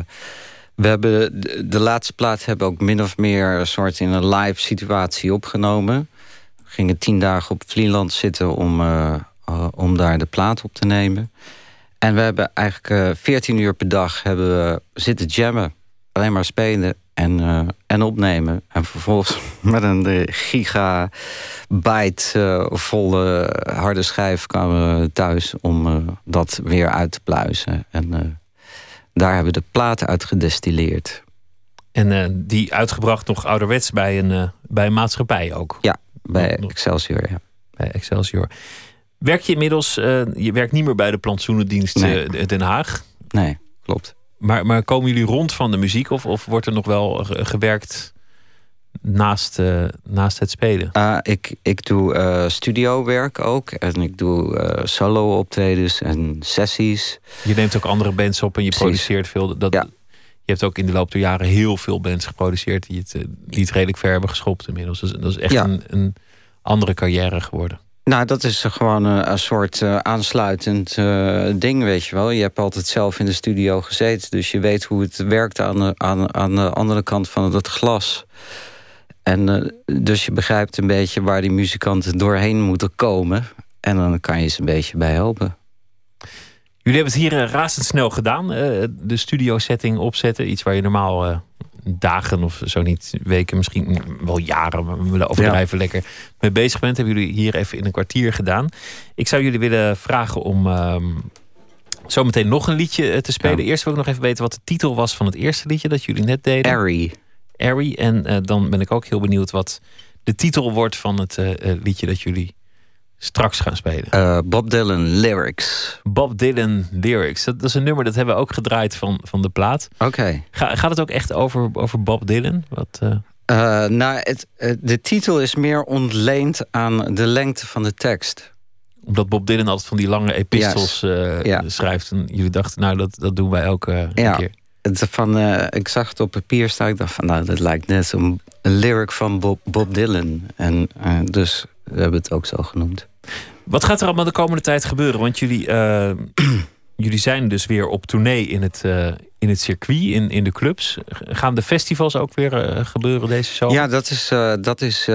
we hebben de, laatste plaat hebben ook min of meer een soort in een live situatie opgenomen. We gingen tien dagen op Vlieland zitten om, eh, eh, om daar de plaat op te nemen. En we hebben eigenlijk eh 14 uur per dag hebben we zitten jammen. Alleen maar spelen en, eh, en opnemen. En vervolgens met een eh, gigabyte eh, volle harde schijf kwamen we thuis om eh, dat weer uit te pluizen. En eh, daar hebben we de platen uit gedestilleerd. En eh, die uitgebracht nog ouderwets bij een, eh, bij een maatschappij ook. Ja, bij Excelsior, ja. Bij Excelsior. Werk je inmiddels, eh, je werkt niet meer bij de plantsoenendienst Nee. eh, Den Haag. Nee, klopt. Maar, maar komen jullie rond van de muziek of, of wordt er nog wel ge- gewerkt naast, uh, naast het spelen? Uh, ik, ik doe uh, studiowerk ook. En ik doe solo optredens en sessies. Je neemt ook andere bands op en je Precies. produceert veel. Dat, Ja. Je hebt ook in de loop der jaren heel veel bands geproduceerd... die het, eh, die het redelijk ver hebben geschopt inmiddels. Dus dat is echt Ja. een, een andere carrière geworden. Nou, dat is gewoon een, een soort eh, aansluitend eh, ding, weet je wel. Je hebt altijd zelf in de studio gezeten, dus je weet hoe het werkt aan de, aan, aan de andere kant van het glas. En eh, dus je begrijpt een beetje waar die muzikanten doorheen moeten komen. En dan kan je ze een beetje bij helpen. Jullie hebben het hier eh, razendsnel gedaan. eh, de studio setting opzetten. Iets waar je normaal eh, dagen of zo niet weken, misschien wel jaren, we willen overdrijven lekker mee bezig bent. Hebben jullie hier even in een kwartier gedaan. Ik zou jullie willen vragen om ehm zometeen nog een liedje eh, te spelen. Eerst wil ik nog even weten wat de titel was van het eerste liedje dat jullie net deden. Harry. Harry. En eh, dan ben ik ook heel benieuwd wat de titel wordt van het eh, liedje dat jullie straks gaan spelen. Eh, Bob Dylan lyrics. Bob Dylan lyrics. Dat, dat is een nummer dat hebben we ook gedraaid van, van de plaat. Oké. Ga, gaat het ook echt over, over Bob Dylan? Wat, Eh, nou, het, de titel is meer ontleend aan de lengte van de tekst. omdat Bob Dylan altijd van die lange epistels Ja. schrijft. En jullie dachten, nou, dat, dat doen wij ook een Ja. keer. Het, van, ik zag het op papier staan. Ik dacht van, nou, dat lijkt net een, een lyric van Bob, Bob Dylan. En dus we hebben het ook zo genoemd. Wat gaat er allemaal de komende tijd gebeuren? Want jullie, eh, jullie zijn dus weer op tournee in het, eh, in het circuit, in, in de clubs. Gaan de festivals ook weer eh, gebeuren deze zomer? Ja, dat is, dat is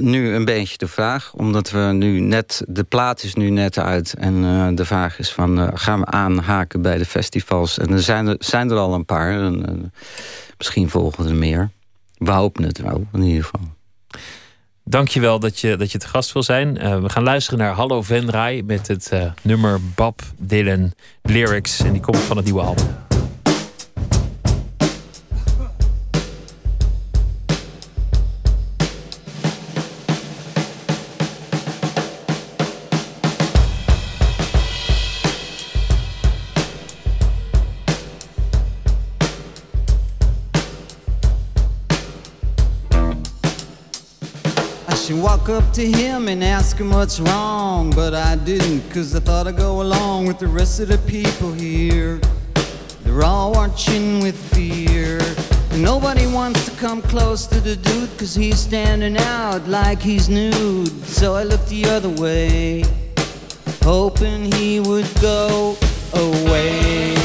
nu een beetje de vraag. Omdat we nu net, de plaat is nu net uit. En de vraag is van, gaan we aanhaken bij de festivals? En er zijn er, zijn er al een paar. En, misschien volgen er meer. We hopen het wel, in ieder geval. Dankjewel dat je, dat je te gast wil zijn. Eh, we gaan luisteren naar Hallo Venray met het eh, nummer Bob Dylan Lyrics. En die komt van het nieuwe album. Up to him and ask him what's wrong, but I didn't, cause I thought I'd go along with the rest of the people here. They're all watching with fear. And nobody wants to come close to the dude, cause he's standing out like he's nude. So I looked the other way, hoping he would go away.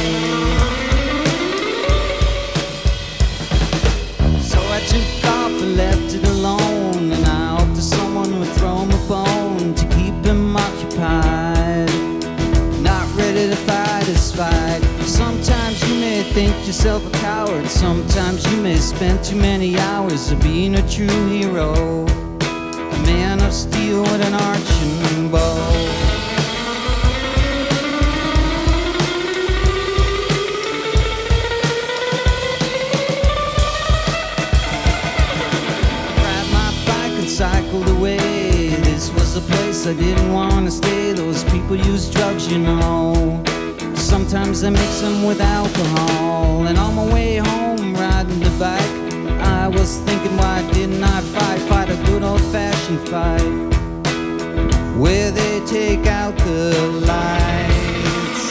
Yourself a coward. Sometimes you may spend too many hours of being a true hero. A man of steel with an arching bow. Grabbed my bike and cycled away. This was a place I didn't want to stay. Those people use drugs, you know. Sometimes I mix them with alcohol. And on my way home, riding the bike, I was thinking, why didn't I fight? Fight a good old fashioned fight. Where they take out the lights.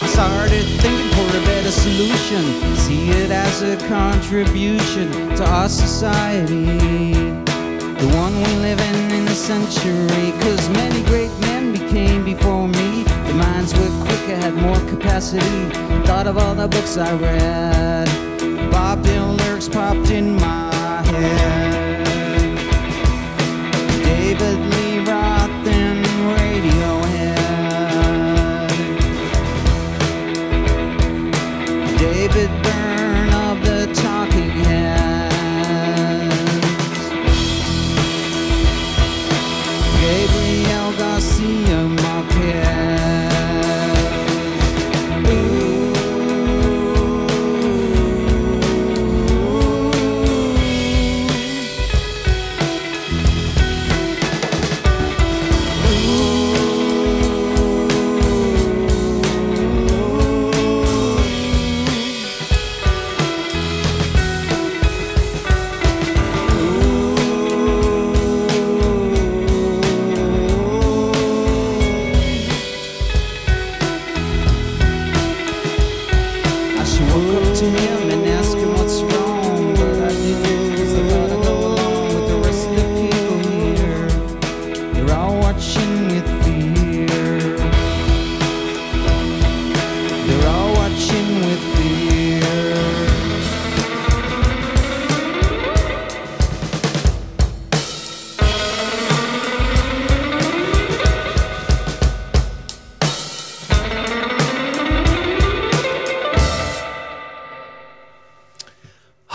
I started thinking for a better solution. See it as a contribution to our society. The one we live in in a century. Cause many great men became before me. Their minds were quicker, had more capacity. Thought of all the books I read. Bob Dylan lyrics popped in my head. David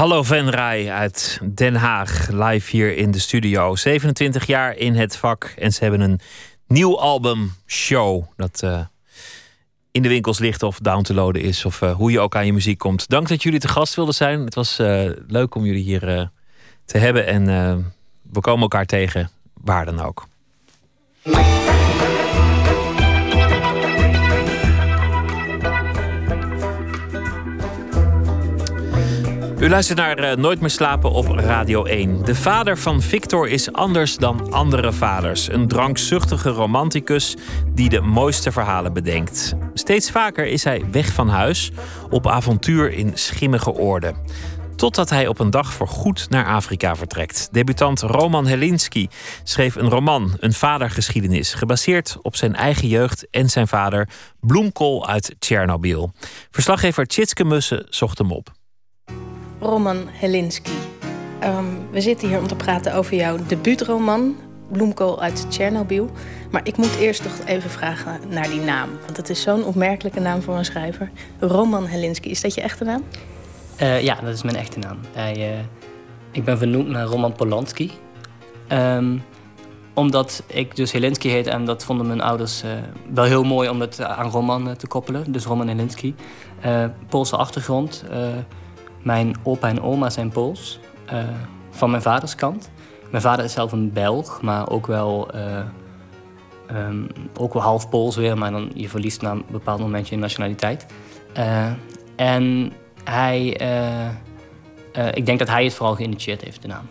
Hallo Venray uit Den Haag, live hier in de studio. 27 jaar in het vak en ze hebben een nieuw album, Show. Dat eh, in de winkels ligt of down te is. Of eh, hoe je ook aan je muziek komt. Dank dat jullie te gast wilden zijn. Het was eh, leuk om jullie hier te hebben. En we komen elkaar tegen, waar dan ook. U luistert naar eh, Nooit meer slapen op Radio 1. De vader van Victor is anders dan andere vaders. Een drankzuchtige romanticus die de mooiste verhalen bedenkt. Steeds vaker is hij weg van huis op avontuur in schimmige oorden. Totdat hij op een dag voorgoed naar Afrika vertrekt. Debutant Roman Helinski schreef een roman, een vadergeschiedenis, gebaseerd op zijn eigen jeugd en zijn vader Bloemkool uit Tsjernobyl. Verslaggever Tjitske Mussen zocht hem op. Roman Helinski. Ehm, we zitten hier om te praten over jouw debuutroman, Bloemkool uit Tsjernobyl. Maar ik moet eerst toch even vragen naar die naam. Want het is zo'n opmerkelijke naam voor een schrijver. Roman Helinski, is dat je echte naam? Eh, ja, dat is mijn echte naam. Hij, eh, ik ben vernoemd naar Roman Polanski. Ehm, omdat ik dus Helinski heet en dat vonden mijn ouders eh, wel heel mooi om het aan Roman te koppelen. Dus Roman Helinski. Poolse achtergrond. Mijn opa en oma zijn Pools. eh, van mijn vaders kant. Mijn vader is zelf een Belg, maar ook wel, eh, ehm, ook wel half Pools weer. Maar dan, je verliest na een bepaald moment je nationaliteit. Eh, en hij... ik denk dat hij het vooral geïnitieerd heeft, de naam.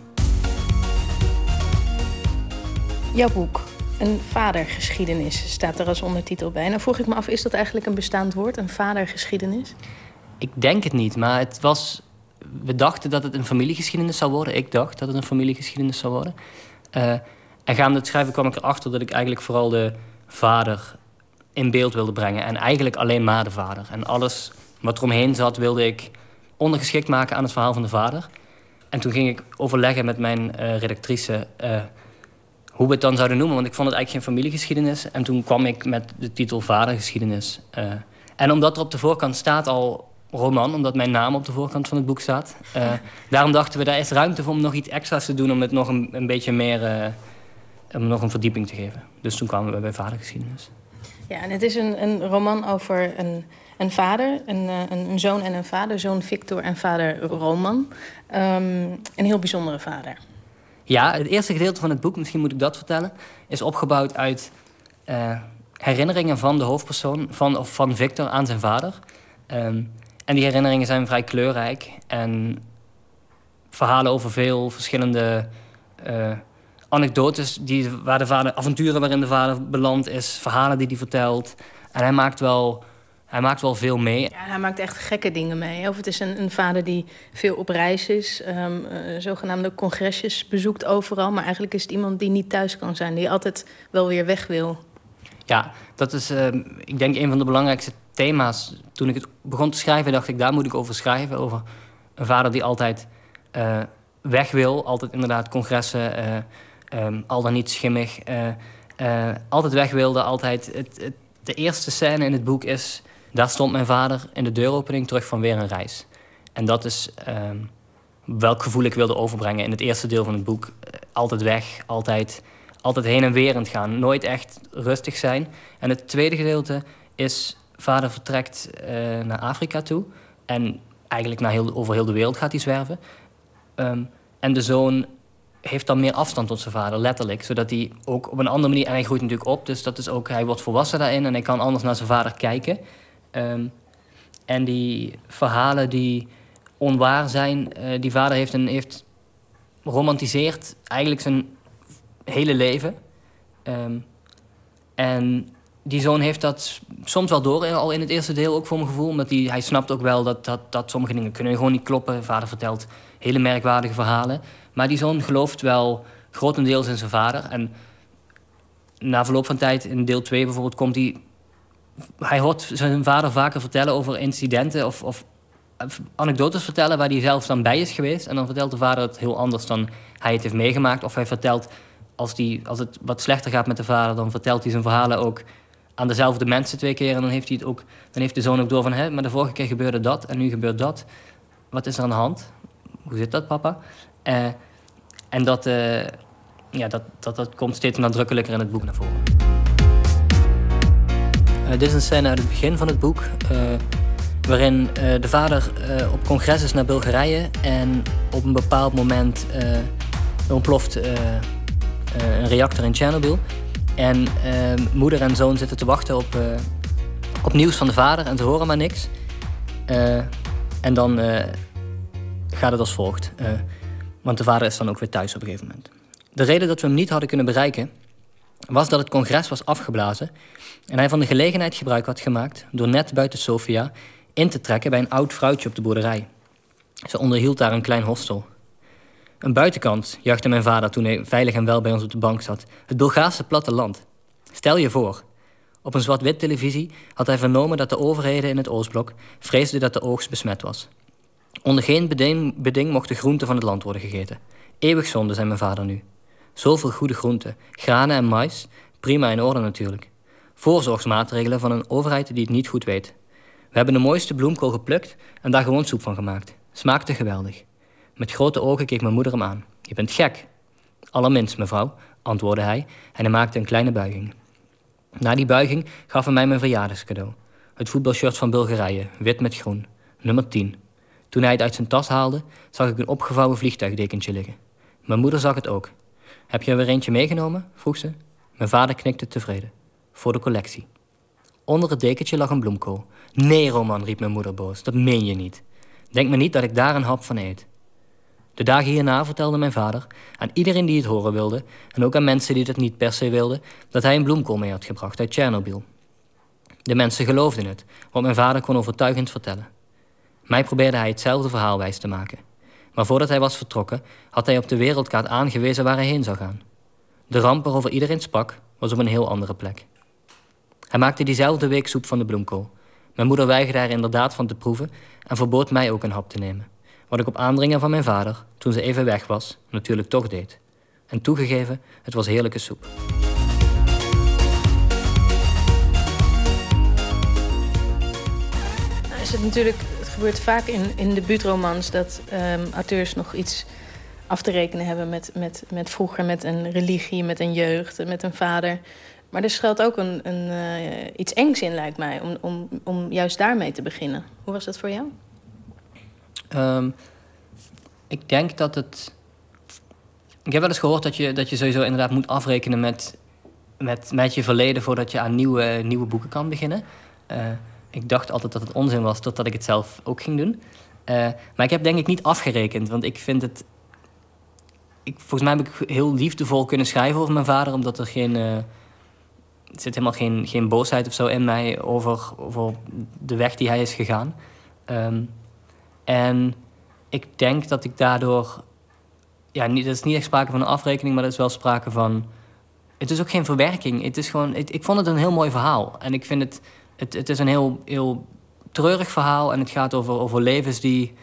Jouw boek, een vadergeschiedenis, staat er als ondertitel bij. Nou vroeg ik me af, is dat eigenlijk een bestaand woord, een vadergeschiedenis? Ik denk het niet, maar het was... We dachten dat het een familiegeschiedenis zou worden. Ik dacht dat het een familiegeschiedenis zou worden. Eh, en gaande het schrijven kwam ik erachter dat ik eigenlijk vooral de vader in beeld wilde brengen. En eigenlijk alleen maar de vader. En alles wat eromheen zat wilde ik ondergeschikt maken aan het verhaal van de vader. En toen ging ik overleggen met mijn eh, redactrice eh, hoe we het dan zouden noemen. Want ik vond het eigenlijk geen familiegeschiedenis. En toen kwam ik met de titel Vadergeschiedenis. En omdat er op de voorkant staat al roman, omdat mijn naam op de voorkant van het boek staat. eh, daarom dachten we, daar is ruimte voor om nog iets extra's te doen... om het nog een, een beetje meer... eh, om nog een verdieping te geven. Dus toen kwamen we bij Vadergeschiedenis. Ja, en het is een, een roman over een, een vader, een, eh, een, een zoon en een vader. Zoon Victor en vader Roman. Ehm, een heel bijzondere vader. Ja, het eerste gedeelte van het boek, misschien moet ik dat vertellen, is opgebouwd uit herinneringen van de hoofdpersoon, van, of van Victor aan zijn vader. Ehm, en die herinneringen zijn vrij kleurrijk en verhalen over veel verschillende eh, anekdotes die, waar de vader, avonturen waarin de vader beland is, verhalen die hij vertelt. En hij maakt wel, hij maakt wel veel mee. Ja, hij maakt echt gekke dingen mee. Of het is een, vader die veel op reis is, ehm, eh, zogenaamde congresjes bezoekt overal. Maar eigenlijk is het iemand die niet thuis kan zijn, die altijd wel weer weg wil. Ja, dat is, eh, ik denk, een van de belangrijkste thema's. Toen ik het begon te schrijven, dacht ik, daar moet ik over schrijven. Over een vader die altijd eh, weg wil. Altijd inderdaad congressen, eh, ehm, al dan niet schimmig. eh, altijd weg wilde, altijd... Het, het, de eerste scène in het boek is... Daar stond mijn vader in de deuropening terug van weer een reis. En dat is ehm, welk gevoel ik wilde overbrengen in het eerste deel van het boek. Altijd weg, altijd, altijd heen en weer aan het gaan. Nooit echt rustig zijn. En het tweede gedeelte is... Vader vertrekt eh, naar Afrika toe. En eigenlijk naar heel, over heel de wereld gaat hij zwerven. Ehm, en de zoon heeft dan meer afstand tot zijn vader, letterlijk. Zodat hij ook op een andere manier... En hij groeit natuurlijk op, dus dat is ook, hij wordt volwassen daarin... en hij kan anders naar zijn vader kijken. Ehm, en die verhalen die onwaar zijn... eh, die vader heeft, een, heeft romantiseert eigenlijk zijn hele leven. Ehm, en die zoon heeft dat soms wel door, al in het eerste deel ook voor mijn gevoel. Omdat hij, hij snapt ook wel dat, dat, dat sommige dingen kunnen gewoon niet kloppen. Vader vertelt hele merkwaardige verhalen. Maar die zoon gelooft wel grotendeels in zijn vader. En na verloop van tijd, in deel 2 bijvoorbeeld, komt hij... Hij hoort zijn vader vaker vertellen over incidenten of, of anekdotes vertellen... waar hij zelf dan bij is geweest. En dan vertelt de vader het heel anders dan hij het heeft meegemaakt. Of hij vertelt, als, die, als het wat slechter gaat met de vader... dan vertelt hij zijn verhalen ook aan dezelfde mensen twee keer. En dan heeft, hij het ook, dan heeft de zoon ook door van... Hè, maar de vorige keer gebeurde dat en nu gebeurt dat. Wat is er aan de hand? Hoe zit dat, papa? Uh, en dat, uh, ja, dat, dat, dat komt steeds nadrukkelijker in het boek naar voren. Uh, dit is een scène uit het begin van het boek... waarin de vader op congres is naar Bulgarije... en op een bepaald moment ontploft een reactor in Tsjernobyl... En ehm, moeder en zoon zitten te wachten op, uh, op nieuws van de vader en ze horen maar niks. Uh, en dan gaat het als volgt. want de vader is dan ook weer thuis op een gegeven moment. De reden dat we hem niet hadden kunnen bereiken... was dat het congres was afgeblazen... en hij van de gelegenheid gebruik had gemaakt... door net buiten Sofia in te trekken bij een oud vrouwtje op de boerderij. Ze onderhield daar een klein hostel... Een buitenkant, juichte mijn vader toen hij veilig en wel bij ons op de bank zat. Het Bulgaarse platteland. Stel je voor. Op een zwart-wit televisie had hij vernomen dat de overheden in het Oostblok vreesden dat de oogst besmet was. Onder geen beding, beding mocht de groenten van het land worden gegeten. Eeuwig zonde, zei mijn vader nu. Zoveel goede groenten, granen en mais, prima in orde natuurlijk. Voorzorgsmaatregelen van een overheid die het niet goed weet. We hebben de mooiste bloemkool geplukt en daar gewoon soep van gemaakt. Smaakte geweldig. Met grote ogen keek mijn moeder hem aan. Je bent gek. Allerminst, mevrouw, antwoordde hij en hij maakte een kleine buiging. Na die buiging gaf hij mij mijn verjaardagscadeau. Het voetbalshirt van Bulgarije, wit met groen, nummer 10. Toen hij het uit zijn tas haalde, zag ik een opgevouwen vliegtuigdekentje liggen. Mijn moeder zag het ook. Heb je er weer eentje meegenomen? vroeg ze. Mijn vader knikte tevreden. Voor de collectie. Onder het dekentje lag een bloemkool. Nee, Roman, riep mijn moeder boos. Dat meen je niet. Denk me niet dat ik daar een hap van eet. De dagen hierna vertelde mijn vader aan iedereen die het horen wilde... en ook aan mensen die het niet per se wilden... dat hij een bloemkool mee had gebracht uit Tsjernobyl. De mensen geloofden het, want mijn vader kon overtuigend vertellen. Mij probeerde hij hetzelfde verhaal wijs te maken. Maar voordat hij was vertrokken, had hij op de wereldkaart aangewezen waar hij heen zou gaan. De ramp waarover iedereen sprak, was op een heel andere plek. Hij maakte diezelfde week soep van de bloemkool. Mijn moeder weigerde er inderdaad van te proeven en verbood mij ook een hap te nemen. Wat ik op aandringen van mijn vader, toen ze even weg was, natuurlijk toch deed. En toegegeven, het was heerlijke soep. Nou is het natuurlijk, het gebeurt vaak in, in debuutromans dat um, auteurs nog iets af te rekenen hebben met, met, met vroeger, met een religie, met een jeugd, met een vader. Maar er schuilt ook een, een, uh, iets engs in, lijkt mij, om, om, om juist daarmee te beginnen. Hoe was dat voor jou? Um, ik denk dat het. Ik heb wel eens gehoord dat je, dat je sowieso inderdaad moet afrekenen met, met, met je verleden voordat je aan nieuwe, nieuwe boeken kan beginnen. Uh, ik dacht altijd dat het onzin was, totdat ik het zelf ook ging doen. Uh, maar ik heb denk ik niet afgerekend, want ik vind het. Ik, volgens mij heb ik heel liefdevol kunnen schrijven over mijn vader, omdat er geen. Uh, zit helemaal geen, geen boosheid of zo in mij over, over de weg die hij is gegaan. Um, en ik denk dat ik daardoor. Ja, niet, is niet echt sprake van een afrekening, maar er is wel sprake van. Het is ook geen verwerking. Het is gewoon, ik vond het een heel mooi verhaal. En ik vind het. Het, het is een heel, heel treurig verhaal. En het gaat over, over levens die,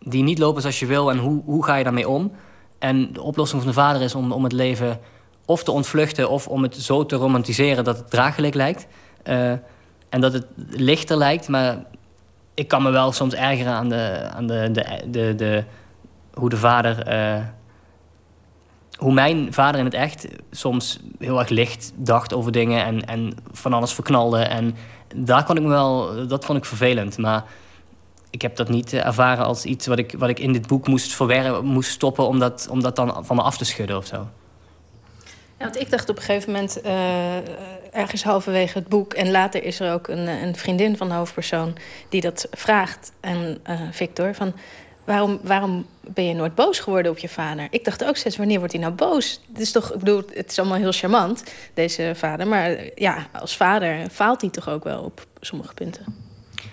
die niet lopen zoals je wil. En hoe, hoe ga je daarmee om? En de oplossing van de vader is om, om het leven of te ontvluchten of om het zo te romantiseren dat het draaglijk lijkt. Uh, en dat het lichter lijkt, maar ik kan me wel soms ergeren aan de, aan de, de, de, de hoe de vader. Uh, hoe mijn vader in het echt soms heel erg licht dacht over dingen en, en van alles verknalde. En daar kon ik me wel, dat vond ik vervelend. Maar ik heb dat niet ervaren als iets wat ik, wat ik in dit boek moest verwerken, moest stoppen om dat, om dat dan van me af te schudden of zo. Want ik dacht op een gegeven moment, uh, ergens halverwege het boek... en later is er ook een, een vriendin van de hoofdpersoon die dat vraagt aan Victor... van waarom, waarom ben je nooit boos geworden op je vader? Ik dacht ook steeds, wanneer wordt hij nou boos? Het is toch, ik bedoel, het is allemaal heel charmant, deze vader. Maar ja, als vader faalt hij toch ook wel op sommige punten.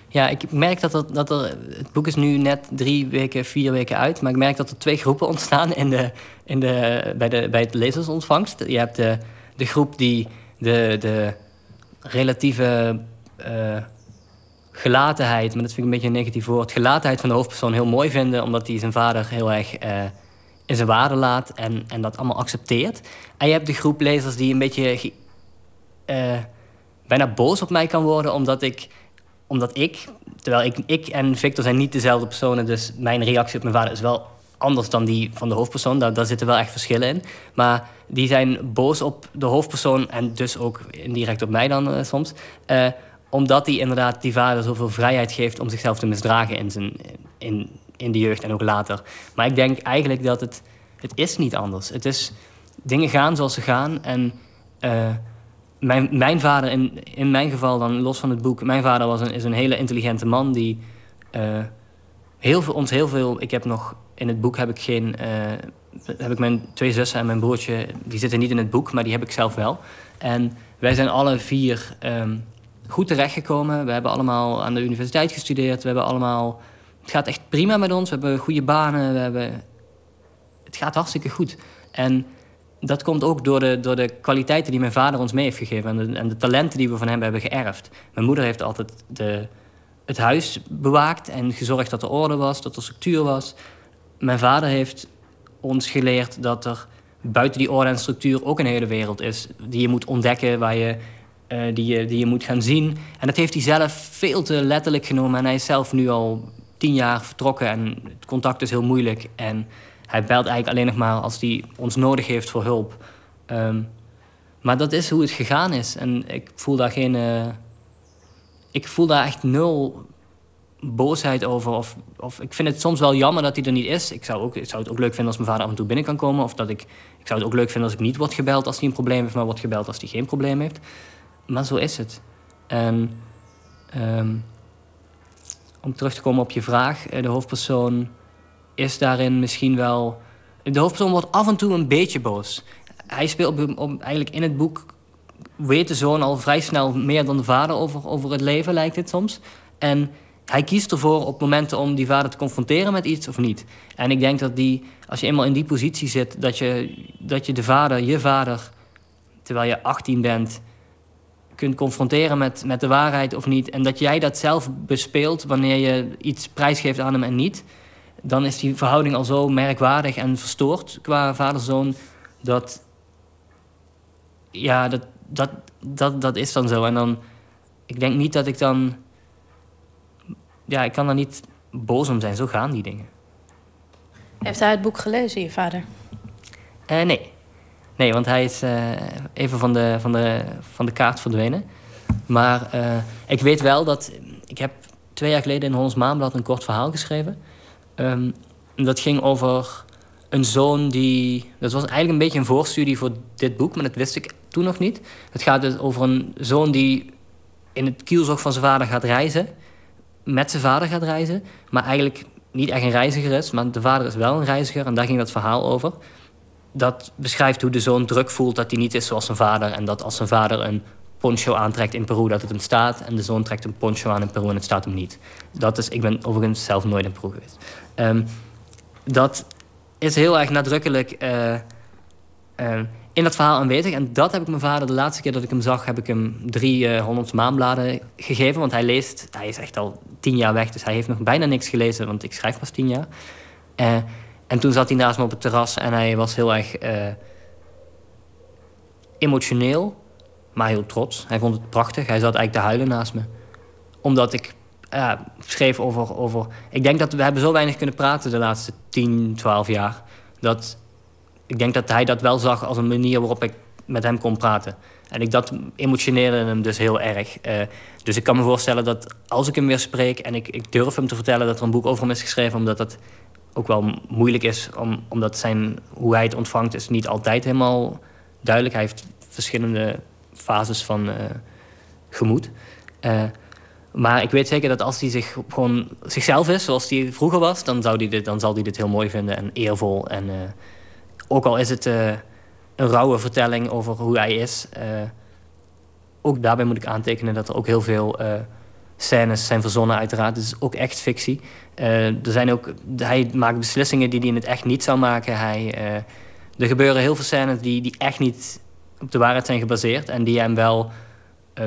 Ja, ik merk dat er, dat er. Het boek is nu net drie weken, vier weken uit. Maar ik merk dat er twee groepen ontstaan in de, in de, bij, de, bij het lezersontvangst. Je hebt de, de groep die de, de relatieve uh, gelatenheid, maar dat vind ik een beetje een negatief woord, gelatenheid van de hoofdpersoon heel mooi vinden, omdat hij zijn vader heel erg uh, in zijn waarde laat en, en dat allemaal accepteert. En je hebt de groep lezers die een beetje uh, bijna boos op mij kan worden, omdat ik, omdat ik terwijl ik, ik en Victor zijn niet dezelfde personen, dus mijn reactie op mijn vader is wel anders dan die van de hoofdpersoon. Daar, daar zitten wel echt verschillen in. Maar die zijn boos op de hoofdpersoon en dus ook indirect op mij dan uh, soms. Uh, omdat hij inderdaad die vader zoveel vrijheid geeft om zichzelf te misdragen in, zijn, in, in de jeugd en ook later. Maar ik denk eigenlijk dat het, het is niet anders. Het is, dingen gaan zoals ze gaan. En uh, mijn, mijn vader, in, in mijn geval dan los van het boek... Mijn vader was een, is een hele intelligente man die heel veel, ons heel veel... Ik heb nog, in het boek heb ik geen... heb ik mijn twee zussen en mijn broertje... Die zitten niet in het boek, maar die heb ik zelf wel. En wij zijn alle vier... Um, goed terechtgekomen. We hebben allemaal aan de universiteit gestudeerd. We hebben allemaal... Het gaat echt prima met ons. We hebben goede banen. We hebben... Het gaat hartstikke goed. En dat komt ook door de, door de kwaliteiten die mijn vader ons mee heeft gegeven. En de, en de talenten die we van hem hebben geërfd. Mijn moeder heeft altijd de, het huis bewaakt en gezorgd dat er orde was, dat er structuur was. Mijn vader heeft ons geleerd dat er buiten die orde en structuur ook een hele wereld is. Die je moet ontdekken, waar je uh, die, je, die je moet gaan zien. En dat heeft hij zelf veel te letterlijk genomen. En hij is zelf nu al tien jaar vertrokken en het contact is heel moeilijk. En hij belt eigenlijk alleen nog maar als hij ons nodig heeft voor hulp. Um, maar dat is hoe het gegaan is. En ik voel daar geen. Uh, ik voel daar echt nul boosheid over. Of, of ik vind het soms wel jammer dat hij er niet is. Ik zou, ook, ik zou het ook leuk vinden als mijn vader af en toe binnen kan komen. Of dat ik, ik zou het ook leuk vinden als ik niet word gebeld als hij een probleem heeft, maar wordt gebeld als hij geen probleem heeft. Maar zo is het. En um, om terug te komen op je vraag, de hoofdpersoon is daarin misschien wel. De hoofdpersoon wordt af en toe een beetje boos. Hij speelt op, eigenlijk in het boek. Weet de zoon al vrij snel meer dan de vader over, over het leven, lijkt het soms. En hij kiest ervoor op momenten om die vader te confronteren met iets of niet. En ik denk dat die, als je eenmaal in die positie zit, dat je, dat je de vader, je vader, terwijl je 18 bent, kunt confronteren met, met de waarheid of niet. En dat jij dat zelf bespeelt wanneer je iets prijsgeeft aan hem en niet. Dan is die verhouding al zo merkwaardig en verstoord qua vader-zoon. Dat. Ja, dat, dat, dat, dat is dan zo. En dan. Ik denk niet dat ik dan. Ja, ik kan daar niet boos om zijn. Zo gaan die dingen. Heeft hij het boek gelezen, je vader? Uh, nee. Nee, want hij is uh, even van de, van, de, van de kaart verdwenen. Maar uh, ik weet wel dat... Ik heb twee jaar geleden in Hollands Maanblad een kort verhaal geschreven. Um, dat ging over een zoon die... Dat was eigenlijk een beetje een voorstudie voor dit boek, maar dat wist ik toen nog niet. Het gaat dus over een zoon die in het kielzog van zijn vader gaat reizen. Met zijn vader gaat reizen. Maar eigenlijk niet echt een reiziger is, maar de vader is wel een reiziger. En daar ging dat verhaal over dat beschrijft hoe de zoon druk voelt dat hij niet is zoals zijn vader. En dat als zijn vader een poncho aantrekt in Peru, dat het hem staat. En de zoon trekt een poncho aan in Peru en het staat hem niet. Dat is, ik ben overigens zelf nooit in Peru geweest. Um, dat is heel erg nadrukkelijk uh, uh, in dat verhaal aanwezig. En dat heb ik mijn vader, de laatste keer dat ik hem zag, heb ik hem drie uh, Hollandse maanbladen gegeven. Want hij leest, hij is echt al tien jaar weg, dus hij heeft nog bijna niks gelezen, want ik schrijf pas tien jaar. En toen zat hij naast me op het terras en hij was heel erg emotioneel, maar heel trots. Hij vond het prachtig. Hij zat eigenlijk te huilen naast me. Omdat ik schreef over, over... Ik denk dat we hebben zo weinig kunnen praten de laatste 10, 12 jaar. Dat ik denk dat hij dat wel zag als een manier waarop ik met hem kon praten. En ik, dat emotioneerde hem dus heel erg. Uh, dus ik kan me voorstellen dat als ik hem weer spreek... en ik, ik durf hem te vertellen dat er een boek over hem is geschreven... omdat dat ook wel moeilijk is, om, omdat zijn, hoe hij het ontvangt is niet altijd helemaal duidelijk. Hij heeft verschillende fases van uh, gemoed. Uh, maar ik weet zeker dat als hij zich gewoon zichzelf is, zoals hij vroeger was, dan, zou die dit, dan zal hij dit heel mooi vinden en eervol. En ook al is het een rauwe vertelling over hoe hij is, ook daarbij moet ik aantekenen dat er ook heel veel scènes zijn verzonnen, uiteraard. Het is ook echt fictie. Er zijn ook, hij maakt beslissingen die hij in het echt niet zou maken. Hij, er gebeuren heel veel scènes die, die echt niet op de waarheid zijn gebaseerd. En die hem wel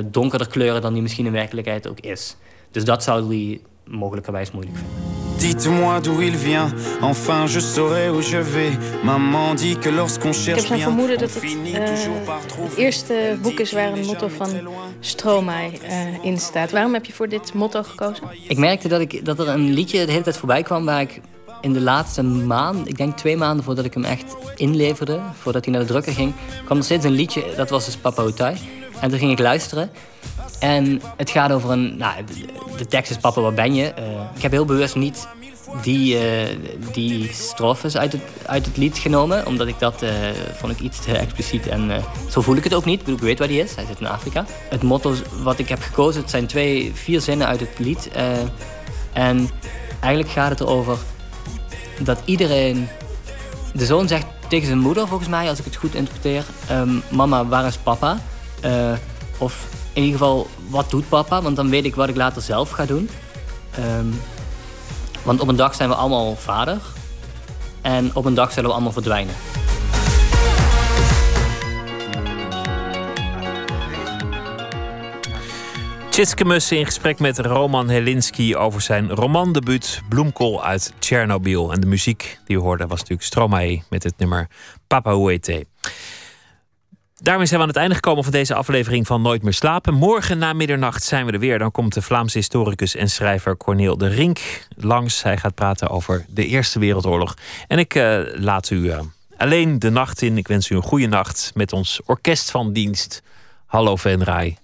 donkerder kleuren dan die misschien in werkelijkheid ook is. Dus dat zou hij mogelijkerwijs moeilijk vinden. Dites-moi d'où il vient, enfin je saurai où je vais. Maman dit que lorsqu'on cherche bien, vermoeden dat het, uh, het eerste boek is waar een motto van Stromae uh, in staat. Waarom heb je voor dit motto gekozen? Ik merkte dat, ik, dat er een liedje de hele tijd voorbij kwam waar ik in de laatste maand, ik denk twee maanden voordat ik hem echt inleverde, voordat hij naar de drukker ging, kwam er steeds een liedje, dat was dus Papa Utai. En toen ging ik luisteren. En het gaat over een. Nou, de tekst is Papa, waar ben je? Uh, ik heb heel bewust niet die, uh, die strofes uit het, uit het lied genomen. Omdat ik dat uh, vond ik iets te expliciet. En zo voel ik het ook niet. Ik, bedoel, ik weet waar die is. Hij zit in Afrika. Het motto wat ik heb gekozen, het zijn twee, vier zinnen uit het lied. en eigenlijk gaat het erover dat iedereen. De zoon zegt tegen zijn moeder, volgens mij, als ik het goed interpreteer: um, Mama, waar is papa? Of in ieder geval, wat doet papa? Want dan weet ik wat ik later zelf ga doen. Um, want op een dag zijn we allemaal vader. En op een dag zullen we allemaal verdwijnen. Tjitske in gesprek met Roman Helinski over zijn romandebuut Bloemkool uit Tsjernobyl. En de muziek die we hoorden was natuurlijk Stromae met het nummer Papa. Daarmee zijn we aan het einde gekomen van deze aflevering van Nooit meer slapen. Morgen na middernacht zijn we er weer. Dan komt de Vlaamse historicus en schrijver Corneel de Rink langs. Hij gaat praten over de Eerste Wereldoorlog. En ik uh, laat u uh, alleen de nacht in. Ik wens u een goede nacht met ons orkest van dienst. Hallo Venray.